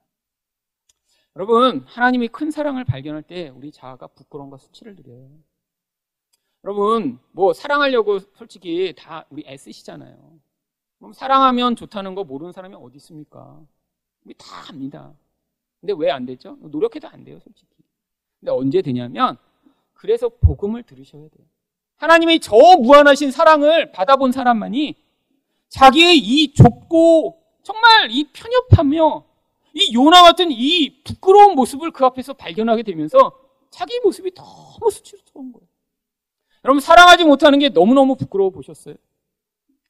여러분, 하나님이 큰 사랑을 발견할 때 우리 자아가 부끄러움과 수치를 드려요. 여러분, 뭐 사랑하려고 솔직히 다 우리 애쓰시잖아요. 그럼 사랑하면 좋다는 거 모르는 사람이 어디 있습니까? 우리 다 압니다. 근데 왜 안 되죠? 노력해도 안 돼요, 솔직히. 근데 언제 되냐면 그래서 복음을 들으셔야 돼요. 하나님의 저 무한하신 사랑을 받아본 사람만이 자기의 이 좁고 정말 이 편협하며 이 요나 같은 이 부끄러운 모습을 그 앞에서 발견하게 되면서 자기 모습이 너무 수치스러운 거예요. 여러분 사랑하지 못하는 게 너무너무 부끄러워 보셨어요?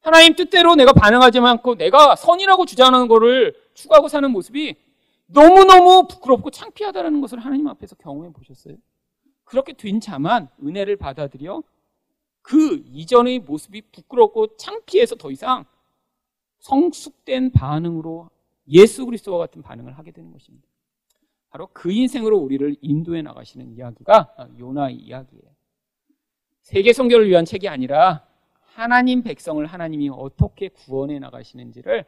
하나님 뜻대로 내가 반응하지 않고 내가 선이라고 주장하는 거를 추구하고 사는 모습이 너무너무 부끄럽고 창피하다는 것을 하나님 앞에서 경험해 보셨어요? 그렇게 된 자만 은혜를 받아들여 그 이전의 모습이 부끄럽고 창피해서 더 이상 성숙된 반응으로 예수 그리스도와 같은 반응을 하게 되는 것입니다. 바로 그 인생으로 우리를 인도해 나가시는 이야기가 요나의 이야기예요. 세계 선교를 위한 책이 아니라 하나님 백성을 하나님이 어떻게 구원해 나가시는지를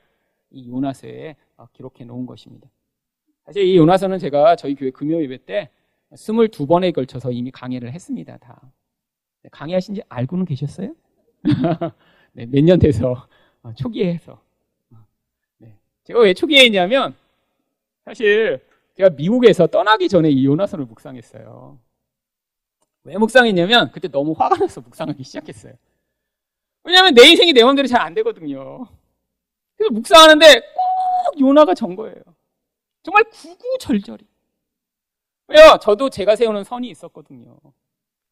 이 요나서에 기록해 놓은 것입니다. 사실 이 요나서는 제가 저희 교회 금요 예배 때 22번에 걸쳐서 이미 강의를 했습니다. 다. 강의하신 지 알고는 계셨어요? 네, 몇 년 돼서 어, 초기에 해서. 네. 제가 왜 초기에 했냐면 사실 제가 미국에서 떠나기 전에 이 요나서를 묵상했어요. 왜 묵상했냐면 그때 너무 화가 나서 묵상하기 시작했어요. 왜냐하면 내 인생이 내 마음대로 잘 안 되거든요. 그래서 묵상하는데 꼭 요나가 전 거예요. 정말 구구절절히. 왜요? 저도 제가 세우는 선이 있었거든요.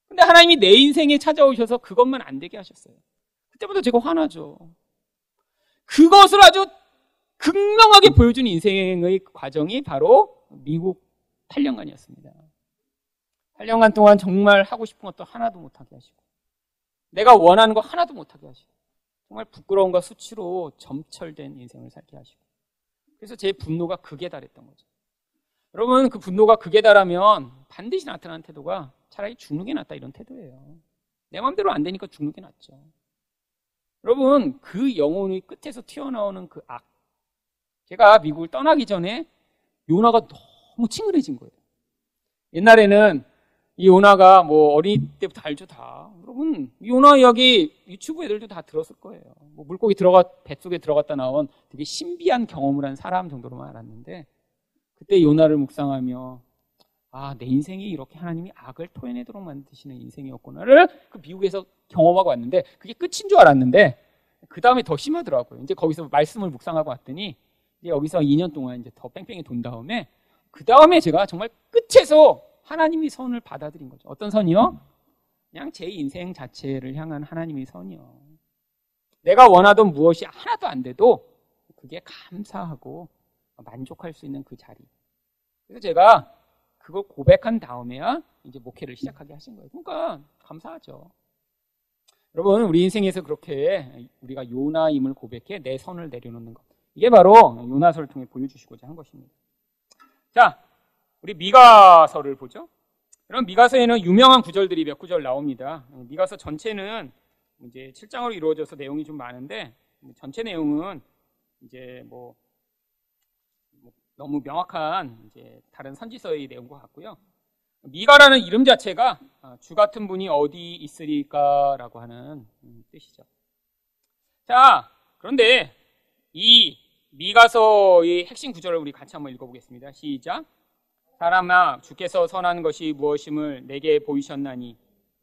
근데 하나님이 내 인생에 찾아오셔서 그것만 안 되게 하셨어요. 그때부터 제가 화나죠. 그것을 아주 극명하게 보여준 인생의 과정이 바로 미국 8년간이었습니다. 8년간 동안 정말 하고 싶은 것도 하나도 못하게 하시고, 내가 원하는 거 하나도 못하게 하시고, 정말 부끄러움과 수치로 점철된 인생을 살게 하시고, 그래서 제 분노가 극에 달했던 거죠. 여러분, 그 분노가 극에 달하면 반드시 나타나는 태도가 차라리 죽는 게 낫다 이런 태도예요. 내 마음대로 안 되니까 죽는 게 낫죠. 여러분, 그 영혼의 끝에서 튀어나오는 그 악. 제가 미국을 떠나기 전에 요나가 너무 친근해진 거예요. 옛날에는 이 요나가 뭐 어린 때부터 알죠 다. 여러분 요나 이야기 유튜브 애들도 다 들었을 거예요. 뭐 물고기 들어가 뱃속에 들어갔다 나온 되게 신비한 경험을 한 사람 정도로만 알았는데 그때 요나를 묵상하며 아 내 인생이 이렇게 하나님이 악을 토해내도록 만드시는 인생이었구나를 그 미국에서 경험하고 왔는데 그게 끝인 줄 알았는데 그 다음에 더 심하더라고요. 이제 거기서 말씀을 묵상하고 왔더니 이제 여기서 2년 동안 이제 더 뺑뺑이 돈 다음에 그 다음에 제가 정말 끝에서 하나님이 선을 받아들인 거죠. 어떤 선이요? 그냥 제 인생 자체를 향한 하나님의 선이요. 내가 원하던 무엇이 하나도 안 돼도 그게 감사하고 만족할 수 있는 그 자리. 그래서 제가 그걸 고백한 다음에야 이제 목회를 시작하게 하신 거예요. 그러니까 감사하죠. 여러분, 우리 인생에서 그렇게 우리가 요나임을 고백해 내 선을 내려놓는 것. 이게 바로 요나서를 통해 보여주시고자 한 것입니다. 자, 우리 미가서를 보죠. 그럼 미가서에는 유명한 구절들이 몇 구절 나옵니다. 미가서 전체는 이제 7장으로 이루어져서 내용이 좀 많은데 전체 내용은 이제 뭐, 뭐 너무 명확한 이제 다른 선지서의 내용과 같고요. 미가라는 이름 자체가 아, 주 같은 분이 어디 있으리까라고 하는 음, 뜻이죠. 자, 그런데 이 미가서의 핵심 구절을 우리 같이 한번 읽어보겠습니다. 시작. 사람아 주께서 선한 것이 무엇임을 내게 보이셨나니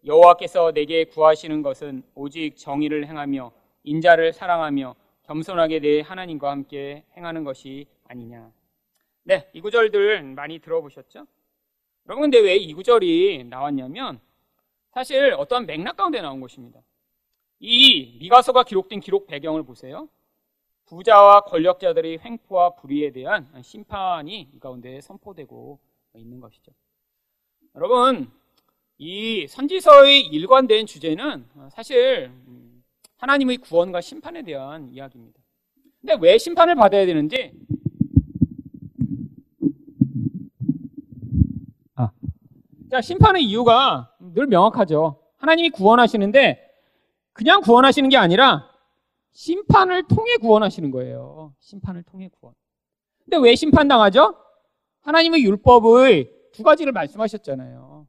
여호와께서 내게 구하시는 것은 오직 정의를 행하며 인자를 사랑하며 겸손하게 내 하나님과 함께 행하는 것이 아니냐. 네, 이 구절들 많이 들어보셨죠? 여러분 근데 왜 이 구절이 나왔냐면 사실 어떠한 맥락 가운데 나온 것입니다. 이 미가서가 기록된 기록 배경을 보세요. 부자와 권력자들의 횡포와 불의에 대한 심판이 이 가운데 선포되고 있는 것이죠. 여러분, 이 선지서의 일관된 주제는 사실 하나님의 구원과 심판에 대한 이야기입니다. 근데 왜 심판을 받아야 되는지 아, 자 심판의 이유가 늘 명확하죠. 하나님이 구원하시는데 그냥 구원하시는 게 아니라 심판을 통해 구원하시는 거예요. 심판을 통해 구원. 근데 왜 심판당하죠? 하나님의 율법의 두 가지를 말씀하셨잖아요.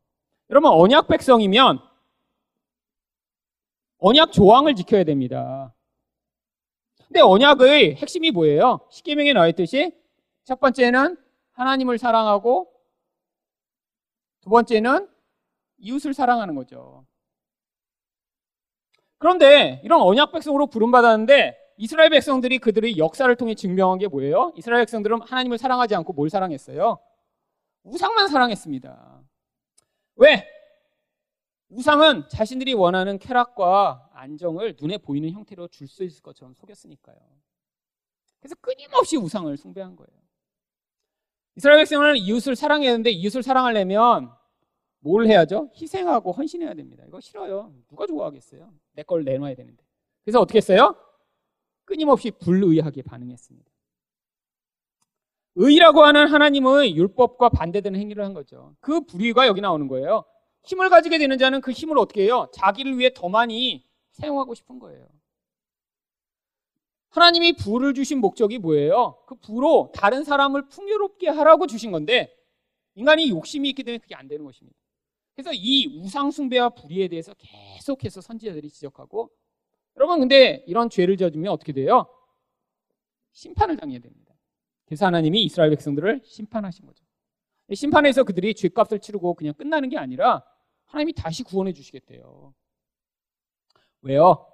여러분 언약 백성이면 언약 조항을 지켜야 됩니다. 근데 언약의 핵심이 뭐예요? 십계명에 나와 있듯이 첫 번째는 하나님을 사랑하고 두 번째는 이웃을 사랑하는 거죠. 그런데 이런 언약 백성으로 부름받았는데 이스라엘 백성들이 그들의 역사를 통해 증명한 게 뭐예요? 이스라엘 백성들은 하나님을 사랑하지 않고 뭘 사랑했어요? 우상만 사랑했습니다. 왜? 우상은 자신들이 원하는 쾌락과 안정을 눈에 보이는 형태로 줄 수 있을 것처럼 속였으니까요. 그래서 끊임없이 우상을 숭배한 거예요. 이스라엘 백성은 이웃을 사랑해야 하는데 이웃을 사랑하려면 뭘 해야죠? 희생하고 헌신해야 됩니다. 이거 싫어요. 누가 좋아하겠어요? 내 걸 내놔야 되는데. 그래서 어떻게 했어요? 끊임없이 불의하게 반응했습니다. 의라고 하는 하나님의 율법과 반대되는 행위를 한 거죠. 그 불의가 여기 나오는 거예요. 힘을 가지게 되는 자는 그 힘을 어떻게 해요? 자기를 위해 더 많이 사용하고 싶은 거예요. 하나님이 부를 주신 목적이 뭐예요? 그 부로 다른 사람을 풍요롭게 하라고 주신 건데 인간이 욕심이 있기 때문에 그게 안 되는 것입니다. 그래서 이 우상숭배와 불의에 대해서 계속해서 선지자들이 지적하고 여러분 근데 이런 죄를 저지면 어떻게 돼요? 심판을 당해야 됩니다. 그래서 하나님이 이스라엘 백성들을 심판하신 거죠. 심판에서 그들이 죄값을 치르고 그냥 끝나는 게 아니라 하나님이 다시 구원해 주시겠대요. 왜요?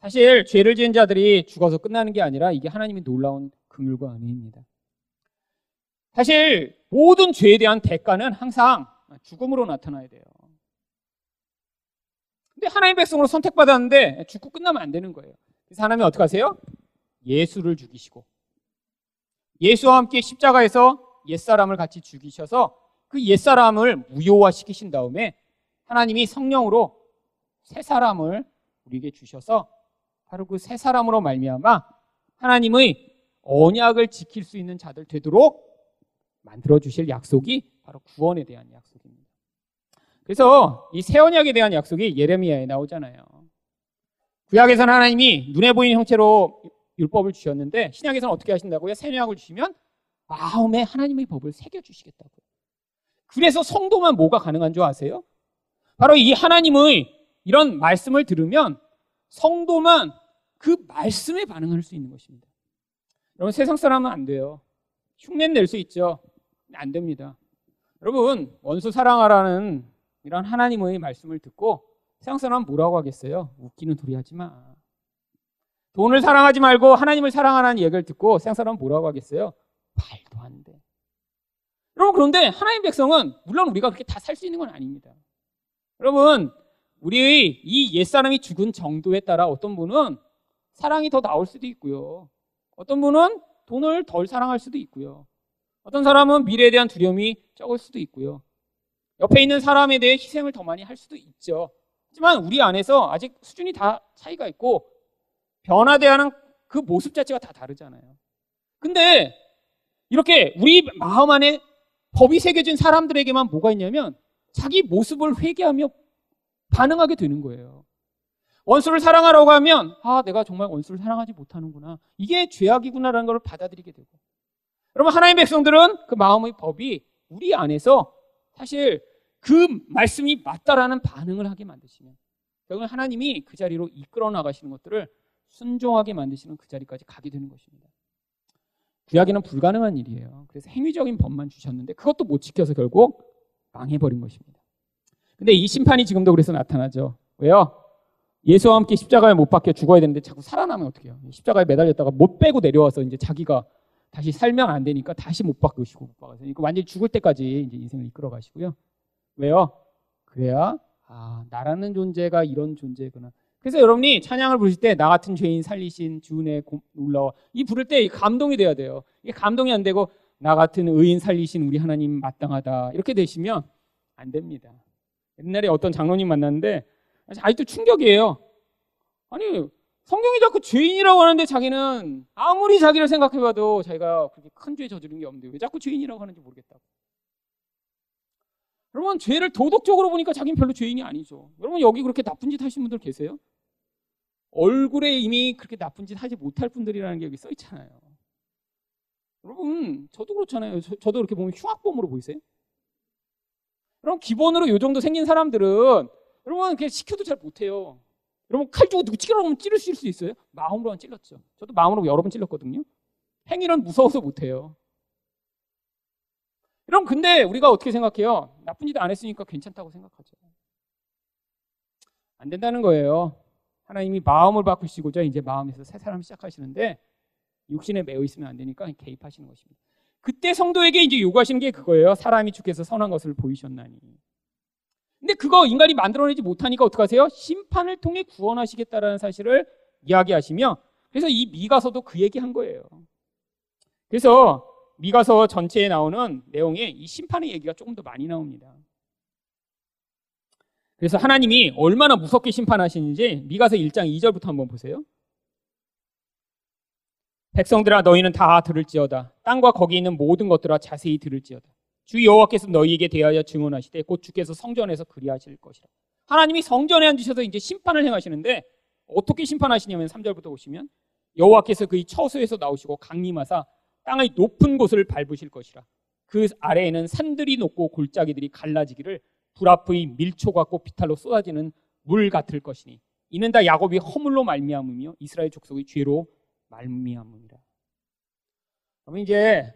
사실 죄를 지은 자들이 죽어서 끝나는 게 아니라 이게 하나님이 놀라운 긍휼과 은혜입니다. 사실 모든 죄에 대한 대가는 항상 죽음으로 나타나야 돼요. 근데 하나님 백성으로 선택받았는데 죽고 끝나면 안 되는 거예요. 그래서 하나님이 어떻게 하세요? 예수를 죽이시고 예수와 함께 십자가에서 옛사람을 같이 죽이셔서 그 옛사람을 무효화시키신 다음에 하나님이 성령으로 새 사람을 우리에게 주셔서 바로 그 새 사람으로 말미암아 하나님의 언약을 지킬 수 있는 자들 되도록 만들어 주실 약속이 바로 구원에 대한 약속입니다. 그래서 이 새 언약에 대한 약속이 예레미야에 나오잖아요. 구약에서는 하나님이 눈에 보이는 형태로 율법을 주셨는데 신약에서는 어떻게 하신다고요? 새 언약을 주시면 마음에 하나님의 법을 새겨 주시겠다고요. 그래서 성도만 뭐가 가능한 줄 아세요? 바로 이 하나님의 이런 말씀을 들으면 성도만 그 말씀에 반응할 수 있는 것입니다. 여러분 세상 사람은 안 돼요. 흉내 낼 수 있죠. 안 됩니다. 여러분 원수 사랑하라는 이런 하나님의 말씀을 듣고 세상 사람은 뭐라고 하겠어요? 웃기는 소리 하지 마. 돈을 사랑하지 말고 하나님을 사랑하라는 얘기를 듣고 세상 사람은 뭐라고 하겠어요? 말도 안 돼. 여러분 그런데 하나님 백성은 물론 우리가 그렇게 다 살 수 있는 건 아닙니다. 여러분 우리의 이 옛사람이 죽은 정도에 따라 어떤 분은 사랑이 더 나올 수도 있고요. 어떤 분은 돈을 덜 사랑할 수도 있고요. 어떤 사람은 미래에 대한 두려움이 적을 수도 있고요. 옆에 있는 사람에 대해 희생을 더 많이 할 수도 있죠. 하지만 우리 안에서 아직 수준이 다 차이가 있고 변화되어 하는 그 모습 자체가 다 다르잖아요. 근데 이렇게 우리 마음 안에 법이 새겨진 사람들에게만 뭐가 있냐면 자기 모습을 회개하며 반응하게 되는 거예요. 원수를 사랑하라고 하면 아 내가 정말 원수를 사랑하지 못하는구나. 이게 죄악이구나라는 걸 받아들이게 되고 여러분 하나님 백성들은 그 마음의 법이 우리 안에서 사실 그 말씀이 맞다라는 반응을 하게 만드시면 결국 하나님이 그 자리로 이끌어 나가시는 것들을 순종하게 만드시는 그 자리까지 가게 되는 것입니다. 구약에는 불가능한 일이에요. 그래서 행위적인 법만 주셨는데 그것도 못 지켜서 결국 망해버린 것입니다. 근데 이 심판이 지금도 그래서 나타나죠. 왜요? 예수와 함께 십자가에 못 박혀 죽어야 되는데 자꾸 살아나면 어떡해요? 십자가에 매달렸다가 못 빼고 내려와서 이제 자기가 다시 살면 안 되니까 다시 못 박으시고 못 박아서 그러니까 완전히 죽을 때까지 이제 인생을 이끌어 가시고요. 왜요? 그래야 아 나라는 존재가 이런 존재구나. 그래서 여러분이 찬양을 부르실 때 나 같은 죄인 살리신 주은혜 놀라워 이 부를 때 감동이 돼야 돼요. 이게 감동이 안 되고 나 같은 의인 살리신 우리 하나님 마땅하다 이렇게 되시면 안 됩니다. 옛날에 어떤 장로님 만났는데 아직도 충격이에요. 아니 성경이 자꾸 죄인이라고 하는데 자기는 아무리 자기를 생각해봐도 자기가 그렇게 큰 죄 저지른 게 없는데 왜 자꾸 죄인이라고 하는지 모르겠다고. 여러분 죄를 도덕적으로 보니까 자기는 별로 죄인이 아니죠. 여러분 여기 그렇게 나쁜 짓 하신 분들 계세요? 얼굴에 이미 그렇게 나쁜 짓 하지 못할 분들이라는 게 여기 써 있잖아요. 여러분, 저도 그렇잖아요. 저, 도 이렇게 보면 흉악범으로 보이세요? 그럼 기본으로 요 정도 생긴 사람들은 여러분 그냥 시켜도 잘 못해요. 여러분 칼 주고 누구 찌르라고 하면 찌르실 수 있어요? 마음으로만 찔렀죠. 저도 마음으로 여러 번 찔렀거든요. 행위는 무서워서 못해요. 여러분 근데 우리가 어떻게 생각해요? 나쁜 짓 안 했으니까 괜찮다고 생각하죠. 안 된다는 거예요. 하나님이 마음을 바꾸시고자 이제 마음에서 새 사람 시작하시는데 육신에 매여 있으면 안 되니까 개입하시는 것입니다. 그때 성도에게 이제 요구하시는 게 그거예요. 사람이 주께서 선한 것을 보이셨나니. 근데 그거 인간이 만들어내지 못하니까 어떡하세요? 심판을 통해 구원하시겠다라는 사실을 이야기하시며 그래서 이 미가서도 그 얘기 한 거예요. 그래서 미가서 전체에 나오는 내용에 이 심판의 얘기가 조금 더 많이 나옵니다. 그래서 하나님이 얼마나 무섭게 심판하시는지 미가서 1장 2절부터 한번 보세요. 백성들아 너희는 다 들을지어다. 땅과 거기 있는 모든 것들아 자세히 들을지어다. 주 여호와께서 너희에게 대하여 증언하시되 곧 주께서 성전에서 그리하실 것이라. 하나님이 성전에 앉으셔서 이제 심판을 행하시는데 어떻게 심판하시냐면 3절부터 보시면 여호와께서 그의 처소에서 나오시고 강림하사 땅의 높은 곳을 밟으실 것이라. 그 아래에는 산들이 높고 골짜기들이 갈라지기를 불 앞의 밀초 같고 비탈로 쏟아지는 물 같을 것이니 이는 다 야곱이 허물로 말미암으며 이스라엘 족속의 죄로 말미암으니라. 그러면 이제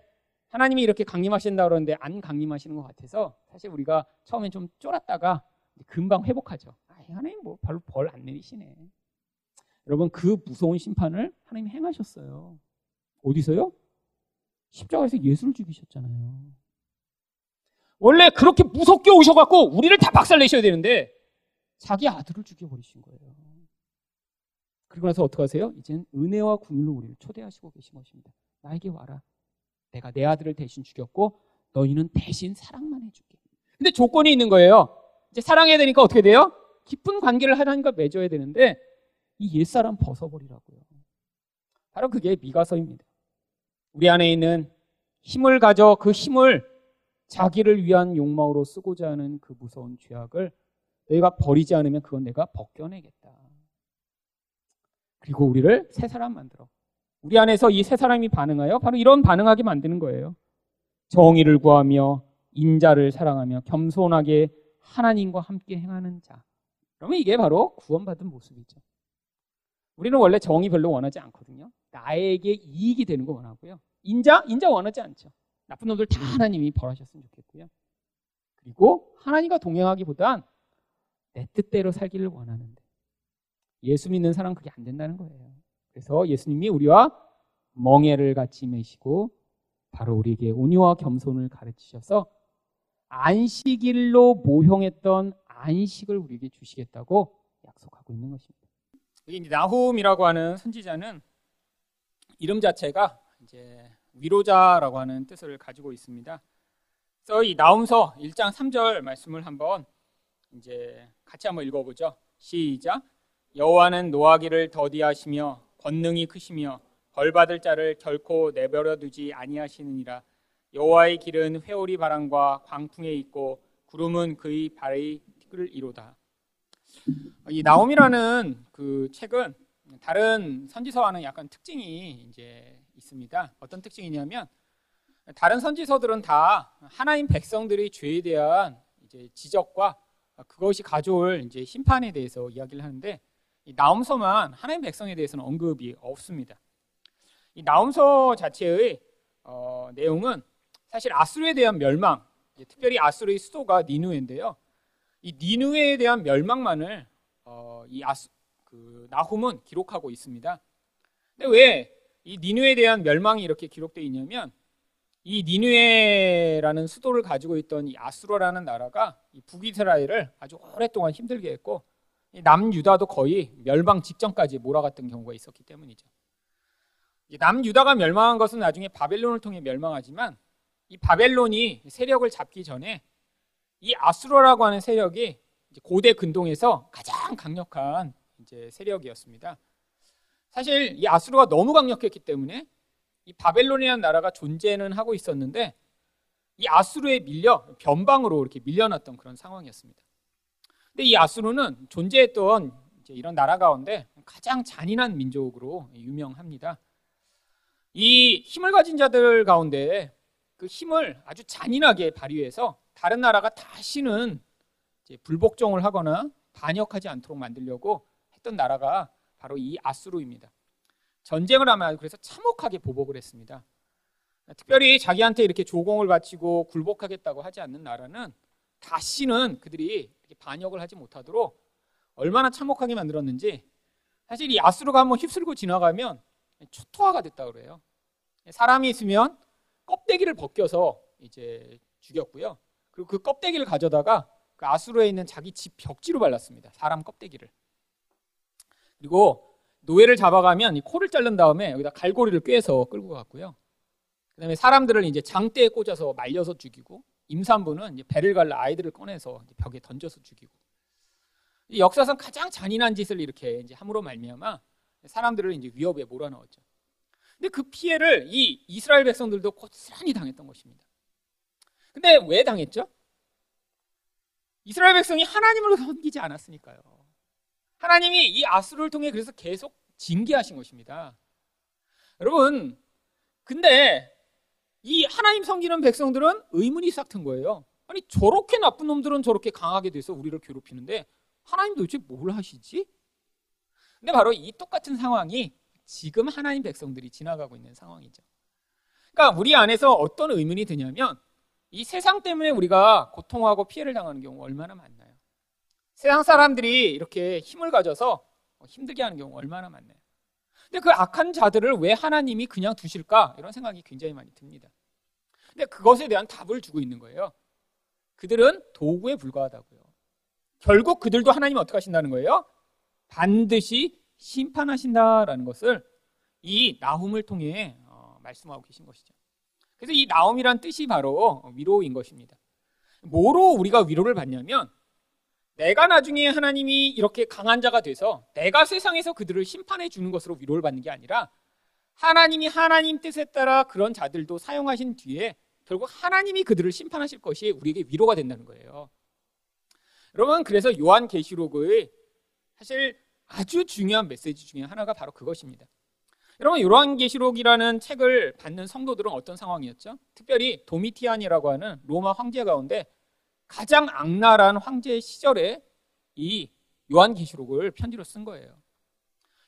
하나님이 이렇게 강림하신다 그러는데 안 강림하시는 것 같아서 사실 우리가 처음엔 좀 쫄았다가 금방 회복하죠. 아, 하나님 뭐 별로 벌 안 내리시네. 여러분 그 무서운 심판을 하나님 행하셨어요. 어디서요? 십자가에서 예수를 죽이셨잖아요. 원래 그렇게 무섭게 오셔갖고 우리를 다 박살내셔야 되는데 자기 아들을 죽여버리신 거예요. 그리고 나서 어떻게 하세요? 이젠 은혜와 궁일로 우리를 초대하시고 계신 것입니다. 나에게 와라. 내가 내 아들을 대신 죽였고 너희는 대신 사랑만 해줄게. 근데 조건이 있는 거예요. 이제 사랑해야 되니까 어떻게 돼요? 깊은 관계를 하나님과 맺어야 되는데 이 옛사람 벗어버리라고요. 바로 그게 미가서입니다. 우리 안에 있는 힘을 가져 그 힘을 자기를 위한 욕망으로 쓰고자 하는 그 무서운 죄악을 너희가 버리지 않으면 그건 내가 벗겨내겠다. 그리고 우리를 새 사람 만들어. 우리 안에서 이새 사람이 반응하여 바로 이런 반응하게 만드는 거예요. 정의를 구하며 인자를 사랑하며 겸손하게 하나님과 함께 행하는 자. 그러면 이게 바로 구원받은 모습이죠. 우리는 원래 정의 별로 원하지 않거든요. 나에게 이익이 되는 거 원하고요. 인자? 인자 원하지 않죠. 나쁜 놈들 다 하나님이 벌하셨으면 좋겠고요. 그리고 하나님과 동행하기보단 내 뜻대로 살기를 원하는데 예수 믿는 사람 그게 안 된다는 거예요. 그래서 예수님이 우리와 멍해를 같이 매시고 바로 우리에게 온유와 겸손을 가르치셔서 안식일로 모형했던 안식을 우리에게 주시겠다고 약속하고 있는 것입니다. 이 나훔이라고 하는 선지자는 이름 자체가 이제 위로자라고 하는 뜻을 가지고 있습니다. 그래서 이 나훔서 1장 3절 말씀을 한번 이제 같이 한번 읽어보죠. 시작. 여호와는 노하기를 더디하시며 권능이 크시며 벌 받을 자를 결코 내버려 두지 아니하시느니라 여호와의 길은 회오리 바람과 광풍에 있고 구름은 그의 발의 띠를 이로다. 이 나옴이라는 그 책은 다른 선지서와는 약간 특징이 이제 있습니다. 어떤 특징이냐면 다른 선지서들은 다 하나님 백성들의 죄에 대한 이제 지적과 그것이 가져올 이제 심판에 대해서 이야기를 하는데 이 나움서만 하나님 백성에 대해서는 언급이 없습니다. 이 나움서 자체의 어, 내용은 사실 아수르에 대한 멸망, 특별히 아수르의 수도가 니누에인데요. 이 니누에에 대한 멸망만을 어, 이 아수, 그 나훔은 기록하고 있습니다. 근데 왜 이 니누에 대한 멸망이 이렇게 기록되어 있냐면 이 니누에라는 수도를 가지고 있던 이 아수르라는 나라가 이 북이스라엘을 아주 오랫동안 힘들게 했고 남유다도 거의 멸망 직전까지 몰아갔던 경우가 있었기 때문이죠. 남유다가 멸망한 것은 나중에 바벨론을 통해 멸망하지만 이 바벨론이 세력을 잡기 전에 이 아수라라고 하는 세력이 고대 근동에서 가장 강력한 이제 세력이었습니다. 사실 이 아수르가 너무 강력했기 때문에 이 바벨론이라는 나라가 존재는 하고 있었는데 이 아수르에 밀려 변방으로 이렇게 밀려났던 그런 상황이었습니다. 근데 이 아수르는 존재했던 이런 나라 가운데 가장 잔인한 민족으로 유명합니다. 이 힘을 가진 자들 가운데 그 힘을 아주 잔인하게 발휘해서 다른 나라가 다시는 불복종을 하거나 반역하지 않도록 만들려고 했던 나라가 바로 이 아수르입니다. 전쟁을 하면 그래서 참혹하게 보복을 했습니다. 특별히 자기한테 이렇게 조공을 바치고 굴복하겠다고 하지 않는 나라는 다시는 그들이 반역을 하지 못하도록 얼마나 참혹하게 만들었는지 사실 이 아수르가 한번 휩쓸고 지나가면 초토화가 됐다 그래요. 사람이 있으면 껍데기를 벗겨서 이제 죽였고요. 그리고 그 껍데기를 가져다가 그 아수르에 있는 자기 집 벽지로 발랐습니다. 사람 껍데기를. 그리고 노예를 잡아가면 코를 자른 다음에 여기다 갈고리를 꿰서 끌고 갔고요. 그다음에 사람들을 이제 장대에 꽂아서 말려서 죽이고 임산부는 배를 갈라 아이들을 꺼내서 벽에 던져서 죽이고 역사상 가장 잔인한 짓을 이렇게 이제 함으로 말미암아 사람들을 이제 위협에 몰아넣었죠. 근데 그 피해를 이 이스라엘 백성들도 고스란히 당했던 것입니다. 근데 왜 당했죠? 이스라엘 백성이 하나님을 섬기지 않았으니까요. 하나님이 이 아수를 통해 그래서 계속 징계하신 것입니다. 여러분, 근데 이 하나님 섬기는 백성들은 의문이 싹튼 거예요. 아니 저렇게 나쁜 놈들은 저렇게 강하게 돼서 우리를 괴롭히는데 하나님 도대체 뭘 하시지? 근데 바로 이 똑같은 상황이 지금 하나님 백성들이 지나가고 있는 상황이죠. 그러니까 우리 안에서 어떤 의문이 드냐면 이 세상 때문에 우리가 고통하고 피해를 당하는 경우 얼마나 많나요? 세상 사람들이 이렇게 힘을 가져서 힘들게 하는 경우 얼마나 많나요? 근데 그 악한 자들을 왜 하나님이 그냥 두실까? 이런 생각이 굉장히 많이 듭니다. 근데 그것에 대한 답을 주고 있는 거예요. 그들은 도구에 불과하다고요. 결국 그들도 하나님 어떻게 하신다는 거예요? 반드시 심판하신다라는 것을 이 나훔을 통해 어, 말씀하고 계신 것이죠. 그래서 이 나움이란 뜻이 바로 위로인 것입니다. 뭐로 우리가 위로를 받냐면 내가 나중에 하나님이 이렇게 강한 자가 돼서 내가 세상에서 그들을 심판해 주는 것으로 위로를 받는 게 아니라 하나님이 하나님 뜻에 따라 그런 자들도 사용하신 뒤에 결국 하나님이 그들을 심판하실 것이 우리에게 위로가 된다는 거예요. 여러분 그래서 요한 계시록의 사실 아주 중요한 메시지 중에 하나가 바로 그것입니다. 여러분 요한 계시록이라는 책을 받는 성도들은 어떤 상황이었죠? 특별히 도미티안이라고 하는 로마 황제 가운데 가장 악랄한 황제 시절에 이 요한계시록을 편지로 쓴 거예요.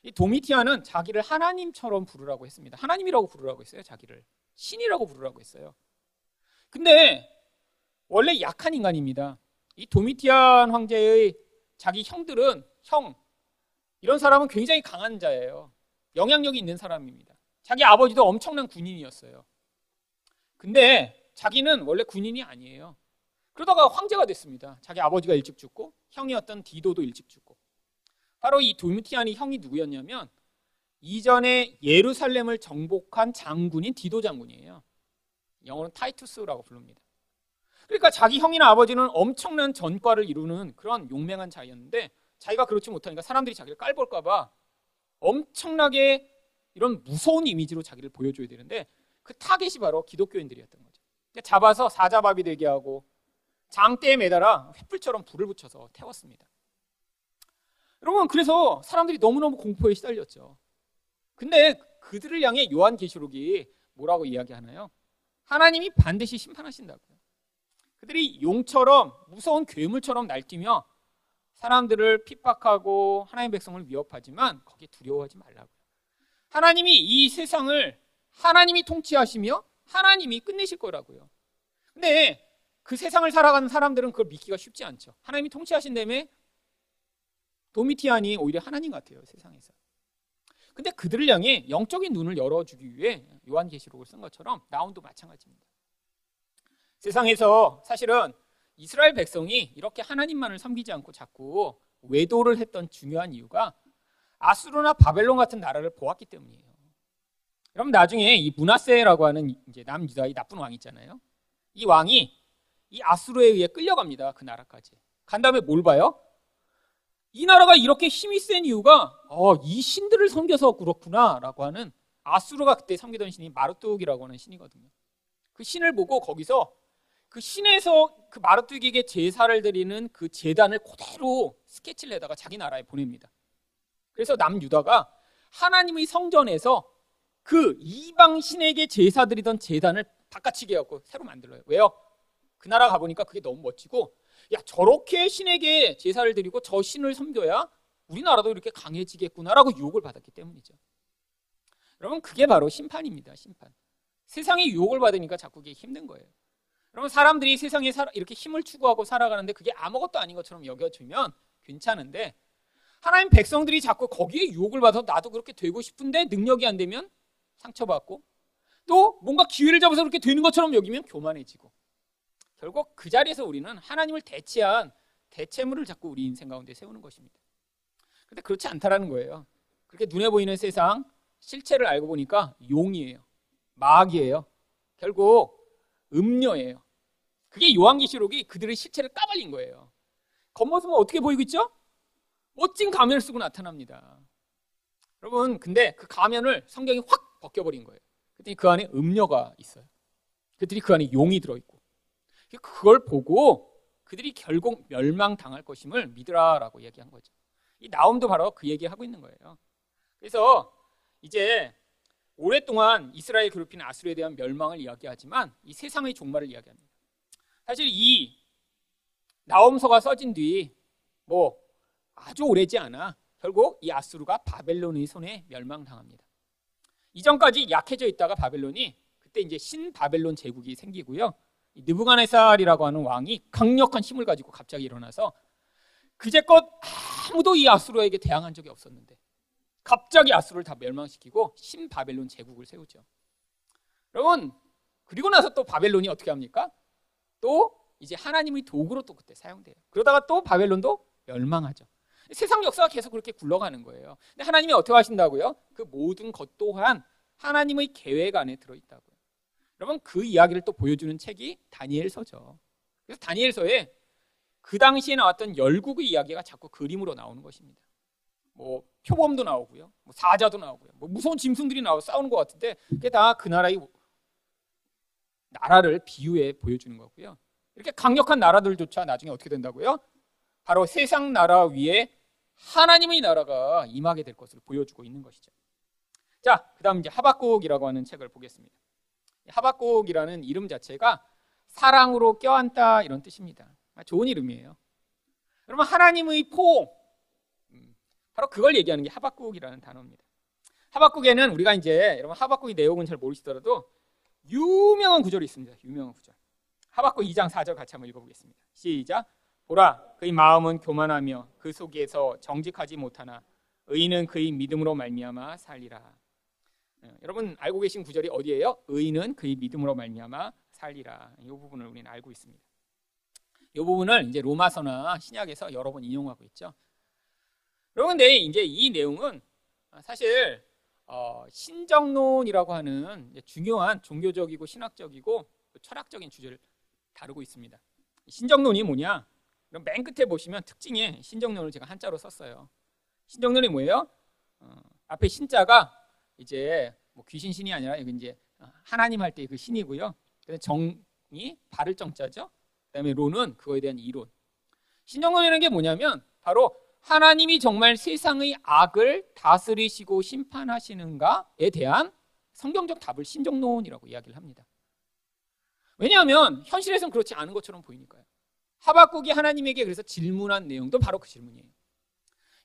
이 도미티아는 자기를 하나님처럼 부르라고 했습니다. 하나님이라고 부르라고 했어요. 자기를 신이라고 부르라고 했어요. 근데 원래 약한 인간입니다. 이 도미티안 황제의 자기 형들은 형 이런 사람은 굉장히 강한 자예요. 영향력이 있는 사람입니다. 자기 아버지도 엄청난 군인이었어요. 근데 자기는 원래 군인이 아니에요. 그러다가 황제가 됐습니다. 자기 아버지가 일찍 죽고 형이었던 디도도 일찍 죽고. 바로 이 도미티안이 형이 누구였냐면 이전에 예루살렘을 정복한 장군인 디도 장군이에요. 영어는 Titus라고 부릅니다. 그러니까 자기 형이나 아버지는 엄청난 전과를 이루는 그런 용맹한 자였는데 자기가 그렇지 못하니까 사람들이 자기를 깔볼까봐 엄청나게 이런 무서운 이미지로 자기를 보여줘야 되는데 그 타겟이 바로 기독교인들이었던 거죠. 잡아서 사자밥이 되게 하고 장대에 매달아 횃불처럼 불을 붙여서 태웠습니다. 여러분 그래서 사람들이 너무너무 공포에 시달렸죠. 근데 그들을 향해 요한계시록이 뭐라고 이야기하나요? 하나님이 반드시 심판하신다고요. 그들이 용처럼 무서운 괴물처럼 날뛰며 사람들을 핍박하고 하나님 백성을 위협하지만 거기에 두려워하지 말라고요. 하나님이 이 세상을 하나님이 통치하시며 하나님이 끝내실 거라고요. 근데 그 세상을 살아가는 사람들은 그걸 믿기가 쉽지 않죠. 하나님이 통치하신다며 도미티안이 오히려 하나님 같아요, 세상에서. 근데 그들을 향해 영적인 눈을 열어주기 위해 요한계시록을 쓴 것처럼 나온도 마찬가지입니다. 세상에서 사실은 이스라엘 백성이 이렇게 하나님만을 섬기지 않고 자꾸 외도를 했던 중요한 이유가 아수르나 바벨론 같은 나라를 보았기 때문이에요. 그럼 나중에 이 문하세라고 하는 이제 남유다의 나쁜 왕 있잖아요. 이 왕이 이 아수르에 의해 끌려갑니다. 그 나라까지. 간 다음에 뭘 봐요? 이 나라가 이렇게 힘이 센 이유가 어, 이 신들을 섬겨서 그렇구나라고 하는 아수르가 그때 섬기던 신이 마르뚝이라고 하는 신이거든요. 그 신을 보고 거기서 그 신에서 그 마르뚝에게 제사를 드리는 그 재단을 그대로 스케치를 해다가 자기 나라에 보냅니다. 그래서 남유다가 하나님의 성전에서 그 이방 신에게 제사 드리던 재단을 바꿔치기 해갖고 새로 만들어요. 왜요? 그 나라 가보니까 그게 너무 멋지고 야 저렇게 신에게 제사를 드리고 저 신을 섬겨야 우리나라도 이렇게 강해지겠구나라고 유혹을 받았기 때문이죠. 여러분 그게 바로 심판입니다. 심판. 세상에 유혹을 받으니까 자꾸 그게 힘든 거예요. 여러분 사람들이 세상에 이렇게 힘을 추구하고 살아가는데 그게 아무것도 아닌 것처럼 여겨지면 괜찮은데 하나님 백성들이 자꾸 거기에 유혹을 받아서 나도 그렇게 되고 싶은데 능력이 안 되면 상처받고 또 뭔가 기회를 잡아서 그렇게 되는 것처럼 여기면 교만해지고 결국 그 자리에서 우리는 하나님을 대체한 대체물을 자꾸 우리 인생 가운데 세우는 것입니다. 근데 그렇지 않다라는 거예요. 그렇게 눈에 보이는 세상 실체를 알고 보니까 용이에요. 마귀예요. 결국 음녀예요. 그게 요한계시록이 그들의 실체를 까발린 거예요. 겉모습은 어떻게 보이고 있죠? 멋진 가면을 쓰고 나타납니다. 여러분, 근데 그 가면을 성경이 확 벗겨버린 거예요. 그랬더니 그 안에 음녀가 있어요. 그들이 그 안에 용이 들어있고. 그걸 보고 그들이 결국 멸망당할 것임을 믿으라라고 얘기한 거죠. 이 나옴도 바로 그 얘기하고 있는 거예요. 그래서 이제 오랫동안 이스라엘 괴롭히는 아수르에 대한 멸망을 이야기하지만 이 세상의 종말을 이야기합니다. 사실 이 나옴서가 써진 뒤 뭐 아주 오래지 않아 결국 이 아수르가 바벨론의 손에 멸망당합니다. 이전까지 약해져 있다가 바벨론이 그때 이제 신 바벨론 제국이 생기고요. 느부갓네살이라고 하는 왕이 강력한 힘을 가지고 갑자기 일어나서 그제껏 아무도 이 아수르에게 대항한 적이 없었는데 갑자기 아수르를 다 멸망시키고 신바벨론 제국을 세우죠. 여러분 그리고 나서 또 바벨론이 어떻게 합니까? 또 이제 하나님의 도구로 또 그때 사용돼요. 그러다가 또 바벨론도 멸망하죠. 세상 역사가 계속 그렇게 굴러가는 거예요. 근데 하나님이 어떻게 하신다고요? 그 모든 것 또한 하나님의 계획 안에 들어있다고요. 여러분 그 이야기를 또 보여주는 책이 다니엘서죠. 그래서 다니엘서에 그 당시에 나왔던 열국의 이야기가 자꾸 그림으로 나오는 것입니다. 뭐 표범도 나오고요, 뭐 사자도 나오고요, 뭐 무서운 짐승들이 나와 싸우는 것 같은데 그게 다 그 나라의 나라를 비유해 보여주는 거고요. 이렇게 강력한 나라들조차 나중에 어떻게 된다고요? 바로 세상 나라 위에 하나님의 나라가 임하게 될 것을 보여주고 있는 것이죠. 자, 그다음 이제 하박국이라고 하는 책을 보겠습니다. 하박국이라는 이름 자체가 사랑으로 껴안다 이런 뜻입니다. 좋은 이름이에요. 여러분 하나님의 포 음, 바로 그걸 얘기하는 게 하박국이라는 단어입니다. 하박국에는 우리가 이제 여러분 하박국의 내용은 잘 모르시더라도 유명한 구절이 있습니다. 유명한 구절. 하박국 2장 4절 같이 한번 읽어보겠습니다. 시작. 보라, 그의 마음은 교만하며 그 속에서 정직하지 못하나 의인은 그의 믿음으로 말미암아 살리라. 네, 여러분 알고 계신 구절이 어디예요? 의인은 그의 믿음으로 말미암아 살리라. 이 부분을 우리는 알고 있습니다. 이 부분을 이제 로마서나 신약에서 여러 번 인용하고 있죠. 근데 이제 이 내용은 사실 어, 신정론이라고 하는 중요한 종교적이고 신학적이고 철학적인 주제를 다루고 있습니다. 신정론이 뭐냐? 그럼 맨 끝에 보시면 특징에 신정론을 제가 한자로 썼어요. 신정론이 뭐예요? 어, 앞에 신자가 이제 뭐 귀신 신이 아니라 여기 이제 하나님 할 때 그 신이고요. 그다음에 정이 바를 정자죠. 그다음에 론은 그거에 대한 이론. 신정론이라는 게 뭐냐면 바로 하나님이 정말 세상의 악을 다스리시고 심판하시는가에 대한 성경적 답을 신정론이라고 이야기를 합니다. 왜냐하면 현실에서는 그렇지 않은 것처럼 보이니까요. 하박국이 하나님에게 그래서 질문한 내용도 바로 그 질문이에요.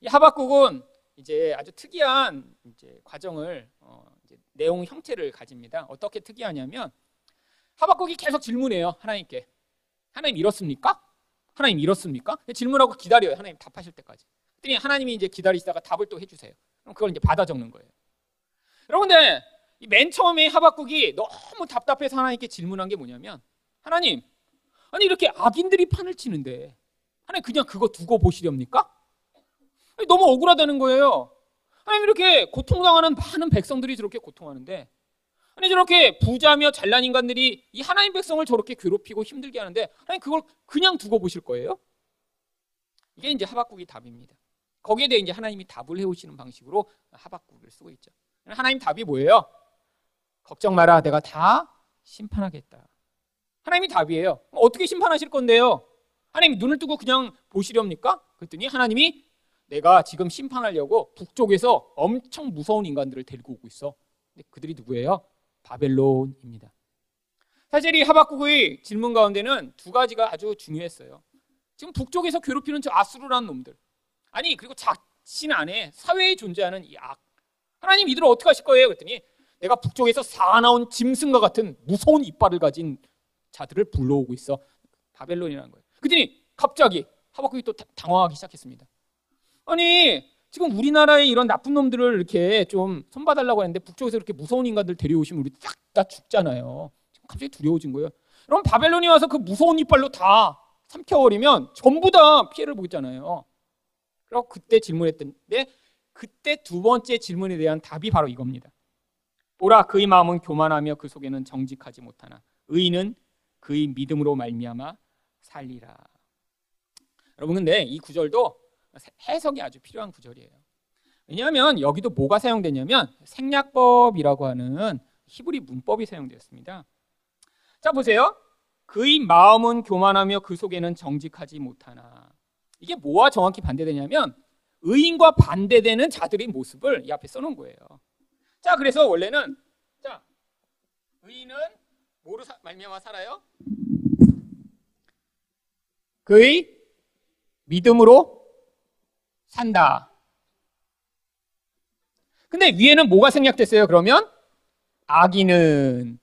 이 하박국은 이제 아주 특이한 이제 과정을 어 이제 내용 형태를 가집니다. 어떻게 특이하냐면 하박국이 계속 질문해요 하나님께 하나님 이렇습니까? 하나님 이렇습니까? 질문하고 기다려요 하나님 답하실 때까지. 그랬더니 하나님이 이제 기다리시다가 답을 또 해주세요. 그럼 그걸 이제 받아 적는 거예요. 여러분들 맨 처음에 하박국이 너무 답답해서 하나님께 질문한 게 뭐냐면 하나님 아니 이렇게 악인들이 판을 치는데 하나님 그냥 그거 두고 보시렵니까? 너무 억울하다는 거예요. 하나님 이렇게 고통당하는 많은 백성들이 저렇게 고통하는데 아니 저렇게 부자며 잘난 인간들이 이 하나님 백성을 저렇게 괴롭히고 힘들게 하는데 하나님 그걸 그냥 두고 보실 거예요? 이게 이제 하박국의 답입니다. 거기에 대해 이제 하나님이 답을 해오시는 방식으로 하박국을 쓰고 있죠. 하나님 답이 뭐예요? 걱정 마라, 내가 다 심판하겠다. 하나님이 답이에요. 어떻게 심판하실 건데요? 하나님이 눈을 뜨고 그냥 보시렵니까? 그랬더니 하나님이 내가 지금 심판하려고 북쪽에서 엄청 무서운 인간들을 데리고 오고 있어. 그들이 누구예요? 바벨론입니다. 사실 이 하박국의 질문 가운데는 두 가지가 아주 중요했어요. 지금 북쪽에서 괴롭히는 저 아수르라는 놈들. 아니 그리고 자신 안에 사회에 존재하는 이 악. 하나님 이들을 어떻게 하실 거예요? 그랬더니 내가 북쪽에서 사나운 짐승과 같은 무서운 이빨을 가진 자들을 불러오고 있어. 바벨론이라는 거예요. 그랬더니 갑자기 하박국이 또 당황하기 시작했습니다. 아니 지금 우리나라에 이런 나쁜 놈들을 이렇게 좀 손봐달라고 했는데 북쪽에서 이렇게 무서운 인간들 데려오시면 우리 싹다 죽잖아요. 갑자기 두려워진 거예요. 그럼 바벨론이 와서 그 무서운 이빨로 다 삼켜버리면 전부 다 피해를 보잖아요. 그리고 그때 질문했던데 그때 두 번째 질문에 대한 답이 바로 이겁니다. 보라 그의 마음은 교만하며 그 속에는 정직하지 못하나 의인은 그의 믿음으로 말미암아 살리라. 여러분 근데 이 구절도 해석이 아주 필요한 구절이에요. 왜냐하면 여기도 뭐가 사용되냐면 생략법이라고 하는 히브리 문법이 사용되었습니다. 자, 보세요. 그의 마음은 교만하며 그 속에는 정직하지 못하나. 이게 뭐와 정확히 반대되냐면 의인과 반대되는 자들의 모습을 이 앞에 써놓은 거예요. 자, 그래서 원래는 자 의인은 뭐로 말미암아 살아요? 그의 믿음으로 산다. 근데 위에는 뭐가 생략됐어요? 그러면 악인은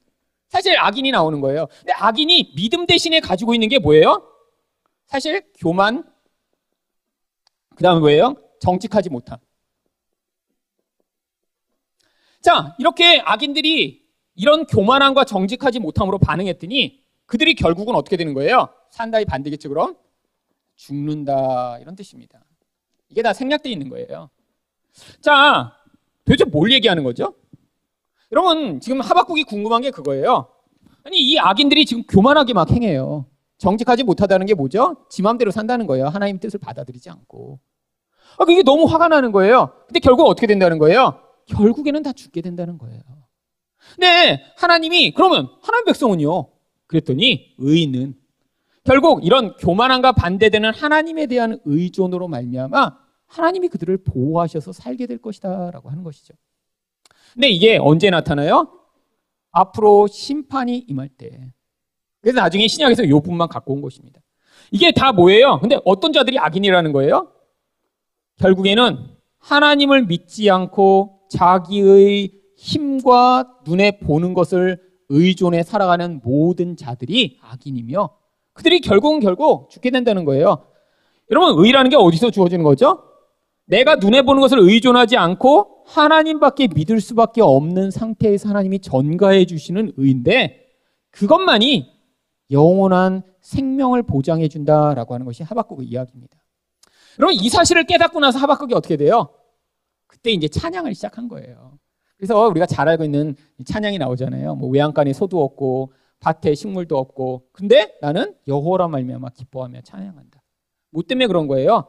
사실 악인이 나오는 거예요. 근데 악인이 믿음 대신에 가지고 있는 게 뭐예요? 사실 교만, 그 다음에 뭐예요? 정직하지 못함. 자, 이렇게 악인들이 이런 교만함과 정직하지 못함으로 반응했더니 그들이 결국은 어떻게 되는 거예요? 산다의 반대겠죠, 그럼? 죽는다. 이런 뜻입니다. 이게 다 생략되어 있는 거예요. 자, 도대체 뭘 얘기하는 거죠? 여러분, 지금 하박국이 궁금한 게 그거예요. 아니, 이 악인들이 지금 교만하게 막 행해요. 정직하지 못하다는 게 뭐죠? 지 맘대로 산다는 거예요. 하나님 뜻을 받아들이지 않고. 아, 그게 너무 화가 나는 거예요. 근데 결국 어떻게 된다는 거예요? 결국에는 다 죽게 된다는 거예요. 네, 하나님이, 그러면 하나님 백성은요? 그랬더니, 의인은 결국 이런 교만함과 반대되는 하나님에 대한 의존으로 말미암아 하나님이 그들을 보호하셔서 살게 될 것이다라고 하는 것이죠. 근데 이게 언제 나타나요? 앞으로 심판이 임할 때. 그래서 나중에 신약에서 요 분만 갖고 온 것입니다. 이게 다 뭐예요? 근데 어떤 자들이 악인이라는 거예요? 결국에는 하나님을 믿지 않고 자기의 힘과 눈에 보는 것을 의존해 살아가는 모든 자들이 악인이며 그들이 결국은 결국 죽게 된다는 거예요. 여러분, 의라는 게 어디서 주어지는 거죠? 내가 눈에 보는 것을 의존하지 않고 하나님밖에 믿을 수밖에 없는 상태에서 하나님이 전가해 주시는 의인데 그것만이 영원한 생명을 보장해 준다라고 하는 것이 하박국의 이야기입니다. 여러분 이 사실을 깨닫고 나서 하박국이 어떻게 돼요? 그때 이제 찬양을 시작한 거예요. 그래서 우리가 잘 알고 있는 찬양이 나오잖아요. 뭐 외양간에 소도 없고 밭에 식물도 없고 근데 나는 여호와라 말미암아 기뻐하며 찬양한다. 뭐 때문에 그런 거예요?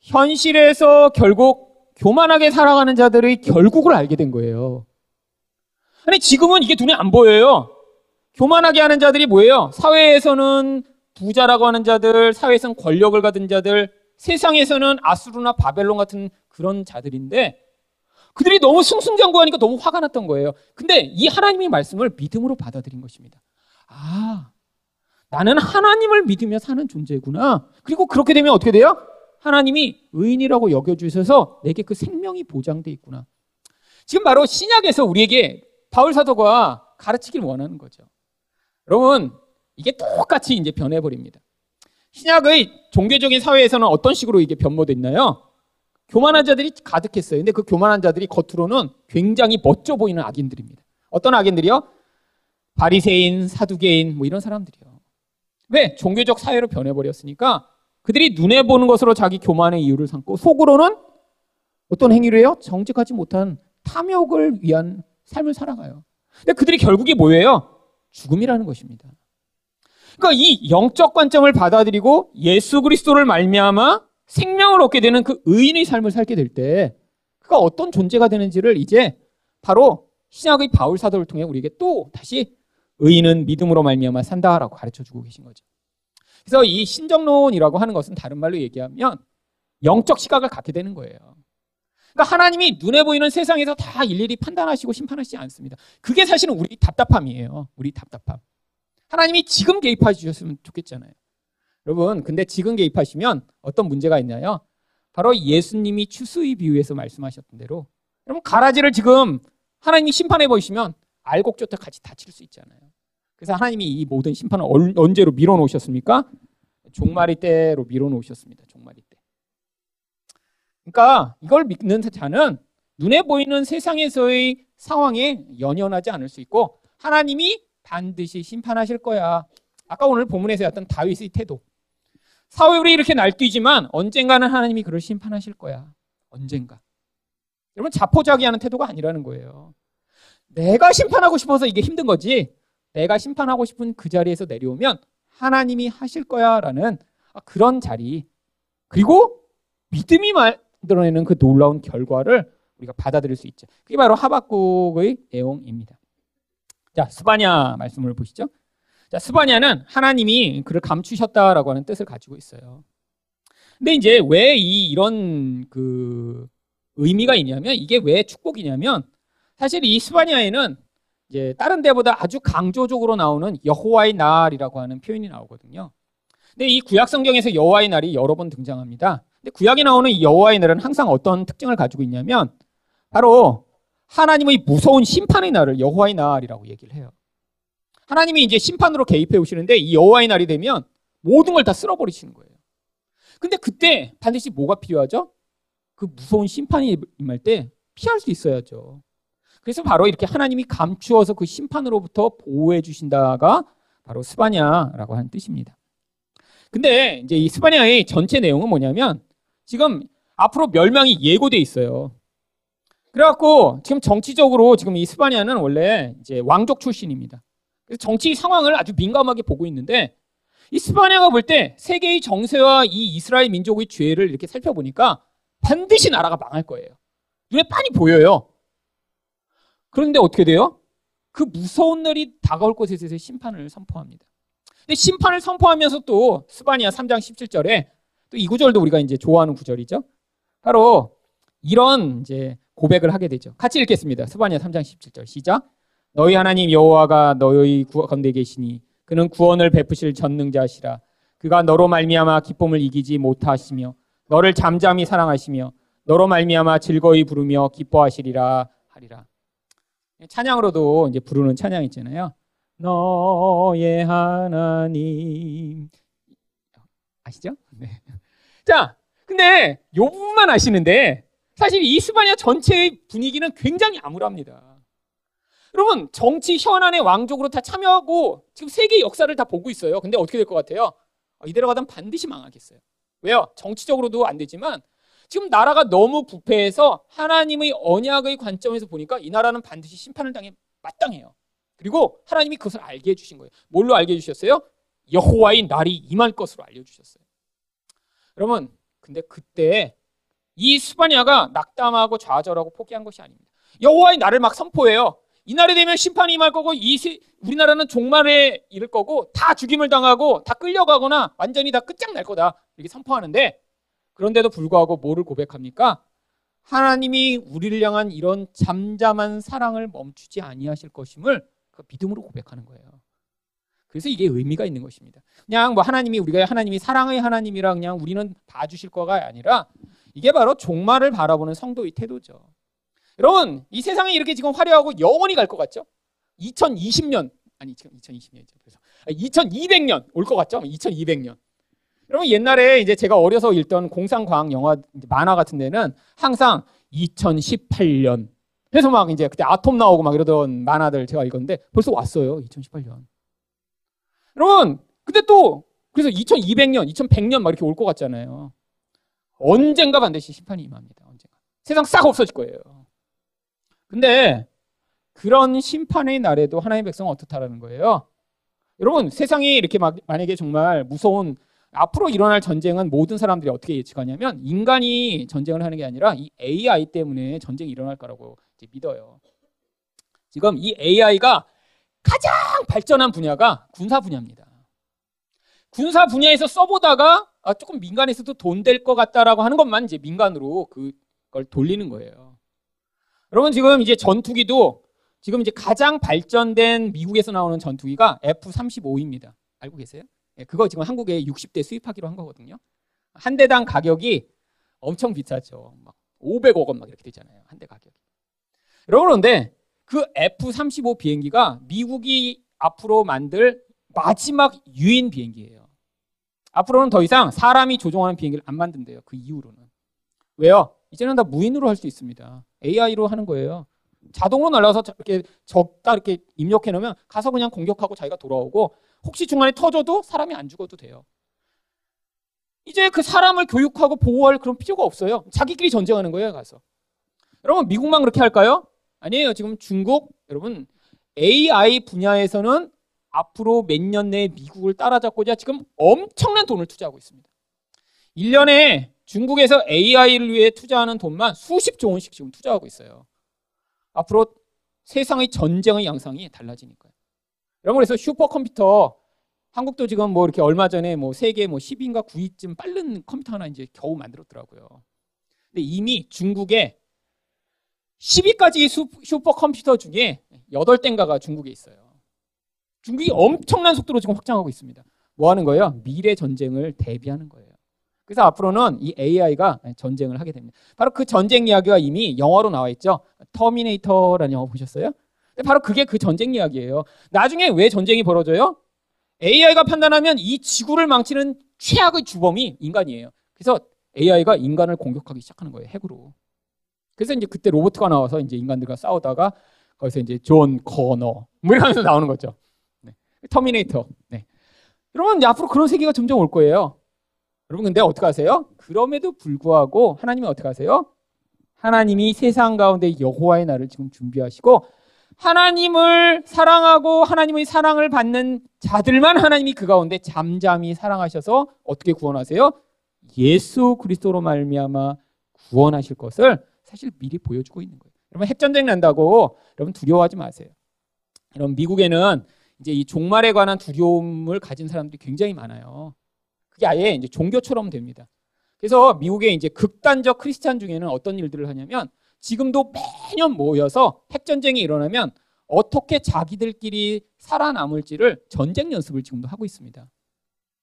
현실에서 결국 교만하게 살아가는 자들의 결국을 알게 된 거예요. 아니, 지금은 이게 눈에 안 보여요. 교만하게 하는 자들이 뭐예요? 사회에서는 부자라고 하는 자들, 사회에서는 권력을 가진 자들, 세상에서는 아수르나 바벨론 같은 그런 자들인데 그들이 너무 승승장구하니까 너무 화가 났던 거예요. 근데 이 하나님의 말씀을 믿음으로 받아들인 것입니다. 아, 나는 하나님을 믿으며 사는 존재구나. 그리고 그렇게 되면 어떻게 돼요? 하나님이 의인이라고 여겨주셔서 내게 그 생명이 보장돼 있구나. 지금 바로 신약에서 우리에게 바울 사도가 가르치길 원하는 거죠. 여러분, 이게 똑같이 이제 변해버립니다. 신약의 종교적인 사회에서는 어떤 식으로 이게 변모됐나요? 교만한 자들이 가득했어요. 근데 그 교만한 자들이 겉으로는 굉장히 멋져 보이는 악인들입니다. 어떤 악인들이요? 바리새인, 사두개인 뭐 이런 사람들이요. 왜? 종교적 사회로 변해버렸으니까 그들이 눈에 보는 것으로 자기 교만의 이유를 삼고 속으로는 어떤 행위를 해요? 정직하지 못한 탐욕을 위한 삶을 살아가요. 근데 그들이 결국이 뭐예요? 죽음이라는 것입니다. 그러니까 이 영적 관점을 받아들이고 예수 그리스도를 말미암아 생명을 얻게 되는 그 의인의 삶을 살게 될 때 그가 어떤 존재가 되는지를 이제 바로 신약의 바울 사도를 통해 우리에게 또 다시 의인은 믿음으로 말미암아 산다라고 가르쳐 주고 계신 거죠. 그래서 이 신정론이라고 하는 것은 다른 말로 얘기하면 영적 시각을 갖게 되는 거예요. 그러니까 하나님이 눈에 보이는 세상에서 다 일일이 판단하시고 심판하시지 않습니다. 그게 사실은 우리 답답함이에요. 우리 답답함. 하나님이 지금 개입해 주셨으면 좋겠잖아요. 여러분, 근데 지금 개입하시면 어떤 문제가 있나요? 바로 예수님이 추수의 비유에서 말씀하셨던 대로 여러분 가라지를 지금 하나님이 심판해 보시면 알곡조차 같이 다칠 수 있잖아요. 그래서 하나님이 이 모든 심판을 언제로 밀어 놓으셨습니까? 종말이 때로 밀어 놓으셨습니다. 종말이 때. 그러니까 이걸 믿는 자는 눈에 보이는 세상에서의 상황에 연연하지 않을 수 있고 하나님이 반드시 심판하실 거야. 아까 오늘 본문에서 였던 다윗의 태도. 사울이 이렇게 날뛰지만 언젠가는 하나님이 그를 심판하실 거야. 언젠가. 여러분 자포자기하는 태도가 아니라는 거예요. 내가 심판하고 싶어서 이게 힘든 거지. 내가 심판하고 싶은 그 자리에서 내려오면 하나님이 하실 거야라는 그런 자리. 그리고 믿음이 만들어내는 그 놀라운 결과를 우리가 받아들일 수 있죠. 그게 바로 하박국의 내용입니다. 자, 스바냐 말씀을 보시죠. 자, 스바냐는 하나님이 그를 감추셨다라고 하는 뜻을 가지고 있어요. 근데 이제 왜 이 이런 그 의미가 있냐면 이게 왜 축복이냐면 사실 이 스바냐에는 이제 다른 데보다 아주 강조적으로 나오는 여호와의 날이라고 하는 표현이 나오거든요. 근데 이 구약 성경에서 여호와의 날이 여러 번 등장합니다. 근데 구약에 나오는 이 여호와의 날은 항상 어떤 특징을 가지고 있냐면 바로 하나님의 무서운 심판의 날을 여호와의 날이라고 얘기를 해요. 하나님이 이제 심판으로 개입해 오시는데 이 여호와의 날이 되면 모든 걸 다 쓸어버리시는 거예요. 근데 그때 반드시 뭐가 필요하죠? 그 무서운 심판이 임할 때 피할 수 있어야죠. 그래서 바로 이렇게 하나님이 감추어서 그 심판으로부터 보호해 주신다가 바로 스바냐라고 하는 뜻입니다. 근데 이제 이 스바냐의 전체 내용은 뭐냐면 지금 앞으로 멸망이 예고돼 있어요. 그래갖고 지금 정치적으로 지금 이 스바냐는 원래 이제 왕족 출신입니다. 그래서 정치 상황을 아주 민감하게 보고 있는데 이 스바냐가 볼 때 세계의 정세와 이 이스라엘 민족의 죄를 이렇게 살펴보니까 반드시 나라가 망할 거예요. 눈에 빤히 보여요. 그런데 어떻게 돼요? 그 무서운 날이 다가올 곳에서 심판을 선포합니다. 근데 심판을 선포하면서 또 스바니아 3장 17절에 또 이 구절도 우리가 이제 좋아하는 구절이죠. 바로 이런 이제 고백을 하게 되죠. 같이 읽겠습니다. 스바니아 3장 17절 시작. 너희 하나님 여호와가 너희 가운데 계시니 그는 구원을 베푸실 전능자시라. 그가 너로 말미암아 기쁨을 이기지 못하시며 너를 잠잠히 사랑하시며 너로 말미암아 즐거이 부르며 기뻐하시리라 하리라. 찬양으로도 이제 부르는 찬양 있잖아요. 너의 하나님 아시죠? 네. 자, 근데 요 부분만 아시는데 사실 이스바냐 전체의 분위기는 굉장히 암울합니다. 여러분 정치 현안의 왕족으로 다 참여하고 지금 세계 역사를 다 보고 있어요. 근데 어떻게 될 것 같아요? 어, 이대로 가다 반드시 망하겠어요. 왜요? 정치적으로도 안 되지만 지금 나라가 너무 부패해서 하나님의 언약의 관점에서 보니까 이 나라는 반드시 심판을 당해 마땅해요. 그리고 하나님이 그것을 알게 해주신 거예요. 뭘로 알게 해주셨어요? 여호와의 날이 임할 것으로 알려주셨어요. 여러분, 근데 그때 이 스바냐가 낙담하고 좌절하고 포기한 것이 아닙니다. 여호와의 날을 막 선포해요. 이 날이 되면 심판이 임할 거고 이 우리나라는 종말에 이를 거고 다 죽임을 당하고 다 끌려가거나 완전히 다 끝장날 거다 이렇게 선포하는데 그런데도 불구하고 뭐를 고백합니까? 하나님이 우리를 향한 이런 잠잠한 사랑을 멈추지 아니하실 것임을 그 믿음으로 고백하는 거예요. 그래서 이게 의미가 있는 것입니다. 그냥 뭐 하나님이 우리가 하나님이 사랑의 하나님이라 그냥 우리는 봐주실 거가 아니라 이게 바로 종말을 바라보는 성도의 태도죠. 여러분 이 세상에 이렇게 지금 화려하고 영원히 갈 것 같죠? 2020년 아니 지금 2020년이죠. 그래서 2200년 올 것 같죠? 2200년. 여러분 옛날에 이제 제가 어려서 읽던 공상과학 영화 만화 같은 데는 항상 2018년 해서 막 이제 그때 아톰 나오고 막 이러던 만화들 제가 읽었는데 벌써 왔어요. 2018년. 여러분 근데 또 그래서 2200년, 2100년 막 이렇게 올 것 같잖아요. 언젠가 반드시 심판이 임합니다. 언젠가. 세상 싹 없어질 거예요. 근데 그런 심판의 날에도 하나님의 백성은 어떻다라는 거예요? 여러분 세상이 이렇게 막 만약에 정말 무서운 앞으로 일어날 전쟁은 모든 사람들이 어떻게 예측하냐면 인간이 전쟁을 하는 게 아니라 이 AI 때문에 전쟁이 일어날 거라고 믿어요. 지금 이 AI가 가장 발전한 분야가 군사 분야입니다. 군사 분야에서 써보다가 아, 조금 민간에서도 돈 될 것 같다라고 하는 것만 이제 민간으로 그걸 돌리는 거예요. 여러분 지금 이제 전투기도 지금 이제 가장 발전된 미국에서 나오는 전투기가 F-35입니다. 알고 계세요? 예, 그거 지금 한국에 60대 수입하기로 한 거거든요. 한 대당 가격이 엄청 비싸죠. 막 500억 원 막 이렇게 되잖아요. 한 대 가격이. 그런데 그 F-35 비행기가 미국이 앞으로 만들 마지막 유인 비행기예요. 앞으로는 더 이상 사람이 조종하는 비행기를 안 만든대요. 그 이후로는. 왜요? 이제는 다 무인으로 할 수 있습니다. AI로 하는 거예요. 자동으로 날아서 이렇게 적다 이렇게 입력해 놓으면 가서 그냥 공격하고 자기가 돌아오고 혹시 중간에 터져도 사람이 안 죽어도 돼요. 이제 그 사람을 교육하고 보호할 그런 필요가 없어요. 자기끼리 전쟁하는 거예요, 가서. 여러분, 미국만 그렇게 할까요? 아니에요. 지금 중국, 여러분, AI 분야에서는 앞으로 몇 년 내에 미국을 따라잡고자 지금 엄청난 돈을 투자하고 있습니다. 1년에 중국에서 AI를 위해 투자하는 돈만 수십 조 원씩 지금 투자하고 있어요. 앞으로 세상의 전쟁의 양상이 달라지니까요. 여러분 그래서 슈퍼컴퓨터 한국도 지금 뭐 이렇게 얼마 전에 뭐 세계 뭐 10인가 9위쯤 빠른 컴퓨터 하나 이제 겨우 만들었더라고요. 근데 이미 중국에 10위까지 슈퍼컴퓨터 중에 8대인가가 중국에 있어요. 중국이 엄청난 속도로 지금 확장하고 있습니다. 뭐 하는 거예요? 미래 전쟁을 대비하는 거예요. 그래서 앞으로는 이 AI가 전쟁을 하게 됩니다. 바로 그 전쟁 이야기가 이미 영화로 나와 있죠. 터미네이터라는 영화 보셨어요? 바로 그게 그 전쟁 이야기예요. 나중에 왜 전쟁이 벌어져요? AI가 판단하면 이 지구를 망치는 최악의 주범이 인간이에요. 그래서 AI가 인간을 공격하기 시작하는 거예요. 핵으로. 그래서 이제 그때 로봇가 나와서 이제 인간들과 싸우다가 거기서 이제 존 코너 뭐 이러면서 나오는 거죠. 네. 터미네이터. 네. 여러분 앞으로 그런 세계가 점점 올 거예요. 여러분 근데 어떻게 하세요? 그럼에도 불구하고 하나님이 어떻게 하세요? 하나님이 세상 가운데 여호와의 날을 지금 준비하시고 하나님을 사랑하고 하나님의 사랑을 받는 자들만 하나님이 그 가운데 잠잠히 사랑하셔서 어떻게 구원하세요? 예수 그리스도로 말미암아 구원하실 것을 사실 미리 보여주고 있는 거예요. 여러분 핵 전쟁 난다고 여러분 두려워하지 마세요. 여러분 미국에는 이제 이 종말에 관한 두려움을 가진 사람들이 굉장히 많아요. 그게 아예 이제 종교처럼 됩니다. 그래서 미국의 이제 극단적 크리스찬 중에는 어떤 일들을 하냐면 지금도 매년 모여서 핵전쟁이 일어나면 어떻게 자기들끼리 살아남을지를 전쟁 연습을 지금도 하고 있습니다.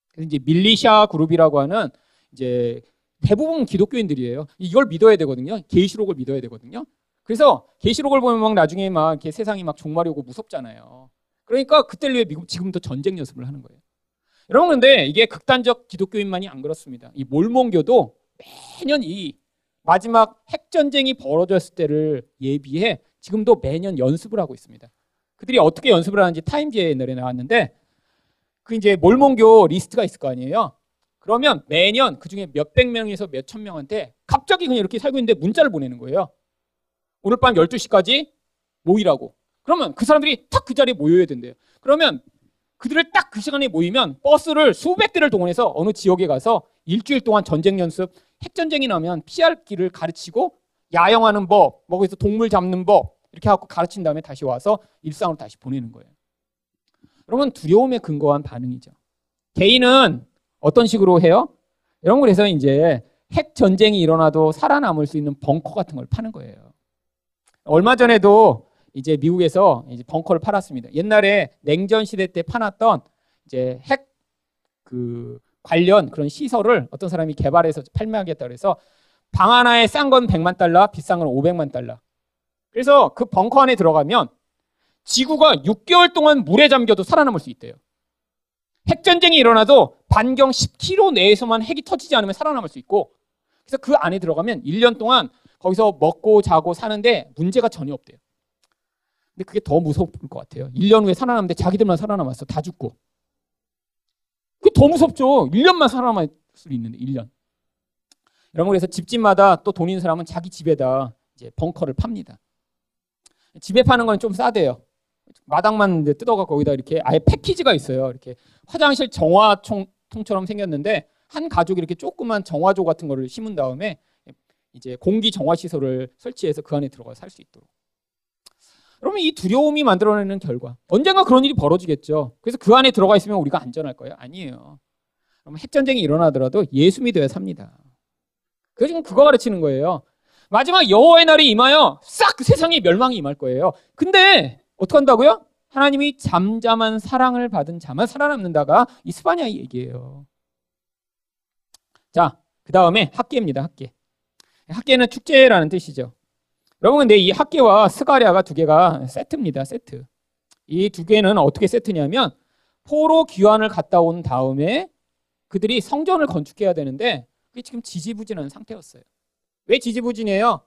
그래서 이제 밀리샤 그룹이라고 하는 이제 대부분 기독교인들이에요. 이걸 믿어야 되거든요. 계시록을 믿어야 되거든요. 그래서 계시록을 보면 막 나중에 막 이렇게 세상이 막 종말이 오고 무섭잖아요. 그러니까 그때를 위해 미국 지금도 전쟁 연습을 하는 거예요. 여러분 근데 이게 극단적 기독교인만이 안 그렇습니다. 이 몰몬교도 매년 이 마지막 핵전쟁이 벌어졌을 때를 예비해 지금도 매년 연습을 하고 있습니다. 그들이 어떻게 연습을 하는지 타임지에 옛날에 나왔는데 그 이제 몰몬교 리스트가 있을 거 아니에요. 그러면 매년 그 중에 몇백 명에서 몇천 명한테 갑자기 그냥 이렇게 살고 있는데 문자를 보내는 거예요. 오늘 밤 12시까지 모이라고. 그러면 그 사람들이 탁 그 자리에 모여야 된대요. 그러면 그들을 딱 그 시간에 모이면 버스를 수백 대를 동원해서 어느 지역에 가서 일주일 동안 전쟁 연습, 핵전쟁이 나면 피할 길을 가르치고 야영하는 법, 뭐 거기서 동물 잡는 법 이렇게 하고 가르친 다음에 다시 와서 일상으로 다시 보내는 거예요. 여러분 두려움에 근거한 반응이죠. 개인은 어떤 식으로 해요? 여러분 그래서 이제 핵 전쟁이 일어나도 살아남을 수 있는 벙커 같은 걸 파는 거예요. 얼마 전에도 이제 미국에서 이제 벙커를 팔았습니다. 옛날에 냉전 시대 때 파놨던 이제 핵 그 관련 그런 시설을 어떤 사람이 개발해서 판매하겠다 그래서 방 하나에 싼 건 100만 달러, 비싼 건 500만 달러. 그래서 그 벙커 안에 들어가면 지구가 6개월 동안 물에 잠겨도 살아남을 수 있대요. 핵전쟁이 일어나도 반경 10km 내에서만 핵이 터지지 않으면 살아남을 수 있고 그래서 그 안에 들어가면 1년 동안 거기서 먹고 자고 사는데 문제가 전혀 없대요. 근데 그게 더 무서울 것 같아요. 1년 후에 살아남는데 자기들만 살아남았어. 다 죽고. 그게 더 무섭죠. 1년만 살아남을 수 있는데, 1년. 여러분, 그래서 집집마다 또 돈 있는 사람은 자기 집에다 이제 벙커를 팝니다. 집에 파는 건 좀 싸대요. 마당만 뜯어갖고 거기다 이렇게 아예 패키지가 있어요. 이렇게 화장실 정화통처럼 생겼는데 한 가족이 이렇게 조그만 정화조 같은 거를 심은 다음에 이제 공기 정화 시설을 설치해서 그 안에 들어가 살 수 있도록. 그러면 이 두려움이 만들어내는 결과 언젠가 그런 일이 벌어지겠죠. 그래서 그 안에 들어가 있으면 우리가 안전할 거예요? 아니에요. 그러면 핵전쟁이 일어나더라도 예수 믿어야 삽니다. 그 지금 그거 가르치는 거예요. 마지막 여호와의 날이 임하여 싹그 세상에 멸망이 임할 거예요. 근데 어떻게 한다고요? 하나님이 잠잠한 사랑을 받은 자만 살아남는다가 이 스바냐의 얘기예요. 자, 그 다음에 학계입니다. 학계. 학계는 축제라는 뜻이죠. 여러분 근데 이 학계와 스가랴가 두 개가 세트입니다. 세트. 이 두 개는 어떻게 세트냐면 포로 귀환을 갔다 온 다음에 그들이 성전을 건축해야 되는데 그게 지금 지지부진한 상태였어요. 왜 지지부진해요?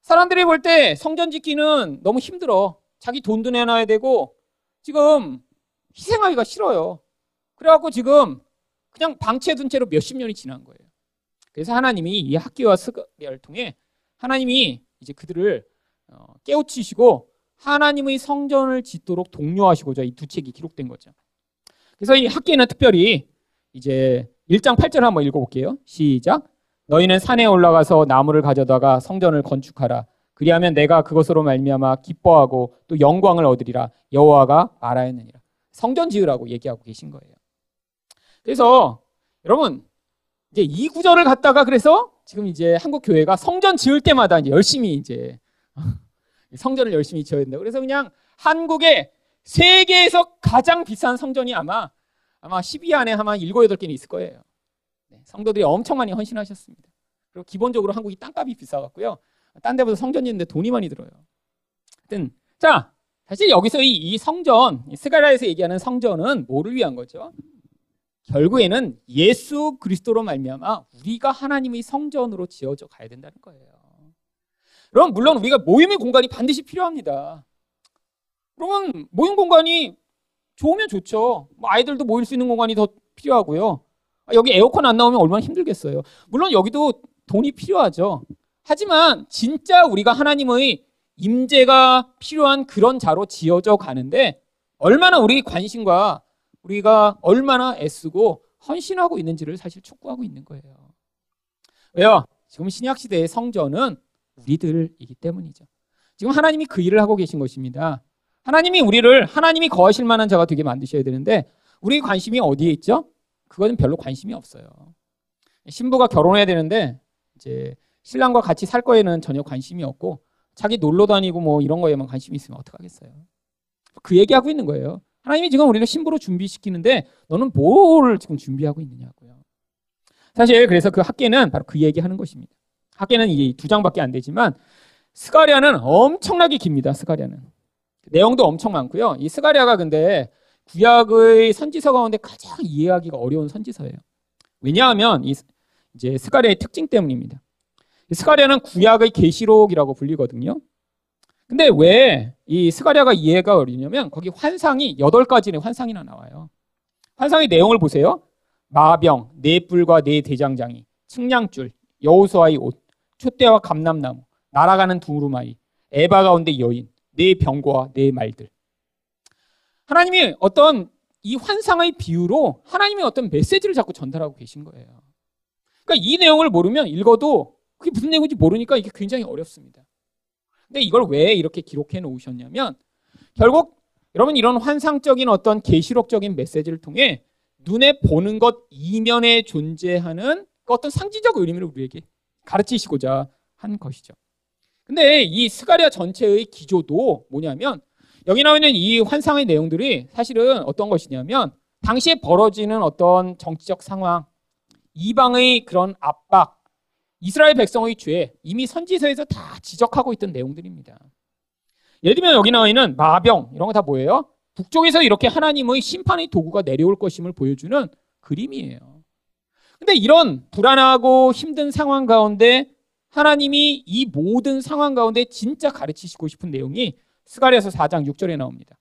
사람들이 볼 때 성전 짓기는 너무 힘들어. 자기 돈도 내놔야 되고 지금 희생하기가 싫어요. 그래갖고 지금 그냥 방치해둔 채로 몇십 년이 지난 거예요. 그래서 하나님이 이 학개와 스가랴를 통해 하나님이 이제 그들을 어, 깨우치시고 하나님의 성전을 짓도록 독려하시고자 이 두 책이 기록된 거죠. 그래서 이 학개는 특별히 이제 1장 8절 한번 읽어볼게요. 시작. 너희는 산에 올라가서 나무를 가져다가 성전을 건축하라. 그리하면 내가 그것으로 말미암아 기뻐하고 또 영광을 얻으리라. 여호와가 말하였느니라. 성전 지으라고 얘기하고 계신 거예요. 그래서 여러분 이제 이 구절을 갖다가 그래서 지금 이제 한국 교회가 성전 지을 때마다 이제 열심히 이제 성전을 열심히 지어야 된다. 그래서 그냥 한국의 세계에서 가장 비싼 성전이 아마 아마 10위 안에 아마 7, 8개는 있을 거예요. 네, 성도들이 엄청 많이 헌신하셨습니다. 그리고 기본적으로 한국이 땅값이 비싸갖고요. 딴 데보다 성전 짓는데 돈이 많이 들어요. 하여튼 자 사실 여기서 이, 이 성전 스가라에서 얘기하는 성전은 뭐를 위한 거죠? 결국에는 예수 그리스도로 말미암아 우리가 하나님의 성전으로 지어져 가야 된다는 거예요. 그럼 물론 우리가 모임의 공간이 반드시 필요합니다. 그러면 모임 공간이 좋으면 좋죠. 뭐 아이들도 모일 수 있는 공간이 더 필요하고요. 아, 여기 에어컨 안 나오면 얼마나 힘들겠어요. 물론 여기도 돈이 필요하죠. 하지만 진짜 우리가 하나님의 임재가 필요한 그런 자로 지어져 가는데 얼마나 우리 관심과 우리가 얼마나 애쓰고 헌신하고 있는지를 사실 촉구하고 있는 거예요. 왜요? 지금 신약 시대의 성전은 우리들이기 때문이죠. 지금 하나님이 그 일을 하고 계신 것입니다. 하나님이 우리를 하나님이 거하실 만한 자가 되게 만드셔야 되는데 우리 관심이 어디에 있죠? 그거는 별로 관심이 없어요. 신부가 결혼해야 되는데 이제 신랑과 같이 살 거에는 전혀 관심이 없고 자기 놀러 다니고 뭐 이런 거에만 관심이 있으면 어떡하겠어요. 그 얘기하고 있는 거예요. 하나님이 지금 우리를 신부로 준비시키는데 너는 뭘 지금 준비하고 있느냐고요. 사실 그래서 그 학개는 바로 그 얘기하는 것입니다. 학개는 이게 두 장밖에 안 되지만 스가랴는 엄청나게 깁니다. 스가랴는 내용도 엄청 많고요. 이 스가랴가 근데 구약의 선지서 가운데 가장 이해하기가 어려운 선지서예요. 왜냐하면 이 이제 스가랴의 특징 때문입니다. 스가랴는 구약의 계시록이라고 불리거든요. 근데 왜 이 스가랴가 이해가 어렵냐면 거기 환상이 여덟 가지의 환상이나 나와요. 환상의 내용을 보세요. 마병, 네 뿔과 네 대장장이, 측량줄, 여호수아의 옷, 촛대와 감람나무, 날아가는 두루마리, 에바 가운데 여인, 네 병과 네 말들. 하나님이 어떤 이 환상의 비유로 하나님의 어떤 메시지를 자꾸 전달하고 계신 거예요. 그러니까 이 내용을 모르면 읽어도 그게 무슨 내용인지 모르니까 이게 굉장히 어렵습니다. 근데 이걸 왜 이렇게 기록해 놓으셨냐면 결국 여러분 이런 환상적인 어떤 계시록적인 메시지를 통해 눈에 보는 것 이면에 존재하는 그 어떤 상징적 의미를 우리에게 가르치시고자 한 것이죠. 근데 이 스가리아 전체의 기조도 뭐냐면 여기 나와 있는 이 환상의 내용들이 사실은 어떤 것이냐면 당시에 벌어지는 어떤 정치적 상황, 이방의 그런 압박, 이스라엘 백성의 죄 이미 선지서에서 다 지적하고 있던 내용들입니다. 예를 들면 여기 나와 있는 마병 이런 거 다 뭐예요? 북쪽에서 이렇게 하나님의 심판의 도구가 내려올 것임을 보여주는 그림이에요. 근데 이런 불안하고 힘든 상황 가운데 하나님이 이 모든 상황 가운데 진짜 가르치시고 싶은 내용이 스가랴서 4장 6절에 나옵니다.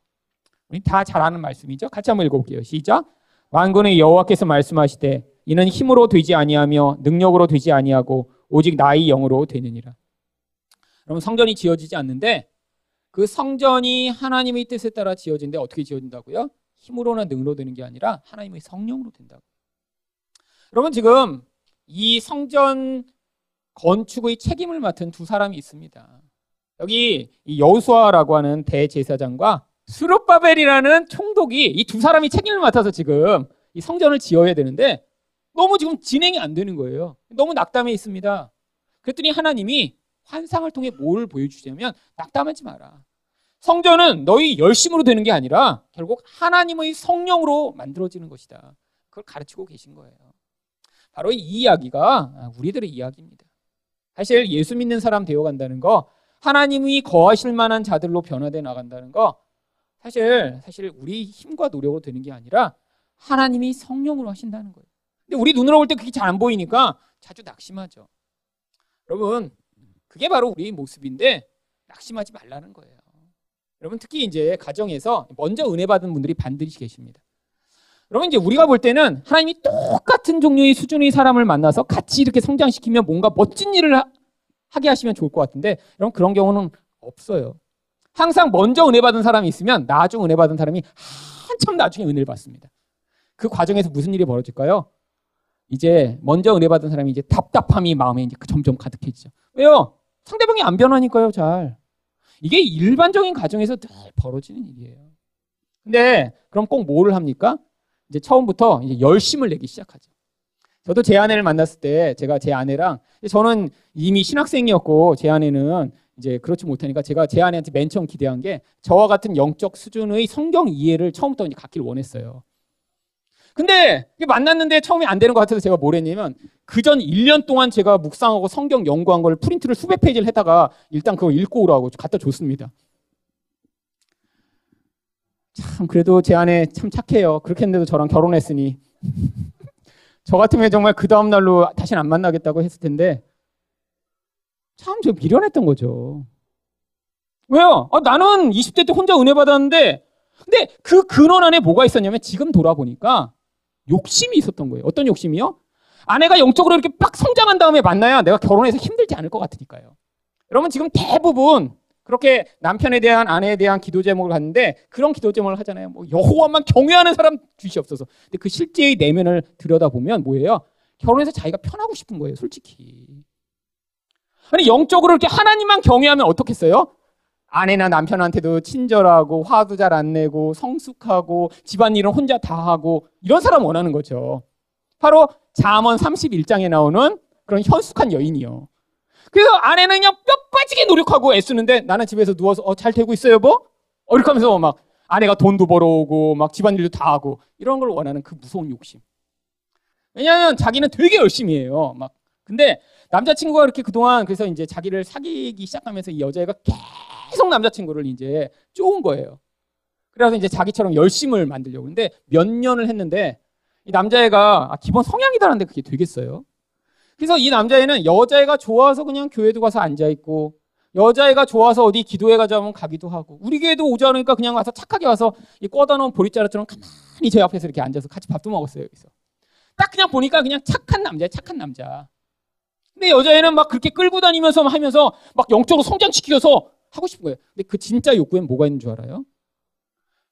우리 다 잘 아는 말씀이죠. 같이 한번 읽어볼게요. 시작. 만군의 여호와께서 말씀하시되 이는 힘으로 되지 아니하며 능력으로 되지 아니하고 오직 나의 영으로 되느니라. 그럼 성전이 지어지지 않는데 그 성전이 하나님의 뜻에 따라 지어진데 어떻게 지어진다고요? 힘으로나 능으로 되는 게 아니라 하나님의 성령으로 된다고. 여러분 지금 이 성전 건축의 책임을 맡은 두 사람이 있습니다. 여기 여우수아라고 하는 대제사장과 수르바벨이라는 총독이 이 두 사람이 책임을 맡아서 지금 이 성전을 지어야 되는데 너무 지금 진행이 안 되는 거예요. 너무 낙담해 있습니다. 그랬더니 하나님이 환상을 통해 뭘 보여주냐면 낙담하지 마라. 성전은 너희 열심으로 되는 게 아니라 결국 하나님의 성령으로 만들어지는 것이다. 그걸 가르치고 계신 거예요. 바로 이 이야기가 우리들의 이야기입니다. 사실 예수 믿는 사람 되어 간다는 거, 하나님이 거하실 만한 자들로 변화돼 나간다는 거, 사실 사실 우리 힘과 노력으로 되는 게 아니라 하나님이 성령으로 하신다는 거예요. 근데 우리 눈으로 볼 때 그게 잘 안 보이니까 자주 낙심하죠. 여러분, 그게 바로 우리 모습인데 낙심하지 말라는 거예요. 여러분 특히 이제 가정에서 먼저 은혜 받은 분들이 반드시 계십니다. 여러분 이제 우리가 볼 때는 하나님이 똑같은 종류의 수준의 사람을 만나서 같이 이렇게 성장시키면 뭔가 멋진 일을 하, 게 하시면 좋을 것 같은데 여러분 그런 경우는 없어요. 항상 먼저 은혜 받은 사람이 있으면 나중 은혜 받은 사람이 한참 나중에 은혜를 받습니다. 그 과정에서 무슨 일이 벌어질까요? 이제 먼저 은혜 받은 사람이 이제 답답함이 마음에 이제 점점 가득해지죠. 왜요? 상대방이 안 변하니까요, 잘. 이게 일반적인 가정에서 늘 벌어지는 일이에요. 근데 그럼 꼭 뭐를 합니까? 이제 처음부터 이제 열심을 내기 시작하죠. 저도 제 아내를 만났을 때 제가 제 아내랑 저는 이미 신학생이었고 제 아내는 이제 그렇지 못하니까 제가 제 아내한테 맨 처음 기대한 게 저와 같은 영적 수준의 성경 이해를 처음부터 이제 갖기를 원했어요. 근데 만났는데 처음에 안 되는 것 같아서 제가 뭘 했냐면 그 전 1년 동안 제가 묵상하고 성경 연구한 걸 프린트를 수백 페이지를 했다가 일단 그거 읽고 오라고 갖다 줬습니다. 참 그래도 제 아내 참 착해요. 그렇게 했는데도 저랑 결혼했으니 저 같으면 정말 그 다음 날로 다시는 안 만나겠다고 했을 텐데 참 제가 미련했던 거죠. 왜요? 아, 나는 20대 때 혼자 은혜 받았는데 근데 그 근원 안에 뭐가 있었냐면 지금 돌아보니까 욕심이 있었던 거예요. 어떤 욕심이요? 아내가 영적으로 이렇게 빡 성장한 다음에 만나야 내가 결혼해서 힘들지 않을 것 같으니까요. 여러분 지금 대부분 그렇게 남편에 대한 아내에 대한 기도 제목을 하는데 그런 기도 제목을 하잖아요. 뭐 여호와만 경외하는 사람 주시옵소서. 근데 그 실제의 내면을 들여다보면 뭐예요? 결혼해서 자기가 편하고 싶은 거예요, 솔직히. 아니 영적으로 이렇게 하나님만 경외하면 어떻겠어요? 아내나 남편한테도 친절하고 화도 잘 안 내고 성숙하고 집안일은 혼자 다 하고 이런 사람 원하는 거죠. 바로 잠언 31장에 나오는 그런 현숙한 여인이요. 그래서 아내는 그냥 뼈 빠지게 노력하고 애쓰는데 나는 집에서 누워서 어, 잘 되고 있어요, 뭐? 어, 이렇게 하면서 막 아내가 돈도 벌어오고 막 집안일도 다 하고 이런 걸 원하는 그 무서운 욕심. 왜냐하면 자기는 되게 열심히 해요. 막 근데 남자친구가 이렇게 그동안 그래서 이제 자기를 사귀기 시작하면서 이 여자애가 계속 남자친구를 이제 쪼은 거예요. 그래서 이제 자기처럼 열심을 만들려고. 근데 몇 년을 했는데 이 남자애가 아, 기본 성향이다라는데 그게 되겠어요. 그래서 이 남자애는 여자애가 좋아서 그냥 교회도 가서 앉아있고 여자애가 좋아서 어디 기도회 가자면 가기도 하고 우리 교회도 오자 그러니까 그냥 와서 착하게 와서 이 꺼다 놓은 보리자루처럼 가만히 제 앞에서 이렇게 앉아서 같이 밥도 먹었어요. 여기서. 딱 그냥 보니까 그냥 착한 남자야, 착한 남자. 근데 여자애는 막 그렇게 끌고 다니면서 하면서 막 영적으로 성장시키려서 하고 싶은 거예요. 근데 그 진짜 욕구엔 뭐가 있는 줄 알아요?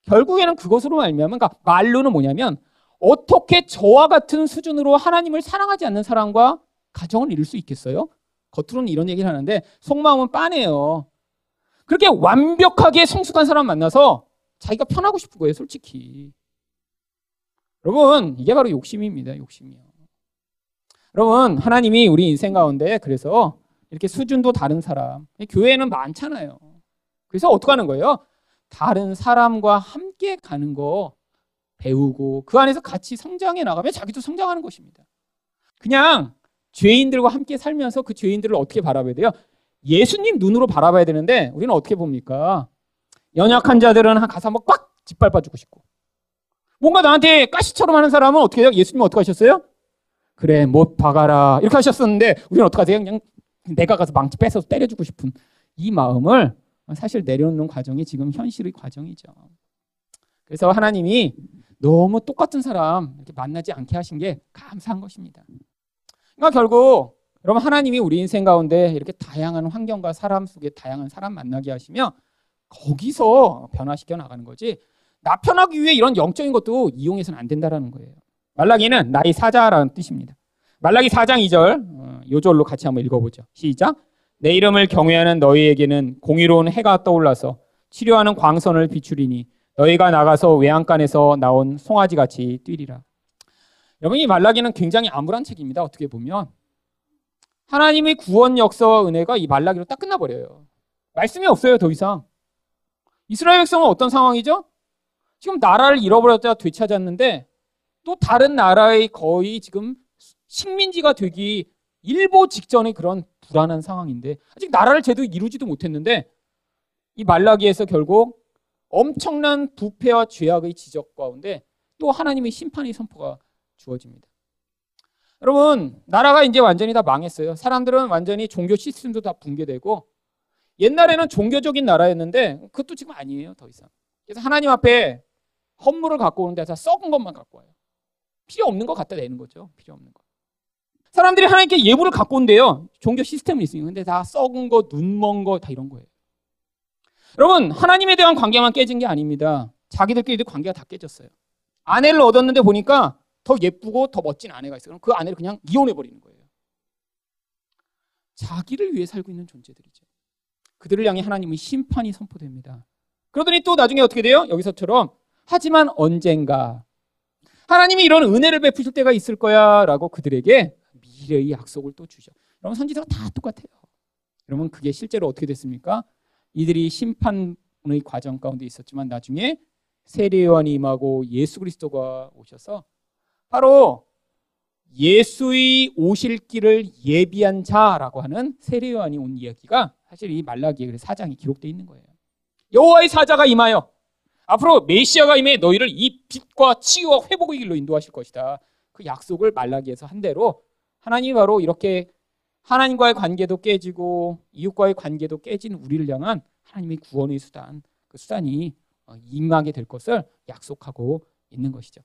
결국에는 그것으로 말미암아 그러니까 말로는 뭐냐면 어떻게 저와 같은 수준으로 하나님을 사랑하지 않는 사람과 가정을 이룰 수 있겠어요? 겉으로는 이런 얘기를 하는데 속마음은 빠네요. 그렇게 완벽하게 성숙한 사람 만나서 자기가 편하고 싶은 거예요, 솔직히. 여러분, 이게 바로 욕심입니다, 욕심이요. 여러분, 하나님이 우리 인생 가운데 그래서 이렇게 수준도 다른 사람. 교회는 많잖아요. 그래서 어떻게 하는 거예요? 다른 사람과 함께 가는 거 배우고 그 안에서 같이 성장해 나가면 자기도 성장하는 것입니다. 그냥 죄인들과 함께 살면서 그 죄인들을 어떻게 바라봐야 돼요? 예수님 눈으로 바라봐야 되는데 우리는 어떻게 봅니까? 연약한 자들은 가서 한번 꽉 짓밟아 주고 싶고 뭔가 나한테 가시처럼 하는 사람은 어떻게 해요? 예수님 어떻게 하셨어요? 그래 못 박아라 이렇게 하셨었는데 우리는 어떻게 하세요? 그냥 내가 가서 망치 뺏어서 때려주고 싶은 이 마음을 사실 내려놓는 과정이 지금 현실의 과정이죠. 그래서 하나님이 너무 똑같은 사람 이렇게 만나지 않게 하신 게 감사한 것입니다. 그러니까 결국 여러분 하나님이 우리 인생 가운데 이렇게 다양한 환경과 사람 속에 다양한 사람 만나게 하시며 거기서 변화시켜 나가는 거지 나 편하기 위해 이런 영적인 것도 이용해서는 안 된다라는 거예요. 말라기는 나의 사자라는 뜻입니다. 말라기 4장 2절 어, 요절로 같이 한번 읽어보죠. 시작. 내 이름을 경외하는 너희에게는 공의로운 해가 떠올라서 치료하는 광선을 비추리니 너희가 나가서 외양간에서 나온 송아지 같이 뛰리라. 여러분 이 말라기는 굉장히 암울한 책입니다. 어떻게 보면 하나님의 구원 역사와 은혜가 이 말라기로 딱 끝나버려요. 말씀이 없어요, 더 이상. 이스라엘 백성은 어떤 상황이죠? 지금 나라를 잃어버렸다가 되찾았는데 또 다른 나라의 거의 지금 식민지가 되기 일보 직전의 그런 불안한 상황인데 아직 나라를 제대로 이루지도 못했는데 이 말라기에서 결국 엄청난 부패와 죄악의 지적 가운데 또 하나님의 심판의 선포가 주어집니다. 여러분, 나라가 이제 완전히 다 망했어요. 사람들은 완전히 종교 시스템도 다 붕괴되고 옛날에는 종교적인 나라였는데 그것도 지금 아니에요, 더 이상. 그래서 하나님 앞에 헌물을 갖고 오는데 다 썩은 것만 갖고 와요. 필요 없는 거 갖다 내는 거죠. 필요 없는 거. 사람들이 하나님께 예물을 갖고 온대요. 종교 시스템이 있으니까. 근데 다 썩은 거, 눈 먼 거, 다 이런 거예요. 여러분, 하나님에 대한 관계만 깨진 게 아닙니다. 자기들끼리도 관계가 다 깨졌어요. 아내를 얻었는데 보니까 더 예쁘고 더 멋진 아내가 있어요. 그럼 그 아내를 그냥 이혼해버리는 거예요. 자기를 위해 살고 있는 존재들이죠. 그들을 향해 하나님의 심판이 선포됩니다. 그러더니 또 나중에 어떻게 돼요? 여기서처럼 하지만 언젠가 하나님이 이런 은혜를 베푸실 때가 있을 거야 라고 그들에게 미래의 약속을 또 주죠. 여러분 선지자가 다 똑같아요. 여러분 그게 실제로 어떻게 됐습니까? 이들이 심판의 과정 가운데 있었지만 나중에 세례요한이 임하고 예수 그리스도가 오셔서 바로 예수의 오실 길을 예비한 자라고 하는 세례요한이 온 이야기가 사실 이 말라기의 사장이 기록되어 있는 거예요. 여호와의 사자가 임하여 앞으로 메시아가 임해 너희를 이 빛과 치유와 회복의 길로 인도하실 것이다. 그 약속을 말라기에서 한 대로 하나님이 바로 이렇게 하나님과의 관계도 깨지고 이웃과의 관계도 깨진 우리를 향한 하나님의 구원의 수단, 그 수단이 어, 임하게 될 것을 약속하고 있는 것이죠.